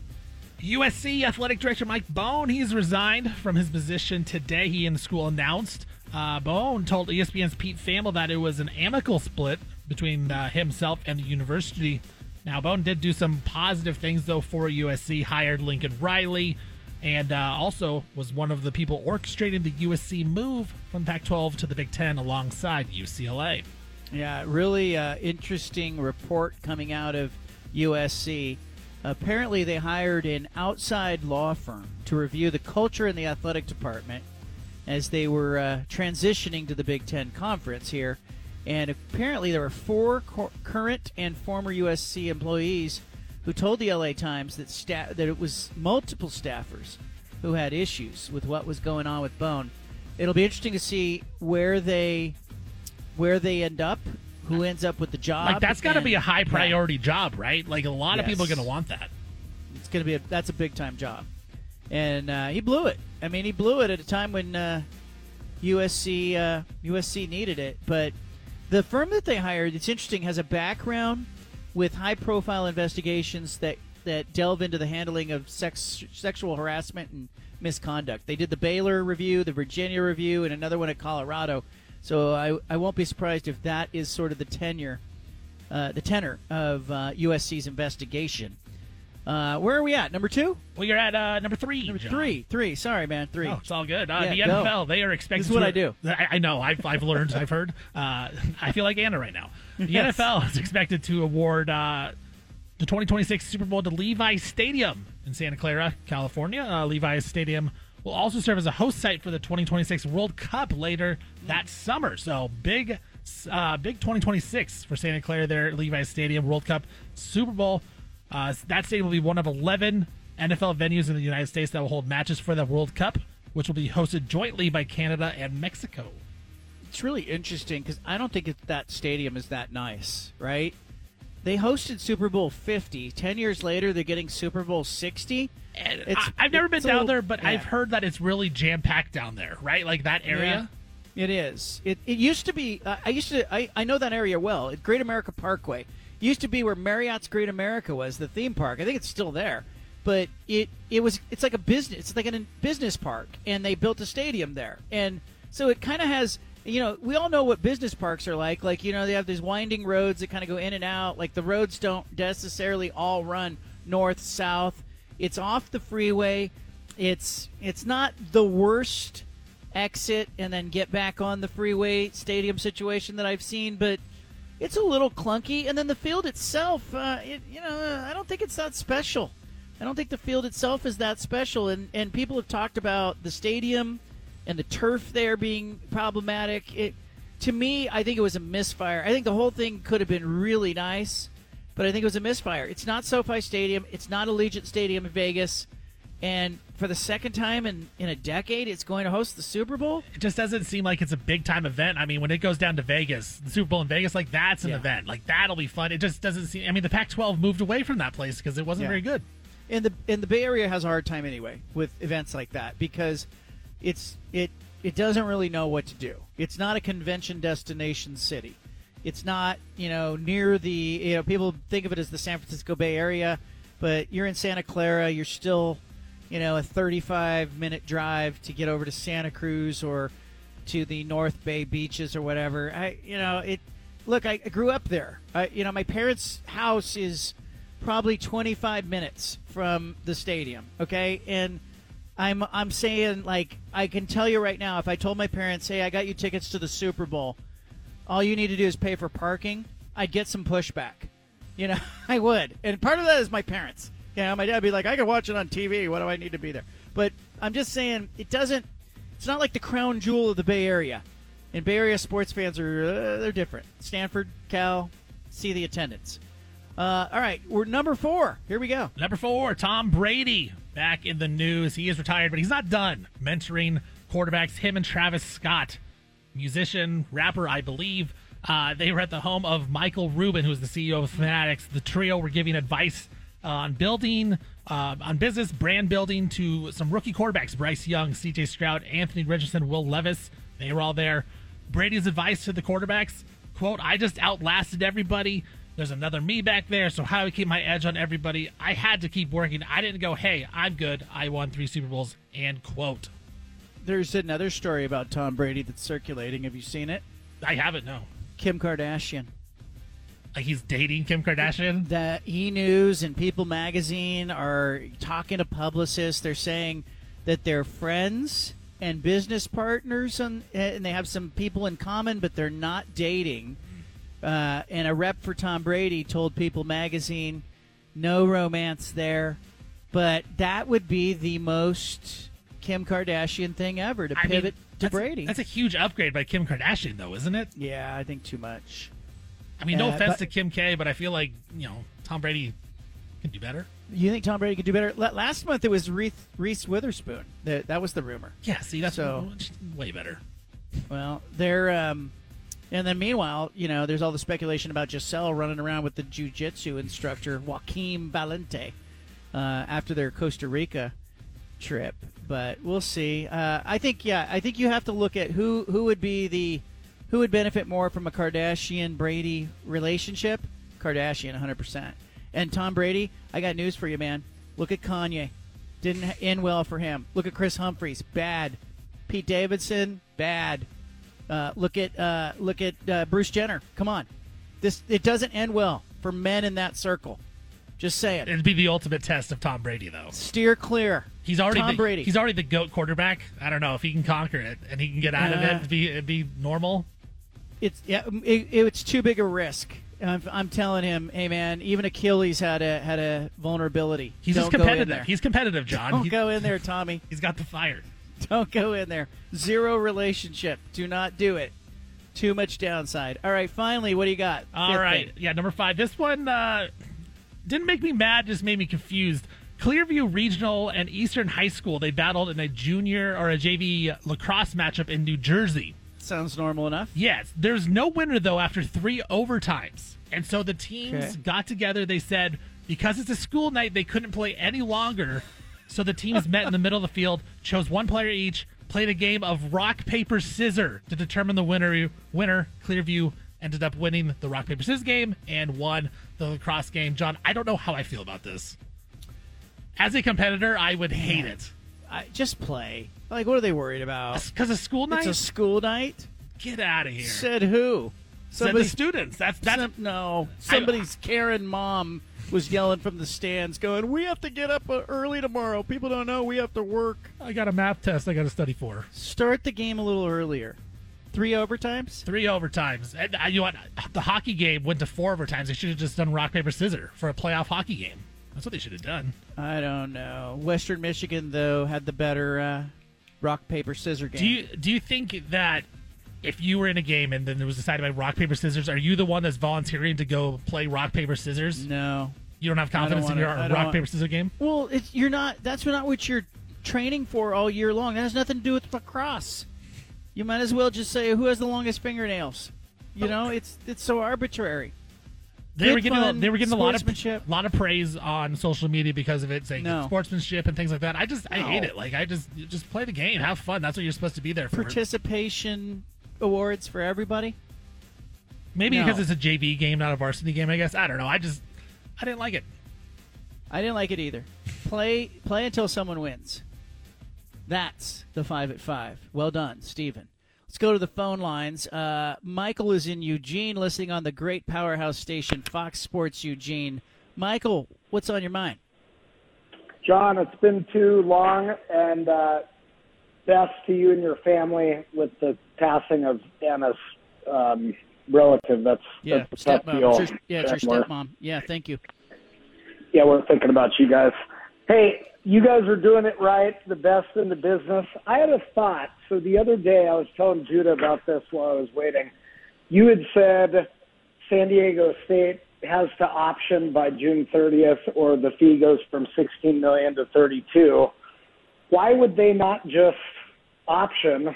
[SPEAKER 3] USC athletic director Mike Bohn, he's resigned from his position today. He and the school announced. Uh, Bohn told ESPN's Pete Thamel that it was an amicable split between uh, himself and the university. Now, Bohn did do some positive things, though, for USC, hired Lincoln Riley, and uh, also was one of the people orchestrating the USC move from Pac 12 to the Big Ten alongside UCLA.
[SPEAKER 5] Yeah, really uh, interesting report coming out of USC. Apparently, they hired an outside law firm to review the culture in the athletic department as they were uh, transitioning to the Big Ten Conference here. And apparently, there were four cor- current and former USC employees who told the LA Times that sta- that it was multiple staffers who had issues with what was going on with Bohn. It'll be interesting to see where they where they end up, who ends up with the job.
[SPEAKER 3] Like, that's got to be a high
[SPEAKER 5] Yeah.
[SPEAKER 3] priority job, right? Like, a lot of people are going to want that.
[SPEAKER 5] It's going to be a that's a big time job, and uh, he blew it. I mean, he blew it at a time when uh, USC uh, USC needed it. But the firm that they hired, it's interesting, has a background with high profile investigations that that delve into the handling of sex sexual harassment and misconduct. They did the Baylor review, the Virginia review, and another one at Colorado. So I I won't be surprised if that is sort of the tenure. Uh, the tenor of uh, USC's investigation. Uh, where are we at? Number two?
[SPEAKER 3] Well, you're at uh, number three.
[SPEAKER 5] Number
[SPEAKER 3] John.
[SPEAKER 5] three. Three. Sorry, man. Three.
[SPEAKER 3] Oh, it's all good. Uh,
[SPEAKER 5] Yeah,
[SPEAKER 3] the. NFL, they are expected.
[SPEAKER 5] This is what
[SPEAKER 3] to,
[SPEAKER 5] I do.
[SPEAKER 3] I, I know. I've, I've learned. I've heard. Uh, I feel like Anna right now. The [laughs]
[SPEAKER 5] Yes.
[SPEAKER 3] NFL is expected to award uh, the 2026 Super Bowl to Levi Stadium in Santa Clara, California. Uh, Levi Stadium will also serve as a host site for the 2026 World Cup later that summer. So big, uh, big 2026 for Santa Clara there at Levi Stadium World Cup Super Bowl. Uh, that stadium will be one of 11 NFL venues in the United States that will hold matches for the World Cup, which will be hosted jointly by Canada and Mexico.
[SPEAKER 5] It's really interesting because I don't think that stadium is that nice, right? They hosted Super Bowl 50. Ten years later, they're getting Super Bowl 60. It's,
[SPEAKER 3] I, I've never been down
[SPEAKER 5] little-
[SPEAKER 3] there, but
[SPEAKER 5] yeah.
[SPEAKER 3] I've heard that it's really jam packed down there, right? Like that area.
[SPEAKER 5] Yeah, it is. It, it used to be. Uh, I used to. I, I know that area well. At Great America Parkway used to be where Marriott's Great America was, the theme park. I think it's still there, but it it was. It's like a business. It's like a business park, and they built a stadium there, and so it kind of has. You know, we all know what business parks are like. Like, you know, they have these winding roads that kind of go in and out. Like, the roads don't necessarily all run north, south. It's off the freeway. It's it's not the worst exit and then get back on the freeway stadium situation that I've seen, but it's a little clunky. And then the field itself, uh, it, you know, uh, I don't think it's that special. I don't think the field itself is that special. And, and people have talked about the stadium and the turf there being problematic. It, to me, I think it was a misfire. I think the whole thing could have been really nice, but I think it was a misfire. It's not SoFi Stadium. It's not Allegiant Stadium in Vegas. And for the second time in, in a decade, it's going to host the Super Bowl.
[SPEAKER 3] It just doesn't seem like it's a big time event. I mean, when it goes down to Vegas, the Super Bowl in Vegas, like that's an
[SPEAKER 5] Yeah.
[SPEAKER 3] event. Like that'll be fun. It just doesn't seem. I mean, the Pac-12 moved away from that place because it wasn't
[SPEAKER 5] Yeah.
[SPEAKER 3] very good.
[SPEAKER 5] And the and the Bay Area has a hard time anyway with events like that because it's it it doesn't really know what to do. It's not a convention destination city. It's not you know near the you know people think of it as the San Francisco Bay Area, but you're in Santa Clara. You're still you know a 35 minute drive to get over to Santa Cruz or to the North Bay beaches or whatever. I you know it. Look, I, I grew up there. I, you know, my parents' house is probably 25 minutes from the stadium. Okay, and I'm I'm saying like I can tell you right now, if I told my parents, "Hey, I got you tickets to the Super Bowl," all you need to do is pay for parking. I'd get some pushback. You know, [laughs] I would, and part of that is my parents. You know, my dad would be like, "I can watch it on TV. What do I need to be there?" But I'm just saying, it doesn't. It's not like the crown jewel of the Bay Area. And Bay Area sports fans are uh, they're different. Stanford, Cal, see the attendance. Uh, all right, we're number four. Here we go.
[SPEAKER 3] Number four, Tom Brady back in the news. He is retired, but he's not done mentoring quarterbacks. Him and Travis Scott, musician, rapper, I believe. Uh, they were at the home of Michael Rubin, who's the CEO of Fanatics. The trio were giving advice on building, uh, on business, brand building to some rookie quarterbacks Bryce Young, CJ Stroud, Anthony Richardson, Will Levis. They were all there. Brady's advice to the quarterbacks quote, I just outlasted everybody. There's another me back there, so how do I keep my edge on everybody? I had to keep working. I didn't go, hey, I'm good. I won three Super Bowls, and quote.
[SPEAKER 5] There's another story about Tom Brady that's circulating. Have you seen it?
[SPEAKER 3] I haven't, no.
[SPEAKER 5] Kim Kardashian.
[SPEAKER 3] Like he's dating Kim Kardashian.
[SPEAKER 5] The E News and People Magazine are talking to publicists. They're saying that they're friends and business partners, and, and they have some people in common, but they're not dating. Uh, and a rep for Tom Brady told People Magazine, no romance there. But that would be the most Kim Kardashian thing ever to
[SPEAKER 3] I mean,
[SPEAKER 5] pivot to
[SPEAKER 3] that's-
[SPEAKER 5] Brady.
[SPEAKER 3] That's a huge upgrade by Kim Kardashian, though, isn't it?
[SPEAKER 5] yeah, I think too much.
[SPEAKER 3] I mean, no
[SPEAKER 5] Uh,
[SPEAKER 3] offense
[SPEAKER 5] but-
[SPEAKER 3] to Kim K, but I feel like you know Tom Brady can do better.
[SPEAKER 5] You think Tom Brady could do better? La- Last month it was Reese, Reese Witherspoon. That, that was the rumor.
[SPEAKER 3] Yeah, see, that's
[SPEAKER 5] So-
[SPEAKER 3] way better.
[SPEAKER 5] Well, they're um, and then meanwhile, you know, there's all the speculation about Gisele running around with the jujitsu instructor Joaquim Valente uh, after their Costa Rica trip. But we'll see. Uh, I think, yeah, I think you have to look at who who would be the who would benefit more from a Kardashian Brady relationship. Kardashian, 100. percent And Tom Brady, I got news for you, man. Look at Kanye. Didn't end well for him. Look at Kris Humphries. Bad. Pete Davidson. Bad. Uh, look at uh, look at uh, Bruce Jenner. Come on, this it doesn't end well for men in that circle. Just saying. it.
[SPEAKER 3] It'd be the ultimate test of Tom Brady, though.
[SPEAKER 5] Steer clear.
[SPEAKER 3] He's already
[SPEAKER 5] Tom
[SPEAKER 3] the,
[SPEAKER 5] Brady.
[SPEAKER 3] He's already the goat quarterback. I don't know if he can conquer it and he can get out of it. It'd be, it'd be normal.
[SPEAKER 5] It's yeah, it, it's too big a risk. I'm, I'm telling him, hey man, even Achilles had a had a vulnerability.
[SPEAKER 3] He's
[SPEAKER 5] Don't
[SPEAKER 3] just
[SPEAKER 5] go in
[SPEAKER 3] competitive.
[SPEAKER 5] there.
[SPEAKER 3] He's competitive, John.
[SPEAKER 5] Don't
[SPEAKER 3] He-
[SPEAKER 5] go in there, Tommy. [laughs]
[SPEAKER 3] He's got the fire. [laughs]
[SPEAKER 5] Don't go in there. Zero relationship. Do not do it. Too much downside. All right, finally, what do you got?
[SPEAKER 3] All
[SPEAKER 5] Fifth
[SPEAKER 3] right,
[SPEAKER 5] thing.
[SPEAKER 3] yeah, number five. This one uh, didn't make me mad, just made me confused. Clearview Regional and Eastern High School they battled in a junior or a JV lacrosse matchup in New Jersey.
[SPEAKER 5] Sounds normal enough.
[SPEAKER 3] Yes, there's no winner though after three overtimes, and so the teams
[SPEAKER 5] Okay.
[SPEAKER 3] got together. They said because it's a school night, they couldn't play any longer. So the teams met in the middle of the field, chose one player each, played a game of rock paper scissor to determine the winner. Winner Clearview ended up winning the rock paper scissors game and won the lacrosse game. John, I don't know how I feel about this. As a competitor, I would hate it
[SPEAKER 5] I, just play. Like, what are they worried about?
[SPEAKER 3] because a school night.
[SPEAKER 5] It's a school night.
[SPEAKER 3] Get out of here.
[SPEAKER 5] Said who?
[SPEAKER 3] Said the students. That's that's
[SPEAKER 5] Some- no. Somebody's Karen mom was yelling from the stands, going, "We have to get up uh, early tomorrow. People don't know we have to work."
[SPEAKER 3] I got a math test I got to study for.
[SPEAKER 5] Start the game a little earlier. Three overtimes.
[SPEAKER 3] Three overtimes. And uh, you know what? The hockey game went to four overtimes. They should have just done rock paper scissors for a playoff hockey game. That's what they should have done.
[SPEAKER 5] I don't know. Western Michigan though had the better uh, rock paper scissor game.
[SPEAKER 3] Do you do you think that if you were in a game and then it was decided by rock paper scissors, are you the one that's volunteering to go play rock paper scissors?
[SPEAKER 5] No.
[SPEAKER 3] You don't have
[SPEAKER 5] I don't
[SPEAKER 3] confidence in
[SPEAKER 5] wanna-
[SPEAKER 3] your rock
[SPEAKER 5] want-
[SPEAKER 3] paper scissors game.
[SPEAKER 5] Well, it's, you're not. That's not what you're training for all year long. That has nothing to do with lacrosse. You might as well just say who has the longest fingernails. You know, oh. it's it's so arbitrary.
[SPEAKER 3] They
[SPEAKER 5] Good
[SPEAKER 3] were getting
[SPEAKER 5] fun,
[SPEAKER 3] a, they were getting a lot of lot of praise on social media because of it, saying
[SPEAKER 5] No.
[SPEAKER 3] sportsmanship and things like that. I just I hate it. Like I just just play the game, have fun. That's what you're supposed to be there for.
[SPEAKER 5] Participation awards for everybody.
[SPEAKER 3] Maybe
[SPEAKER 5] No.
[SPEAKER 3] because it's a JV game, not a varsity game. I guess I don't know. I just I didn't like it.
[SPEAKER 5] I didn't like it either. Play play until someone wins. That's the five at five. Well done, Stephen. Let's go to the phone lines. Uh, Michael is in Eugene, listening on the great powerhouse station Fox Sports Eugene. Michael, what's on your mind?
[SPEAKER 15] John, it's been too long, and uh, best to you and your family with the passing of Anna's um, relative. That's
[SPEAKER 5] Yeah,
[SPEAKER 15] that's
[SPEAKER 5] stepmom. It's your- yeah, it's your stepmom. Yeah, thank you.
[SPEAKER 15] Yeah, we're thinking about you guys. Hey, you guys are doing it right, the best in the business. I had a thought. So the other day, I was telling Judah about this while I was waiting. You had said San Diego State has to option by June 30th, or the fee goes from 16 million to 32. Why would they not just option?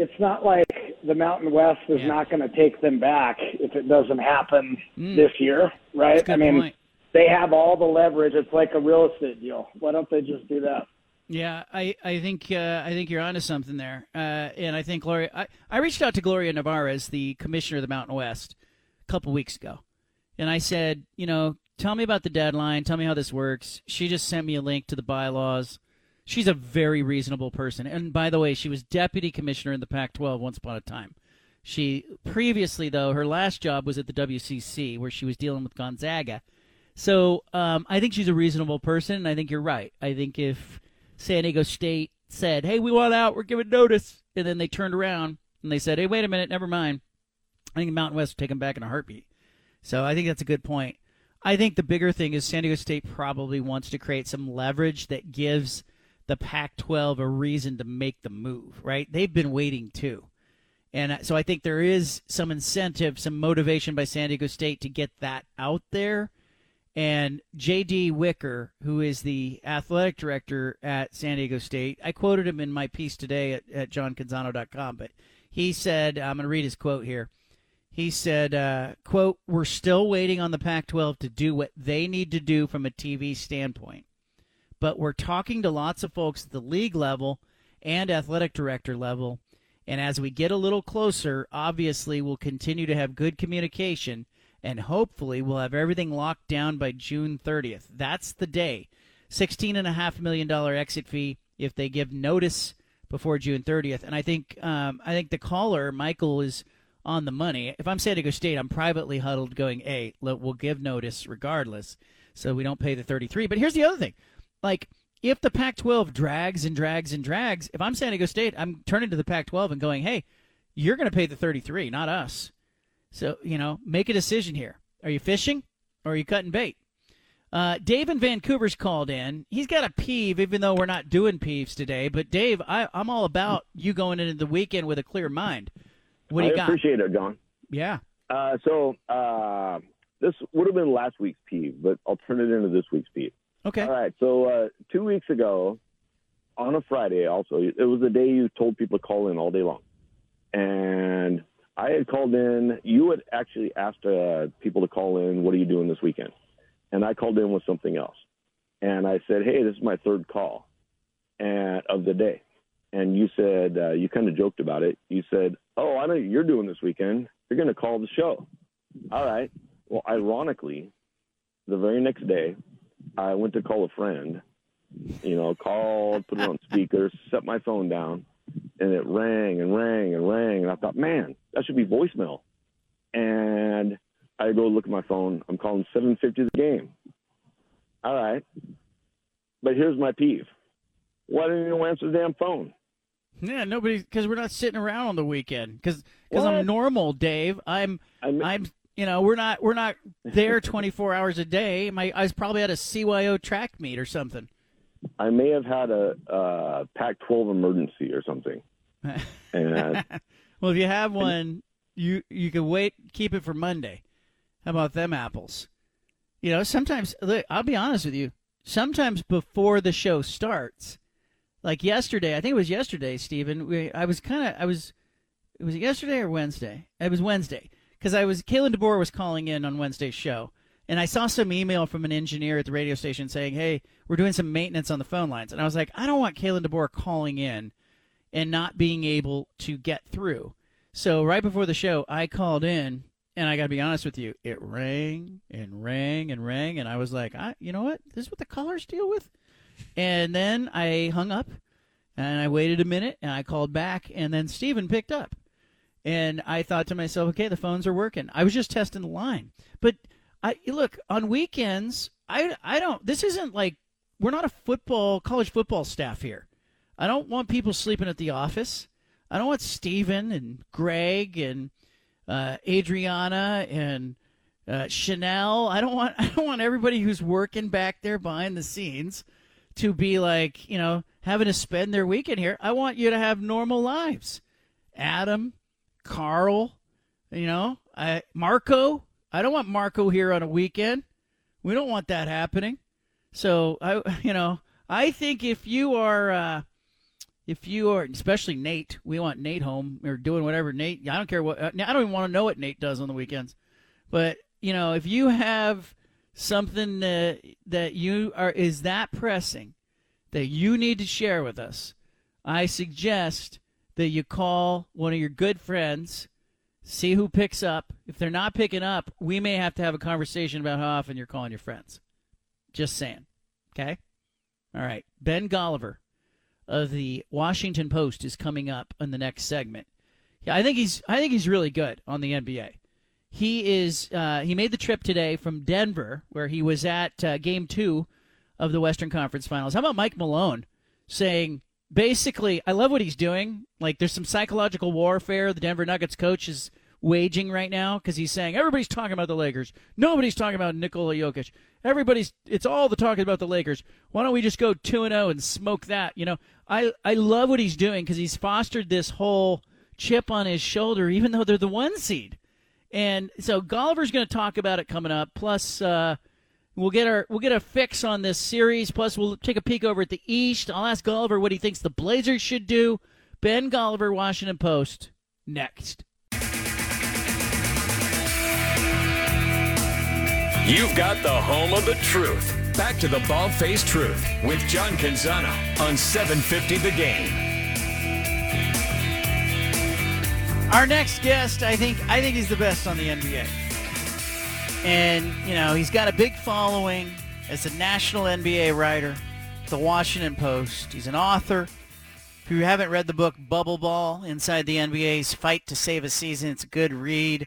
[SPEAKER 15] It's not like the Mountain West is not going to take them back if it doesn't happen
[SPEAKER 5] Mm.
[SPEAKER 15] this year, right? I mean,
[SPEAKER 5] point.
[SPEAKER 15] they have all the leverage. It's like a real estate deal. Why don't they just do that?
[SPEAKER 5] Yeah, I, I think uh, I think you're onto something there, uh, and I think Gloria. I, I reached out to Gloria Nevarez, the commissioner of the Mountain West, a couple weeks ago, and I said, you know, tell me about the deadline. Tell me how this works. She just sent me a link to the bylaws. She's a very reasonable person, and by the way, she was deputy commissioner in the Pac-12 once upon a time, She previously, though, her last job was at the WCC, where she was dealing with Gonzaga. So um, I think she's a reasonable person, and I think you're right. I think if San Diego State said, "Hey, we want out. We're giving notice," and then they turned around and they said, "Hey, wait a minute, never mind," I think Mountain West would take them back in a heartbeat. So I think that's a good point. I think the bigger thing is San Diego State probably wants to create some leverage that gives the Pac 12 a reason to make the move, right? They've been waiting too. And so I think there is some incentive, some motivation by San Diego State to get that out there. And J.D. Wicker, who is the athletic director at San Diego State, I quoted him in my piece today at, at johncanzano.com, but he said, I'm going to read his quote here. He said, uh, quote, we're still waiting on the Pac-12 to do what they need to do from a TV standpoint. But we're talking to lots of folks at the league level and athletic director level. And as we get a little closer, obviously we'll continue to have good communication and hopefully we'll have everything locked down by June 30th. That's the day. $16.5 million exit fee if they give notice before June 30th. And I think um, I think the caller, Michael, is – on the money. If I'm San Diego State, I'm privately huddled going, hey, we'll give notice regardless, so we don't pay the 33. But here's the other thing. Like, if the Pac 12 drags and drags and drags, if I'm San Diego State, I'm turning to the Pac 12 and going, hey, you're going to pay the 33, not us. So, you know, make a decision here. Are you fishing or are you cutting bait? Uh, Dave in Vancouver's called in. He's got a peeve, even though we're not doing peeves today. But Dave, I, I'm all about you going into the weekend with a clear mind. What do you
[SPEAKER 16] I
[SPEAKER 5] got?
[SPEAKER 16] appreciate it, John.
[SPEAKER 5] Yeah.
[SPEAKER 16] Uh, so uh, this would have been last week's peeve, but I'll turn it into this week's peeve.
[SPEAKER 5] Okay.
[SPEAKER 16] All right. So uh, two weeks ago, on a Friday, also, it was the day you told people to call in all day long, and I had called in. You had actually asked uh, people to call in. What are you doing this weekend? And I called in with something else, and I said, "Hey, this is my third call, and of the day." and you said uh, you kind of joked about it. You said, "Oh, I know you're doing this weekend. You're going to call the show." All right. Well, ironically, the very next day, I went to call a friend. You know, called, put it on speaker, set my phone down, and it rang and rang and rang. And I thought, man, that should be voicemail. And I go look at my phone. I'm calling 750 the game. All right. But here's my peeve. Why didn't you answer the damn phone?
[SPEAKER 5] Yeah, nobody because we're not sitting around on the weekend because because I'm normal, Dave. I'm I'm, I'm you know we're not we're not there 24 hours a day. My I was probably at a CYO track meet or something.
[SPEAKER 16] I may have had a uh, Pac-12 emergency or something. [laughs] And
[SPEAKER 5] well, if you have one, you you can wait, keep it for Monday. How about them apples? You know, sometimes look, I'll be honest with you. Sometimes before the show starts, like yesterday, I think it was yesterday, Stephen. We, I was kind of, I was, it was yesterday or Wednesday. It was Wednesday because I was Kalen DeBoer was calling in on Wednesday's show, and I saw some email from an engineer at the radio station saying, "Hey, we're doing some maintenance on the phone lines," and I was like, I don't want Kalen DeBoer calling in and not being able to get through. So right before the show, I called in, and I got to be honest with you, it rang and rang and rang, and I was like, I, you know what? This is what the callers deal with. And then I hung up and I waited a minute and I called back and then Steven picked up. And I thought to myself, okay, the phones are working. I was just testing the line. But I look, on weekends, I I don't this isn't like we're not a football college football staff here. I don't want people sleeping at the office. I don't want Steven and Greg and uh, Adriana and uh, Chanel. I don't want [laughs] I don't want everybody who's working back there behind the scenes to be like, you know, having to spend their weekend here. I want you to have normal lives. Adam, Carl, you know, I, Marco. I don't want Marco here on a weekend. We don't want that happening. So I, [laughs] you know, I think if you are, uh, if you are, especially Nate, we want Nate home or doing whatever Nate. I don't care what. I don't even want to know what Nate does on the weekends. But you know, if you have something that that you are is that pressing that you need to share with us, I suggest that you call one of your good friends, see who picks up. If they're not picking up, we may have to have a conversation about how often you're calling your friends. Just saying. Okay? All right. Ben Golliver of the Washington Post is coming up in the next segment. Yeah, I think he's I think he's really good on the NBA. He is uh, he made the trip today from Denver, where he was at uh, Game Two of the Western Conference Finals. How about Mike Malone saying basically, I love what he's doing. Like, there's some psychological warfare the Denver Nuggets coach is waging right now because he's saying everybody's talking about the Lakers, nobody's talking about Nikola Jokic. Everybody's it's all the talking about the Lakers. Why don't we just go two and zero and smoke that? You know, I I love what he's doing because he's fostered this whole chip on his shoulder, even though they're the one seed. And so Golliver's going to talk about it coming up. Plus, uh, we'll get our we'll get a fix on this series. Plus, we'll take a peek over at the East. I'll ask Golliver what he thinks the Blazers should do. Ben Golliver, Washington Post, next.
[SPEAKER 4] You've got the home of the truth. Back to the bald faced truth with John Canzano on 750 The Game.
[SPEAKER 5] Our next guest, I think, I think he's the best on the NBA, and you know he's got a big following as a national NBA writer, the Washington Post. He's an author. If you haven't read the book Bubble Ball Inside the NBA's Fight to Save a Season, it's a good read.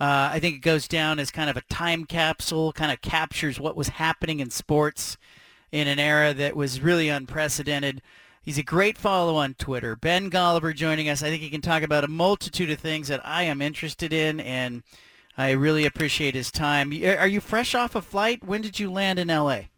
[SPEAKER 5] Uh, I think it goes down as kind of a time capsule, kind of captures what was happening in sports in an era that was really unprecedented. He's a great follow on Twitter. Ben Golliver joining us. I think he can talk about a multitude of things that I am interested in, and I really appreciate his time. Are you fresh off a flight? When did you land in L.A.?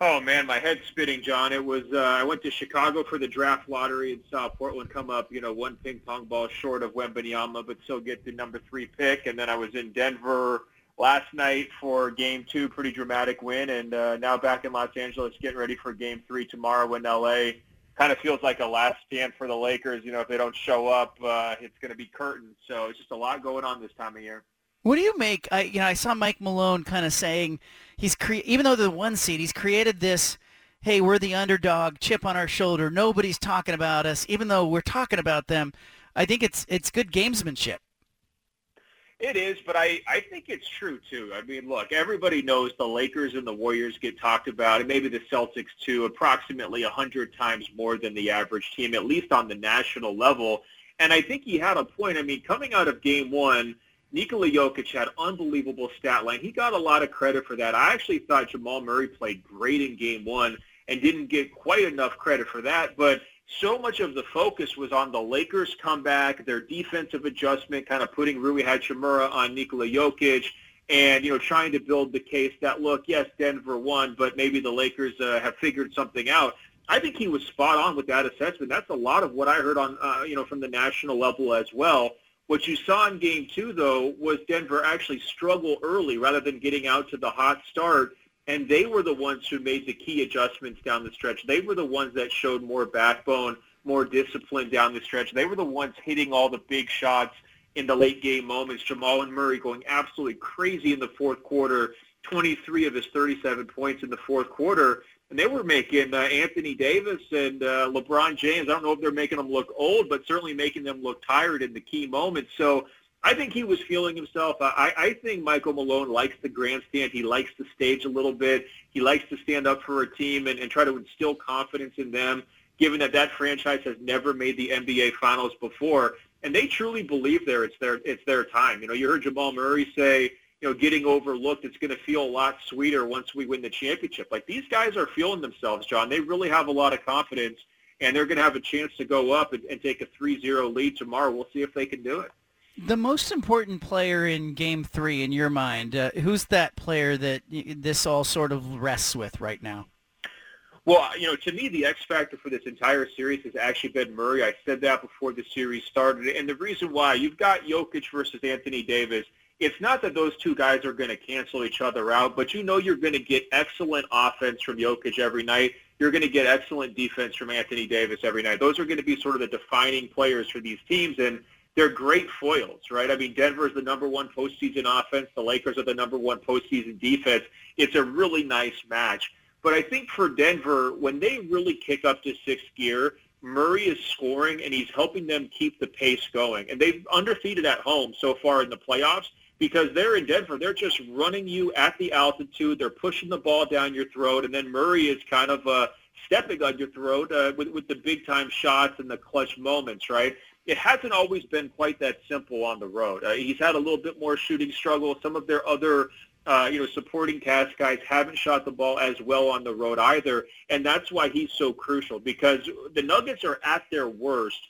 [SPEAKER 17] Oh man, my head's spinning, John. It was uh, I went to Chicago for the draft lottery and saw Portland come up, you know, one ping pong ball short of Wembanyama, but still get the number three pick. And then I was in Denver last night for Game Two, pretty dramatic win, and uh, now back in Los Angeles, getting ready for Game Three tomorrow in LA. Kind of feels like a last stand for the Lakers. You know, if they don't show up, uh, it's going to be curtains. So it's just a lot going on this time of year.
[SPEAKER 5] What do you make? I you know I saw Mike Malone kind of saying he's cre- even though the one seed, he's created this. Hey, we're the underdog, chip on our shoulder. Nobody's talking about us, even though we're talking about them. I think it's it's good gamesmanship.
[SPEAKER 17] It is, but I, I think it's true too. I mean, look, everybody knows the Lakers and the Warriors get talked about, and maybe the Celtics too, approximately a hundred times more than the average team, at least on the national level. And I think he had a point. I mean, coming out of Game One Nikola Jokic had unbelievable stat line. He got a lot of credit for that. I actually thought Jamal Murray played great in game one and didn't get quite enough credit for that. But so much of the focus was on the Lakers' comeback, their defensive adjustment, kind of putting Rui Hachimura on Nikola Jokic, and you know trying to build the case that look, yes, Denver won, but maybe the Lakers uh, have figured something out. I think he was spot on with that assessment. That's a lot of what I heard on uh, you know from the national level as well. What you saw in game two, though, was Denver actually struggle early rather than getting out to the hot start. And they were the ones who made the key adjustments down the stretch. They were the ones that showed more backbone, more discipline down the stretch. They were the ones hitting all the big shots in the late game moments. Jamal and Murray going absolutely crazy in the fourth quarter, 23 of his 37 points in the fourth quarter and they were making uh, Anthony Davis and uh, LeBron James. I don't know if they're making them look old, but certainly making them look tired in the key moments. So I think he was feeling himself. I, I think Michael Malone likes the grandstand. He likes the stage a little bit. He likes to stand up for a team and, and try to instill confidence in them, given that that franchise has never made the NBA Finals before. And they truly believe there it's their it's their time. You know, you heard Jamal Murray say you know, getting overlooked, it's going to feel a lot sweeter once we win the championship. Like these guys are feeling themselves, John. They really have a lot of confidence, and they're going to have a chance to go up and, and take a 3-0 lead tomorrow. We'll see if they can do it.
[SPEAKER 5] The most important player in Game Three, in your mind, uh, who's that player that this all sort of rests with right now?
[SPEAKER 17] Well, you know, to me, the X factor for this entire series has actually been Murray. I said that before the series started, and the reason why you've got Jokic versus Anthony Davis it's not that those two guys are going to cancel each other out, but you know you're going to get excellent offense from Jokic every night. You're going to get excellent defense from Anthony Davis every night. Those are going to be sort of the defining players for these teams, and they're great foils, right? I mean, Denver is the number one postseason offense. The Lakers are the number one postseason defense. It's a really nice match. But I think for Denver, when they really kick up to sixth gear, Murray is scoring and he's helping them keep the pace going. And they've undefeated at home so far in the playoffs because they're in Denver. They're just running you at the altitude. They're pushing the ball down your throat, and then Murray is kind of uh, stepping on your throat uh, with, with the big time shots and the clutch moments, right? it hasn't always been quite that simple on the road. Uh, he's had a little bit more shooting struggle. Some of their other uh, you know, supporting cast guys haven't shot the ball as well on the road either, and that's why he's so crucial because the Nuggets are at their worst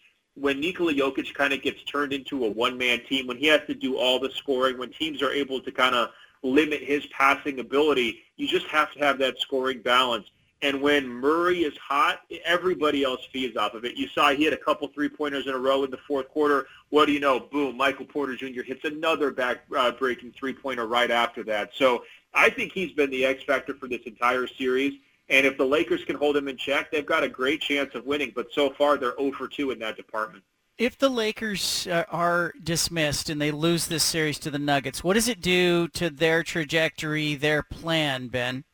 [SPEAKER 17] when Nikola Jokic kind of gets turned into a one-man team, when he has to do all the scoring, when teams are able to kind of limit his passing ability, you just have to have that scoring balance. And when Murray is hot, everybody else feeds off of it. You saw he had a couple three-pointers in a row in the fourth quarter. What do you know? Boom, Michael Porter Jr. hits another back-breaking uh, three-pointer right after that. So I think he's been the X factor for this entire series. And if the Lakers can hold him in check, they've got a great chance of winning. But so far, they're 0 for 2 in that department.
[SPEAKER 5] If the Lakers uh, are dismissed and they lose this series to the Nuggets, what does it do to their trajectory, their plan, Ben?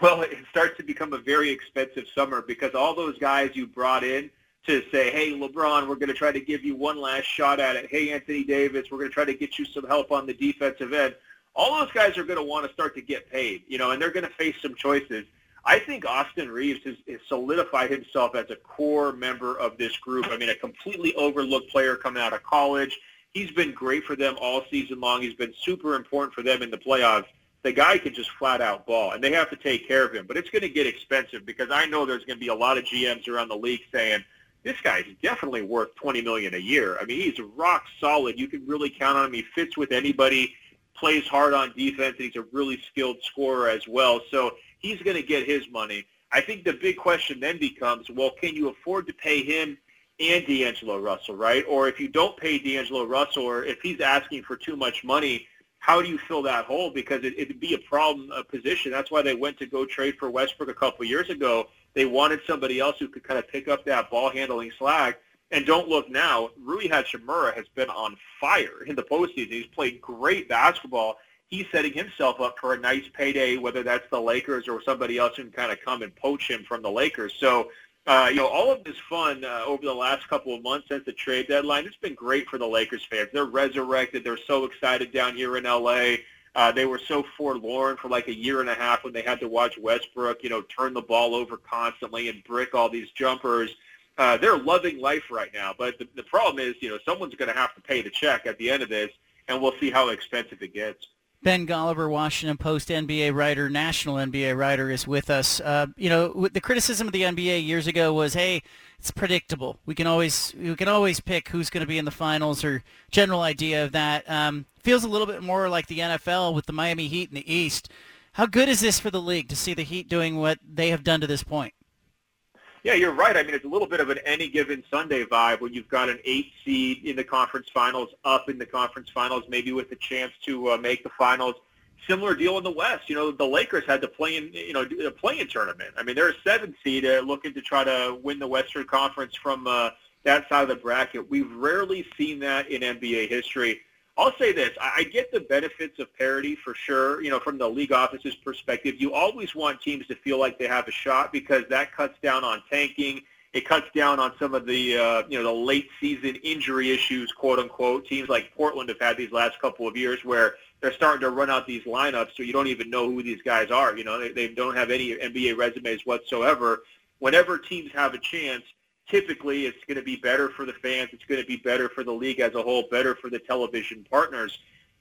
[SPEAKER 17] Well, it starts to become a very expensive summer because all those guys you brought in to say, hey, LeBron, we're going to try to give you one last shot at it. Hey, Anthony Davis, we're going to try to get you some help on the defensive end all those guys are going to want to start to get paid, you know, and they're going to face some choices. I think Austin Reaves has, has solidified himself as a core member of this group. I mean, a completely overlooked player coming out of college. He's been great for them all season long. He's been super important for them in the playoffs. The guy can just flat out ball, and they have to take care of him. But it's going to get expensive because I know there's going to be a lot of GMs around the league saying, this guy's definitely worth 20 million a year. I mean, he's rock solid. You can really count on him. He fits with anybody plays hard on defense, and he's a really skilled scorer as well. So he's going to get his money. I think the big question then becomes, well, can you afford to pay him and D'Angelo Russell, right? Or if you don't pay D'Angelo Russell, or if he's asking for too much money, how do you fill that hole? Because it, it'd be a problem a position. That's why they went to go trade for Westbrook a couple years ago. They wanted somebody else who could kind of pick up that ball handling slack. And don't look now, Rui Hachimura has been on fire in the postseason. He's played great basketball. He's setting himself up for a nice payday, whether that's the Lakers or somebody else who can kind of come and poach him from the Lakers. So, uh, you know, all of this fun uh, over the last couple of months since the trade deadline, it's been great for the Lakers fans. They're resurrected. They're so excited down here in L.A. Uh, they were so forlorn for like a year and a half when they had to watch Westbrook, you know, turn the ball over constantly and brick all these jumpers. Uh, they're loving life right now. But the, the problem is, you know, someone's going to have to pay the check at the end of this, and we'll see how expensive it gets.
[SPEAKER 5] Ben Golliver, Washington Post NBA writer, national NBA writer, is with us. Uh, you know, the criticism of the NBA years ago was, "Hey, it's predictable. We can always we can always pick who's going to be in the finals or general idea of that." Um, feels a little bit more like the NFL with the Miami Heat in the East. How good is this for the league to see the Heat doing what they have done to this point?
[SPEAKER 17] Yeah, you're right. I mean, it's a little bit of an any given Sunday vibe when you've got an eight seed in the conference finals, up in the conference finals, maybe with a chance to uh, make the finals. Similar deal in the West. You know, the Lakers had to play in, you know, a play-in tournament. I mean, they're a seven seed uh, looking to try to win the Western Conference from uh, that side of the bracket. We've rarely seen that in NBA history. I'll say this. I get the benefits of parity for sure. You know, from the league office's perspective, you always want teams to feel like they have a shot because that cuts down on tanking. It cuts down on some of the, uh, you know, the late season injury issues, quote unquote. Teams like Portland have had these last couple of years where they're starting to run out these lineups so you don't even know who these guys are. You know, they, they don't have any NBA resumes whatsoever. Whenever teams have a chance, typically it's going to be better for the fans. It's going to be better for the league as a whole, better for the television partners.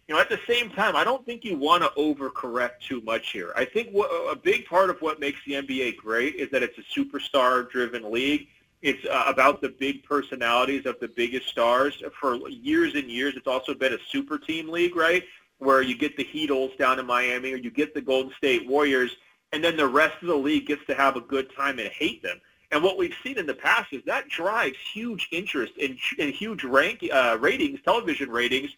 [SPEAKER 17] You know, at the same time, I don't think you want to overcorrect too much here. I think what, a big part of what makes the NBA great is that it's a superstar-driven league. It's uh, about the big personalities of the biggest stars. For years and years, it's also been a super team league, right? Where you get the Heatles down in Miami or you get the Golden State Warriors, and then the rest of the league gets to have a good time and hate them. And what we've seen in the past is that drives huge interest and, and huge rank uh, ratings, television ratings,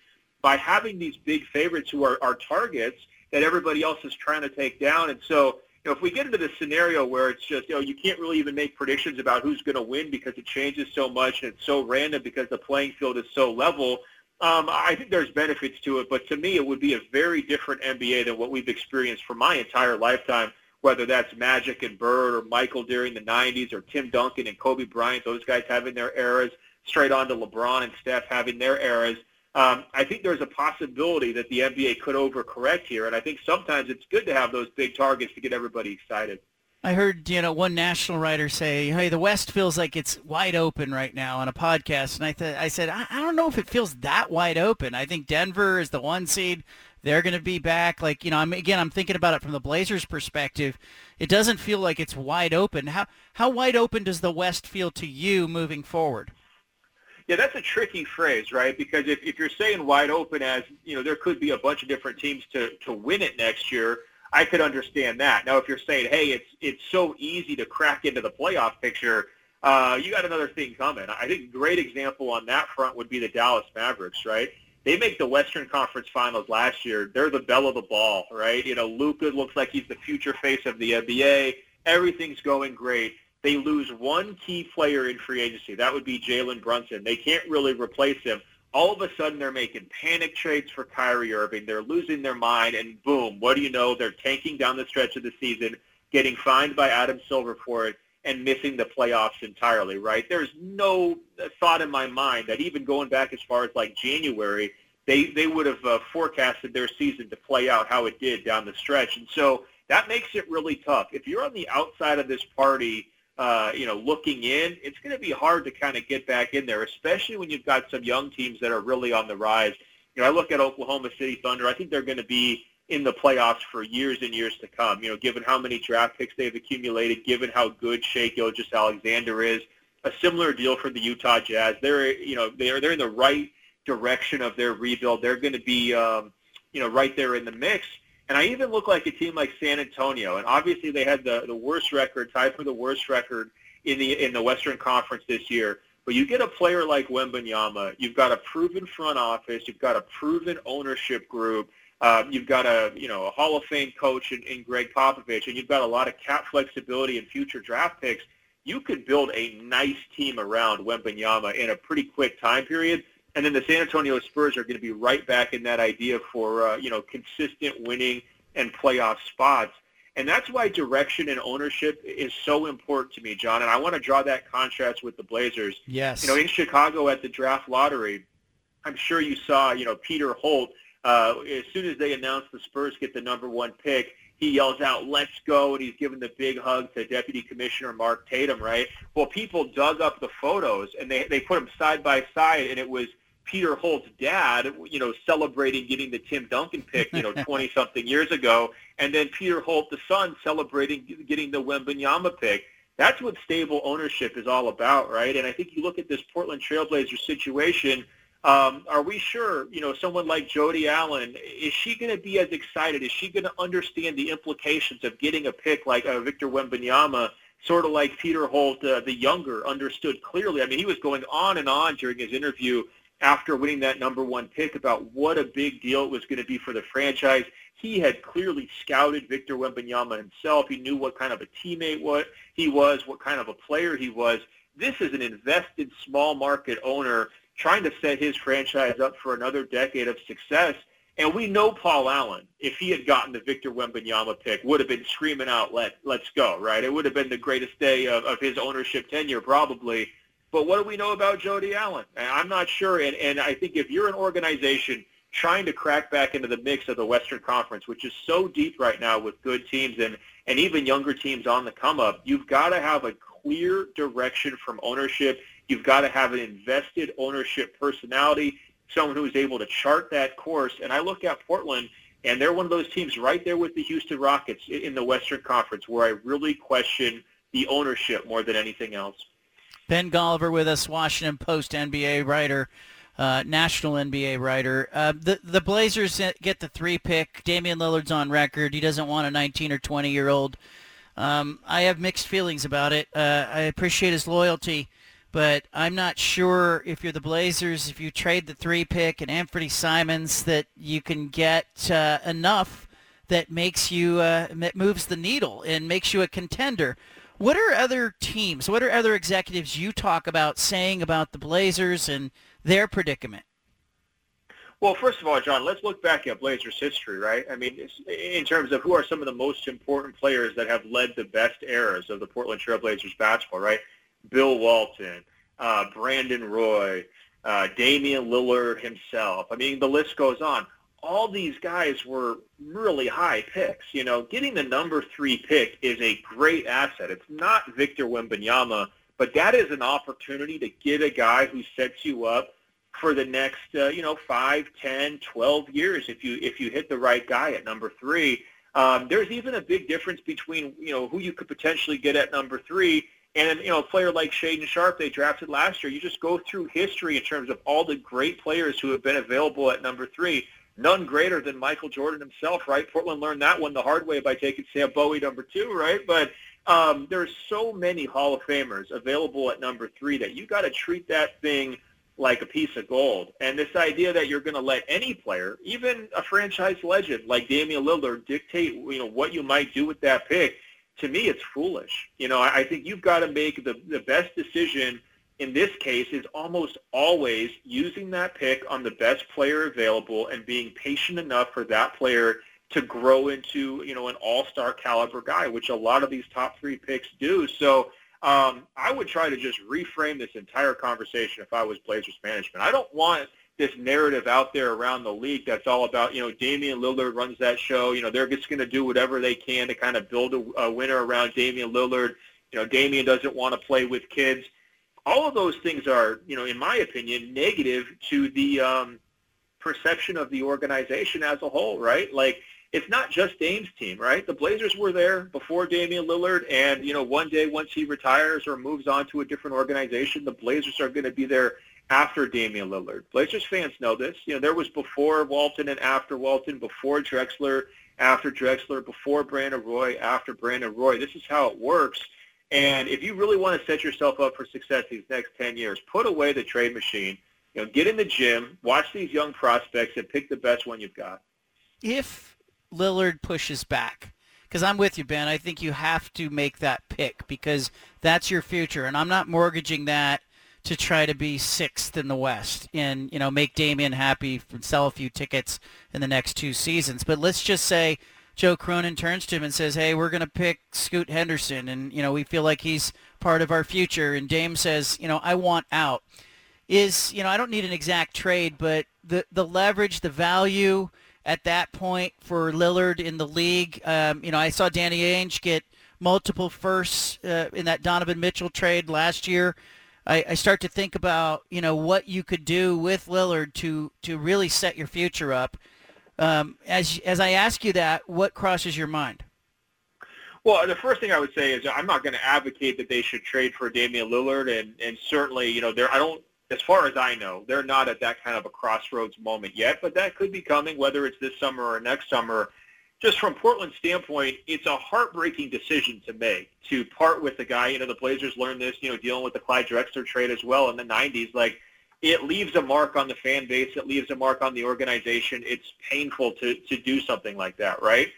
[SPEAKER 17] by having these big favorites who are, are targets that everybody else is trying to take down. And so, you know, if we get into this scenario where it's just, you know, you can't really even make predictions about who's going to win because it changes so much and it's so random because the playing field is so level, um, I think there's benefits to it. But to me, it would be a very different NBA than what we've experienced for my entire lifetime whether that's Magic and Bird or Michael during the 90s or Tim Duncan and Kobe Bryant, those guys having their eras, straight on to LeBron and Steph having their eras. Um, I think there's a possibility that the NBA could overcorrect here, and I think sometimes it's good to have those big targets to get everybody excited.
[SPEAKER 5] I heard you know one national writer say, "Hey, the West feels like it's wide open right now" on a podcast, and I th- I said, I-, I don't know if it feels that wide open. I think Denver is the one seed; they're going to be back. Like you know, I'm again, I'm thinking about it from the Blazers' perspective. It doesn't feel like it's wide open. How how wide open does the West feel to you moving forward?
[SPEAKER 17] Yeah, that's a tricky phrase, right? Because if, if you're saying wide open as, you know, there could be a bunch of different teams to, to win it next year, I could understand that. Now, if you're saying, hey, it's it's so easy to crack into the playoff picture, uh, you got another thing coming. I think a great example on that front would be the Dallas Mavericks, right? They make the Western Conference Finals last year. They're the belle of the ball, right? You know, Luka looks like he's the future face of the NBA. Everything's going great. They lose one key player in free agency. That would be Jalen Brunson. They can't really replace him all of a sudden they're making panic trades for Kyrie Irving. They're losing their mind, and boom, what do you know? They're tanking down the stretch of the season, getting fined by Adam Silver for it, and missing the playoffs entirely, right? There's no thought in my mind that even going back as far as like January, they, they would have uh, forecasted their season to play out how it did down the stretch. And so that makes it really tough. If you're on the outside of this party uh, you know, looking in, it's going to be hard to kind of get back in there, especially when you've got some young teams that are really on the rise. You know, I look at Oklahoma City Thunder. I think they're going to be in the playoffs for years and years to come. You know, given how many draft picks they've accumulated, given how good Shai Gilgeous-Alexander is. A similar deal for the Utah Jazz. They're, you know, they're they're in the right direction of their rebuild. They're going to be, um, you know, right there in the mix. And I even look like a team like San Antonio, and obviously they had the, the worst record, tied for the worst record in the in the Western Conference this year. But you get a player like Wembanyama, you've got a proven front office, you've got a proven ownership group, um, you've got a you know a Hall of Fame coach in, in Gregg Popovich, and you've got a lot of cap flexibility and future draft picks. You could build a nice team around Wembanyama in a pretty quick time period. And then the San Antonio Spurs are going to be right back in that idea for uh, you know consistent winning and playoff spots. And that's why direction and ownership is so important to me, John. And I want to draw that contrast with the Blazers.
[SPEAKER 5] Yes.
[SPEAKER 17] You know, in Chicago at the draft lottery, I'm sure you saw, you know, Peter Holt, uh, as soon as they announce the Spurs get the number one pick, he yells out, let's go, and he's giving the big hug to Deputy Commissioner Mark Tatum, right? Well, people dug up the photos, and they, they put them side by side, and it was – Peter Holt's dad, you know, celebrating getting the Tim Duncan pick, you know, [laughs] 20 something years ago, and then Peter Holt, the son, celebrating getting the Wembanyama pick. That's what stable ownership is all about, right? And I think you look at this Portland Trailblazer situation. Um, are we sure, you know, someone like Jody Allen, is she going to be as excited? Is she going to understand the implications of getting a pick like uh, Victor Wembanyama, sort of like Peter Holt, uh, the younger, understood clearly? I mean, he was going on and on during his interview after winning that number one pick about what a big deal it was going to be for the franchise. He had clearly scouted Victor Wembanyama himself. He knew what kind of a teammate what he was, what kind of a player he was. This is an invested small market owner trying to set his franchise up for another decade of success. And we know Paul Allen, if he had gotten the Victor Wembanyama pick, would have been screaming out, "Let let's go!" Right? It would have been the greatest day of, of his ownership tenure, probably. But what do we know about Jody Allen? I'm not sure. And, and I think if you're an organization trying to crack back into the mix of the Western Conference, which is so deep right now with good teams and, and even younger teams on the come up, you've got to have a clear direction from ownership. You've got to have an invested ownership personality, someone who is able to chart that course. And I look at Portland, and they're one of those teams right there with the Houston Rockets in the Western Conference where I really question the ownership more than anything else.
[SPEAKER 5] Ben Golliver with us, Washington Post NBA writer, uh, national NBA writer. Uh, the the Blazers get the three pick. Damian Lillard's on record. He doesn't want a 19 or 20 year old. Um, I have mixed feelings about it. Uh, I appreciate his loyalty, but I'm not sure if you're the Blazers, if you trade the three pick and Anfernee Simons, that you can get uh, enough that makes you uh, moves the needle and makes you a contender. What are other teams, what are other executives you talk about saying about the Blazers and their predicament?
[SPEAKER 17] Well, first of all, John, let's look back at Blazers history, right? I mean, in terms of who are some of the most important players that have led the best eras of the Portland Trail Blazers basketball, right? Bill Walton, uh, Brandon Roy, uh, Damian Lillard himself. I mean, the list goes on. all these guys were really high picks. You know, getting the number three pick is a great asset. It's not Victor Wembanyama, but that is an opportunity to get a guy who sets you up for the next, uh, you know, five, ten, twelve years if you if you hit the right guy at number three. Um, there's even a big difference between you know who you could potentially get at number three and you know a player like Shaedon Sharpe they drafted last year. You just go through history in terms of all the great players who have been available at number three. None greater than Michael Jordan himself, right? Portland learned that one the hard way by taking Sam Bowie number two, right? But um, there's so many Hall of Famers available at number three that you got to treat that thing like a piece of gold. And this idea that you're going to let any player, even a franchise legend like Damian Lillard, dictate you know what you might do with that pick, to me, it's foolish. You know, I, think you've got to make the the best decision. In this case, is almost always using that pick on the best player available and being patient enough for that player to grow into you know an all-star caliber guy, which a lot of these top three picks do. So um, I would try to just reframe this entire conversation if I was Blazers management. I don't want this narrative out there around the league that's all about, you know, Damian Lillard runs that show. You know, they're just going to do whatever they can to kind of build a, a winner around Damian Lillard. You know, Damian doesn't want to play with kids. All of those things are, you know, in my opinion, negative to the um, perception of the organization as a whole, right? Like, it's not just Dame's team, right? The Blazers were there before Damian Lillard, and you know, one day once he retires or moves on to a different organization, the Blazers are going to be there after Damian Lillard. Blazers fans know this. You know, there was before Walton and after Walton, before Drexler, after Drexler, before Brandon Roy, after Brandon Roy. This is how it works. And if you really want to set yourself up for success these next 10 years, put away the trade machine. You know, get in the gym, watch these young prospects, and pick the best one you've got.
[SPEAKER 5] If Lillard pushes back. Because I'm with you, Ben. I think you have to make that pick because that's your future. And I'm not mortgaging that to try to be sixth in the West and, you know, make Damian happy and sell a few tickets in the next two seasons. But let's just say Joe Cronin turns to him and says, hey, we're going to pick Scoot Henderson. And, you know, we feel like he's part of our future. And Dame says, you know, I want out. Is, you know, I don't need an exact trade, but the, the leverage, the value – at that point for Lillard in the league. Um, you know, I saw Danny Ainge get multiple firsts uh, in that Donovan Mitchell trade last year. I, I, start to think about you know what you could do with Lillard to to really set your future up. Um, as as I ask you that, what crosses your mind?
[SPEAKER 17] Well, the first thing I would say is I'm not going to advocate that they should trade for Damian Lillard, and and certainly you know there I don't as far as I know, they're not at that kind of a crossroads moment yet, but that could be coming, whether it's this summer or next summer. Just from Portland's standpoint, it's a heartbreaking decision to make to part with the guy. You know, the Blazers learned this, you know, dealing with the Clyde Drexler trade as well in the 90s. Like, it leaves a mark on the fan base. It leaves a mark on the organization. It's painful to, to do something like that, right?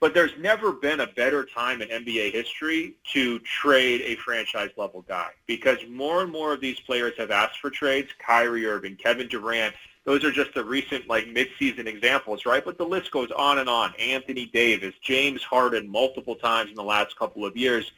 [SPEAKER 17] But there's never been a better time in NBA history to trade a franchise level guy because more and more of these players have asked for trades. Kyrie Irving, Kevin Durant, those are just the recent like midseason examples, right? But the list goes on and on. Anthony Davis, James Harden multiple times in the last couple of years.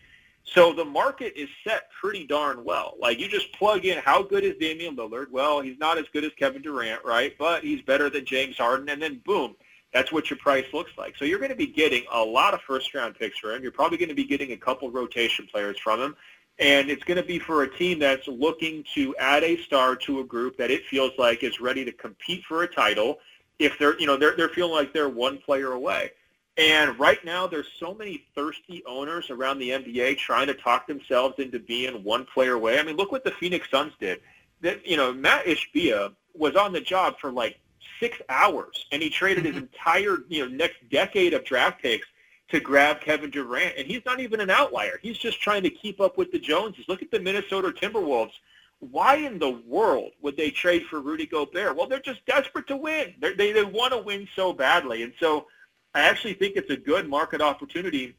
[SPEAKER 17] So the market is set pretty darn well. Like you just plug in how good is Damian Lillard? Well, he's not as good as Kevin Durant, right? But he's better than James Harden and then boom, that's what your price looks like. So you're going to be getting a lot of first-round picks for him. You're probably going to be getting a couple rotation players from him. And it's going to be for a team that's looking to add a star to a group that it feels like is ready to compete for a title. If they're, you know, they're they're feeling like they're one player away. And right now, there's so many thirsty owners around the NBA trying to talk themselves into being one player away. I mean, look what the Phoenix Suns did. That you know, Mat Ishbia was on the job for like six hours, and he traded his mm-hmm. entire you know next decade of draft picks to grab Kevin Durant, and he's not even an outlier. He's just trying to keep up with the Joneses. Look at the Minnesota Timberwolves. Why in the world would they trade for Rudy Gobert? Well, they're just desperate to win. They're, they they want to win so badly, and so I actually think it's a good market opportunity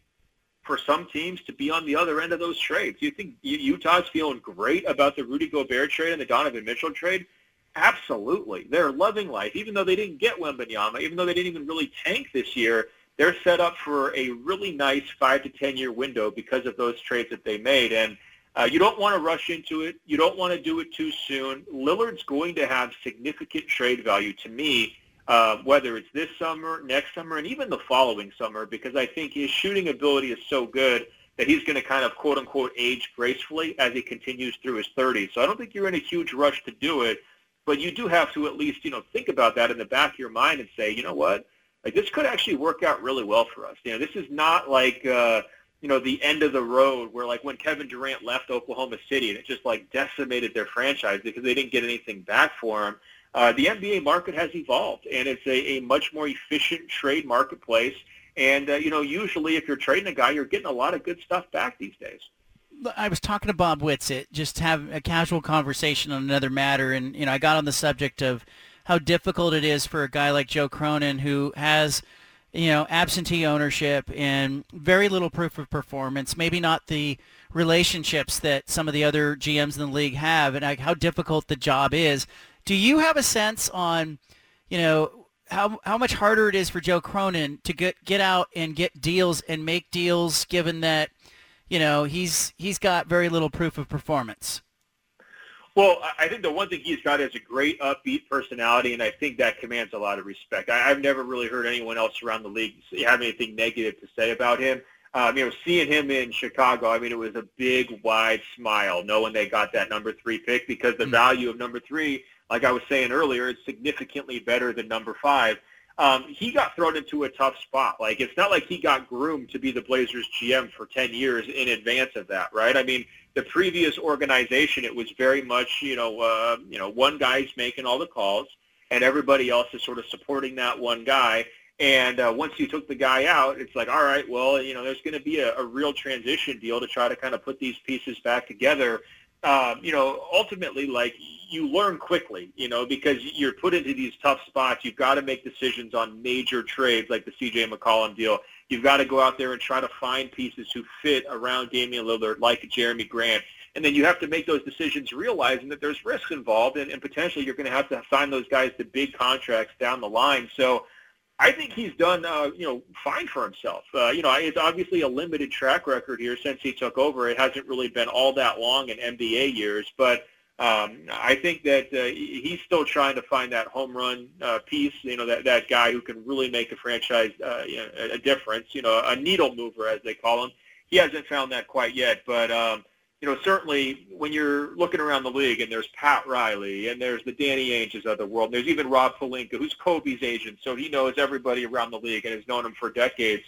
[SPEAKER 17] for some teams to be on the other end of those trades. You think Utah's feeling great about the Rudy Gobert trade and the Donovan Mitchell trade? Absolutely. They're loving life. Even though they didn't get Wembanyama, even though they didn't even really tank this year, they're set up for a really nice five to ten year window because of those trades that they made. And uh, you don't want to rush into it. You don't want to do it too soon. Lillard's going to have significant trade value to me uh, whether it's this summer, next summer, and even the following summer, because I think his shooting ability is so good that he's going to kind of quote unquote age gracefully as he continues through his 30s. So I don't think you're in a huge rush to do it, but you do have to at least, you know, think about that in the back of your mind and say, you know what, like this could actually work out really well for us. You know, this is not like, uh, you know, the end of the road where like when Kevin Durant left Oklahoma City and it just like decimated their franchise because they didn't get anything back for him. Uh, the NBA market has evolved and it's a, a much more efficient trade marketplace and, uh, you know, usually if you're trading a guy, you're getting a lot of good stuff back these days.
[SPEAKER 5] I was talking to Bob Whitsitt, just have a casual conversation on another matter, and you know, I got on the subject of how difficult it is for a guy like Joe Cronin who has, you know, absentee ownership and very little proof of performance. Maybe not the relationships that some of the other GMs in the league have, and like how difficult the job is. Do you have a sense on, you know, how how much harder it is for Joe Cronin to get get out and get deals and make deals, given that you know he's he's got very little proof of performance.
[SPEAKER 17] Well, I think the one thing he's got is a great upbeat personality, and I think that commands a lot of respect. I, I've never really heard anyone else around the league have anything negative to say about him. Um, you know, seeing him in Chicago, I mean, it was a big, wide smile knowing they got that number three pick because the mm-hmm. value of number three like I was saying earlier, it's significantly better than number five. Um, he got thrown into a tough spot. Like it's not like he got groomed to be the Blazers GM for 10 years in advance of that, right? I mean, the previous organization, it was very much, you know, uh, you know, one guy's making all the calls, and everybody else is sort of supporting that one guy. And uh, once you took the guy out, it's like, all right, well, you know, there's going to be a, a real transition deal to try to kind of put these pieces back together um, you know, ultimately, like you learn quickly, you know, because you're put into these tough spots. You've got to make decisions on major trades like the C.J. McCollum deal. You've got to go out there and try to find pieces who fit around Damian Lillard, like Jerami Grant. And then you have to make those decisions realizing that there's risk involved and, and potentially you're going to have to sign those guys to big contracts down the line. So I think he's done, uh, you know, fine for himself. Uh, you know, it's obviously a limited track record here since he took over. It hasn't really been all that long in NBA years, but um, I think that uh, he's still trying to find that home run uh, piece. You know, that that guy who can really make a franchise uh, you know, a difference. You know, a needle mover as they call him. He hasn't found that quite yet, but. Um, you know, certainly when you're looking around the league and there's Pat Riley and there's the Danny Ainges of the world, and there's even Rob Pelinka, who's Kobe's agent, so he knows everybody around the league and has known him for decades.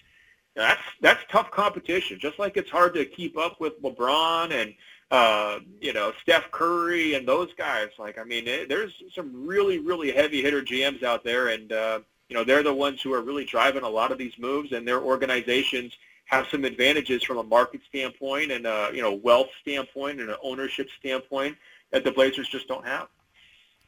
[SPEAKER 17] That's that's tough competition. Just like it's hard to keep up with LeBron and uh, you know Steph Curry and those guys. Like I mean, it, there's some really really heavy hitter GMs out there, and uh, you know they're the ones who are really driving a lot of these moves, and their organizations have some advantages from a market standpoint and a you know wealth standpoint and an ownership standpoint that the Blazers just don't have.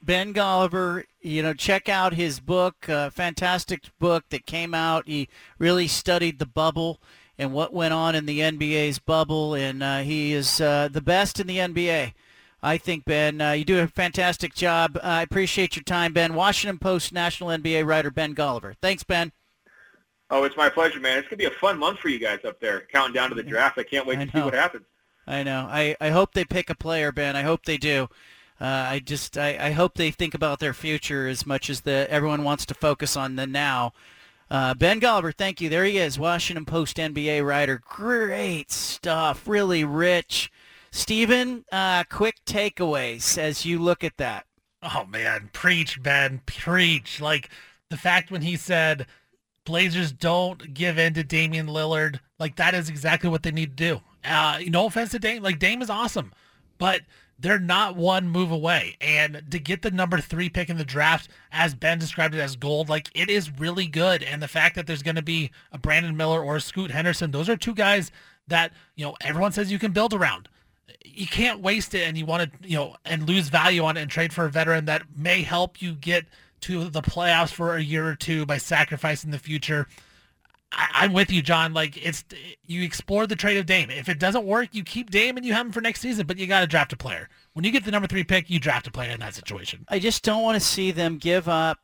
[SPEAKER 5] Ben Golliver, you know, check out his book, uh, fantastic book that came out. He really studied the bubble and what went on in the NBA's bubble, and uh, he is uh, the best in the NBA. I think, Ben, uh, you do a fantastic job. I appreciate your time, Ben. Washington Post national NBA writer Ben Golliver. Thanks, Ben.
[SPEAKER 17] Oh, it's my pleasure, man. It's gonna be a fun month for you guys up there, counting down to the draft. I can't wait I to see what happens.
[SPEAKER 5] I know. I, I hope they pick a player, Ben. I hope they do. Uh, I just I, I hope they think about their future as much as the everyone wants to focus on the now. Uh, ben Golliver, thank you. There he is, Washington Post NBA writer. Great stuff, really rich. Stephen, uh, quick takeaways as you look at that.
[SPEAKER 3] Oh man, preach, Ben, preach. Like the fact when he said Blazers don't give in to Damian Lillard. Like that is exactly what they need to do. Uh, no offense to Dame, like Dame is awesome, but they're not one move away. And to get the number three pick in the draft, as Ben described it as gold, like it is really good. And the fact that there's going to be a Brandon Miller or a Scoot Henderson, those are two guys that you know everyone says you can build around. You can't waste it, and you want to you know and lose value on it and trade for a veteran that may help you get to the playoffs for a year or two by sacrificing the future. I, am with you, John. Like it's you explore the trade of Dame. If it doesn't work, you keep Dame and you have him for next season. But you got to draft a player. When you get the number three pick, you draft a player in that situation.
[SPEAKER 5] I just don't want to see them give up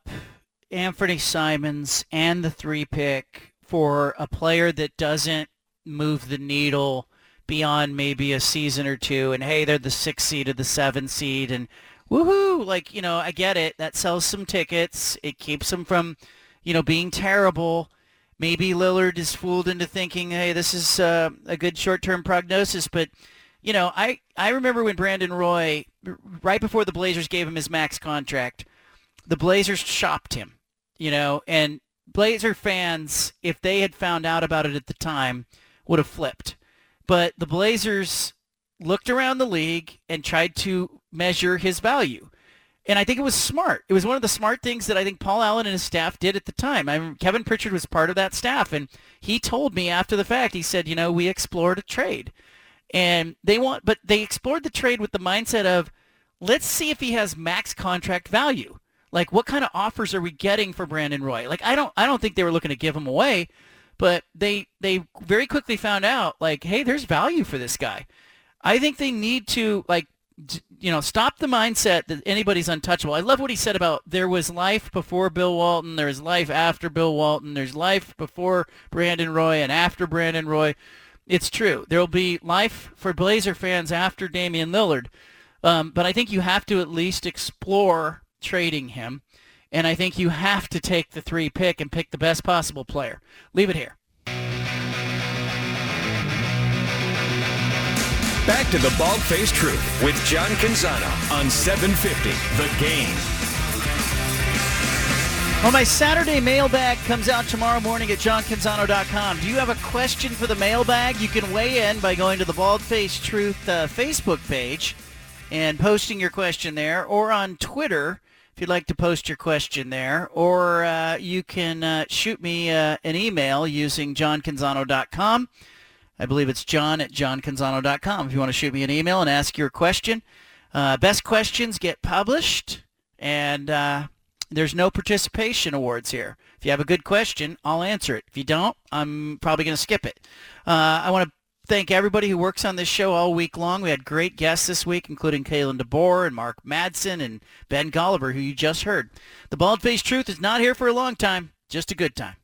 [SPEAKER 5] Anfernee Simons and the three pick for a player that doesn't move the needle beyond maybe a season or two. And hey, they're the six seed or the seven seed, and woohoo! Like you know, I get it. That sells some tickets. It keeps them from, you know, being terrible. Maybe Lillard is fooled into thinking, hey, this is uh, a good short-term prognosis. But you know, I I remember when Brandon Roy, right before the Blazers gave him his max contract, the Blazers shopped him. You know, and Blazer fans, if they had found out about it at the time, would have flipped. But the Blazers looked around the league and tried to measure his value. And I think it was smart. It was one of the smart things that I think Paul Allen and his staff did at the time. I Kevin Pritchard was part of that staff, and he told me after the fact, he said, you know, we explored a trade. And they want, but they explored the trade with the mindset of, let's see if he has max contract value. Like, what kind of offers are we getting for Brandon Roy? Like, I don't, I don't think they were looking to give him away, but they, they very quickly found out, like, hey, there's value for this guy. I think they need to, like, you know, stop the mindset that anybody's untouchable. I love what he said about there was life before Bill Walton, there's life after Bill Walton, there's life before Brandon Roy and after Brandon Roy. It's true. There will be life for Blazer fans after Damian Lillard. Um, but I think you have to at least explore trading him. And I think you have to take the three pick and pick the best possible player. Leave it here.
[SPEAKER 4] Back to the Bald Faced Truth with John Canzano on 750 The Game.
[SPEAKER 5] Well, my Saturday mailbag comes out tomorrow morning at johncanzano.com. Do you have a question for the mailbag? You can weigh in by going to the Bald Faced Truth uh, Facebook page and posting your question there, or on Twitter if you'd like to post your question there, or uh, you can uh, shoot me uh, an email using johncanzano.com. I believe it's john at johncanzano.com if you want to shoot me an email and ask your question. Uh, best questions get published, and uh, there's no participation awards here. If you have a good question, I'll answer it. If you don't, I'm probably going to skip it. Uh, I want to thank everybody who works on this show all week long. We had great guests this week, including Kalen DeBoer and Mark Madsen and Ben Golliver, who you just heard. The Bald Faced Truth is not here for a long time, just a good time.